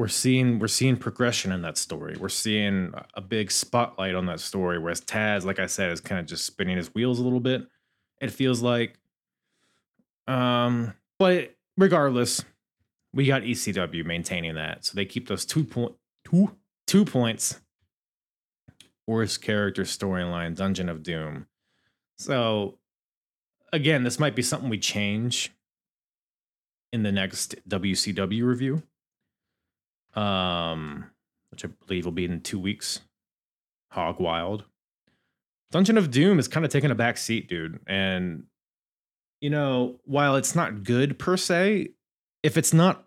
we're seeing we're seeing progression in that story. We're seeing a- big spotlight on that story whereas Taz like I said is kind of just spinning his wheels a little bit. It feels like um, but regardless, we got ECW maintaining that, so they keep those two point two two points. Worst character storyline, Dungeon of Doom. So again, this might be something we change in the next WCW review, um, which I believe will be in two weeks. Hog Wild. Dungeon of Doom is kind of taking a back seat, dude, and you know, while it's not good per se, if it's not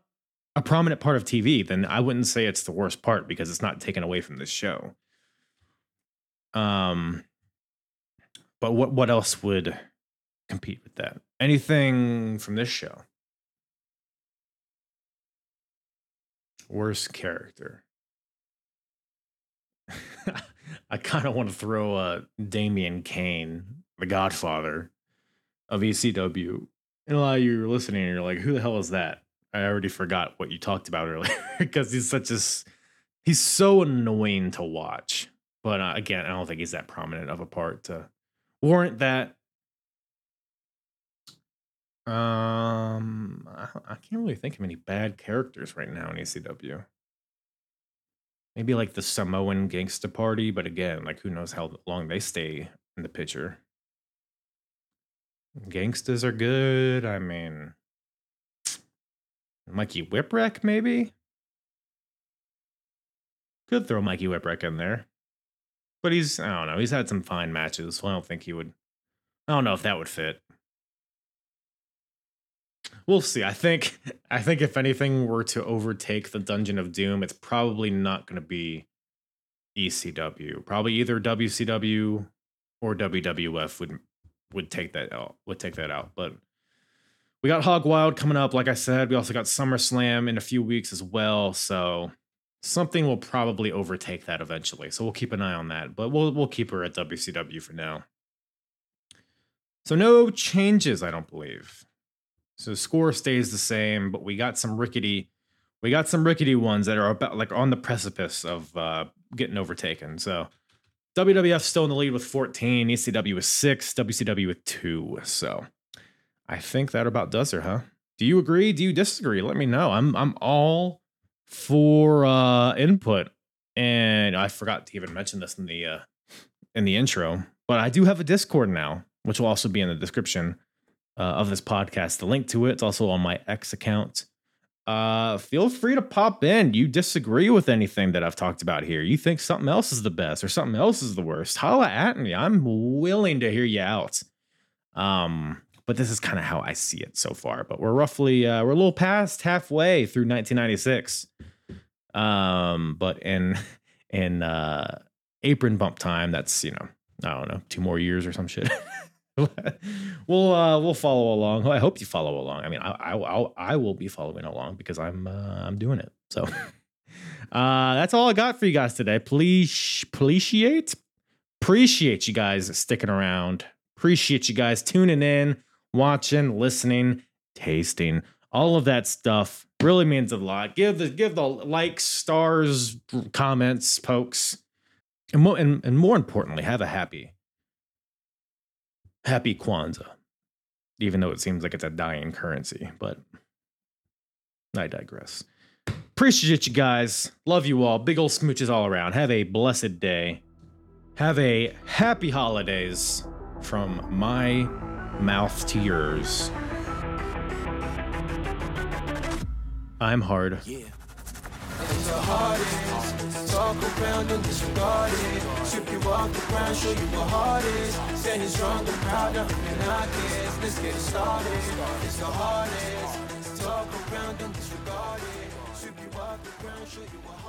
a prominent part of TV, then I wouldn't say it's the worst part because it's not taken away from this show. Um, but what what else would compete with that? Anything from this show? Worst character. *laughs* I kind of want to throw uh, Damien Kane, the Godfather, of ECW. And a lot of you are listening and you're like, who the hell is that? I already forgot what you talked about earlier *laughs* because he's such a he's so annoying to watch. But uh, again, I don't think he's that prominent of a part to warrant that. Um, I, I can't really think of any bad characters right now in ECW. Maybe like the Samoan Gangsta Party, but again, like who knows how long they stay in the picture. Gangstas are good. I mean, Mikey Whipwreck, maybe? Could throw Mikey Whipwreck in there. But he's, I don't know, he's had some fine matches, so I don't think he would. I don't know if that would fit. We'll see. I think, I think if anything were to overtake the Dungeon of Doom, it's probably not going to be ECW. Probably either WCW or WWF would would take that out. Would take that out. But we got Hog Wild coming up. Like I said, we also got SummerSlam in a few weeks as well. So something will probably overtake that eventually. So we'll keep an eye on that. But we'll we'll keep her at WCW for now. So no changes, I don't believe. So the score stays the same, but we got some rickety, we got some rickety ones that are about like on the precipice of uh, getting overtaken. So WWF still in the lead with 14, ECW with six, WCW with two. So I think that about does her, huh? Do you agree? Do you disagree? Let me know. I'm I'm all for uh input. And I forgot to even mention this in the uh in the intro, but I do have a Discord now, which will also be in the description uh, of this podcast. The link to it, it's also on my X account. Uh, feel free to pop in. You disagree with anything that I've talked about here. You think something else is the best or something else is the worst. Holla at me. I'm willing to hear you out. Um, but this is kind of how I see it so far. But we're roughly uh, we're a little past halfway through 1996. Um, but in in uh apron bump time, that's you know I don't know two more years or some shit. *laughs* *laughs* we'll uh we'll follow along. I hope you follow along. I mean, I I I'll, I will be following along because I'm uh, I'm doing it. So *laughs* uh that's all I got for you guys today. Please appreciate appreciate you guys sticking around. Appreciate you guys tuning in, watching, listening, tasting. All of that stuff really means a lot. Give the give the likes, stars, comments, pokes, and more and, and more importantly, have a happy, happy Kwanzaa. Even though it seems like it's a dying currency, but I digress. Appreciate you guys. Love you all. Big old smooches all around. Have a blessed day. Have a happy holidays from my mouth to yours. I'm hard. Yeah. Talk around and disregard it. Strip you off the ground, show you what heart is. Standing strong and proud, nothing I guess. Let's get it started. It's the hardest. Talk around and disregard it. Strip you off the ground, show you what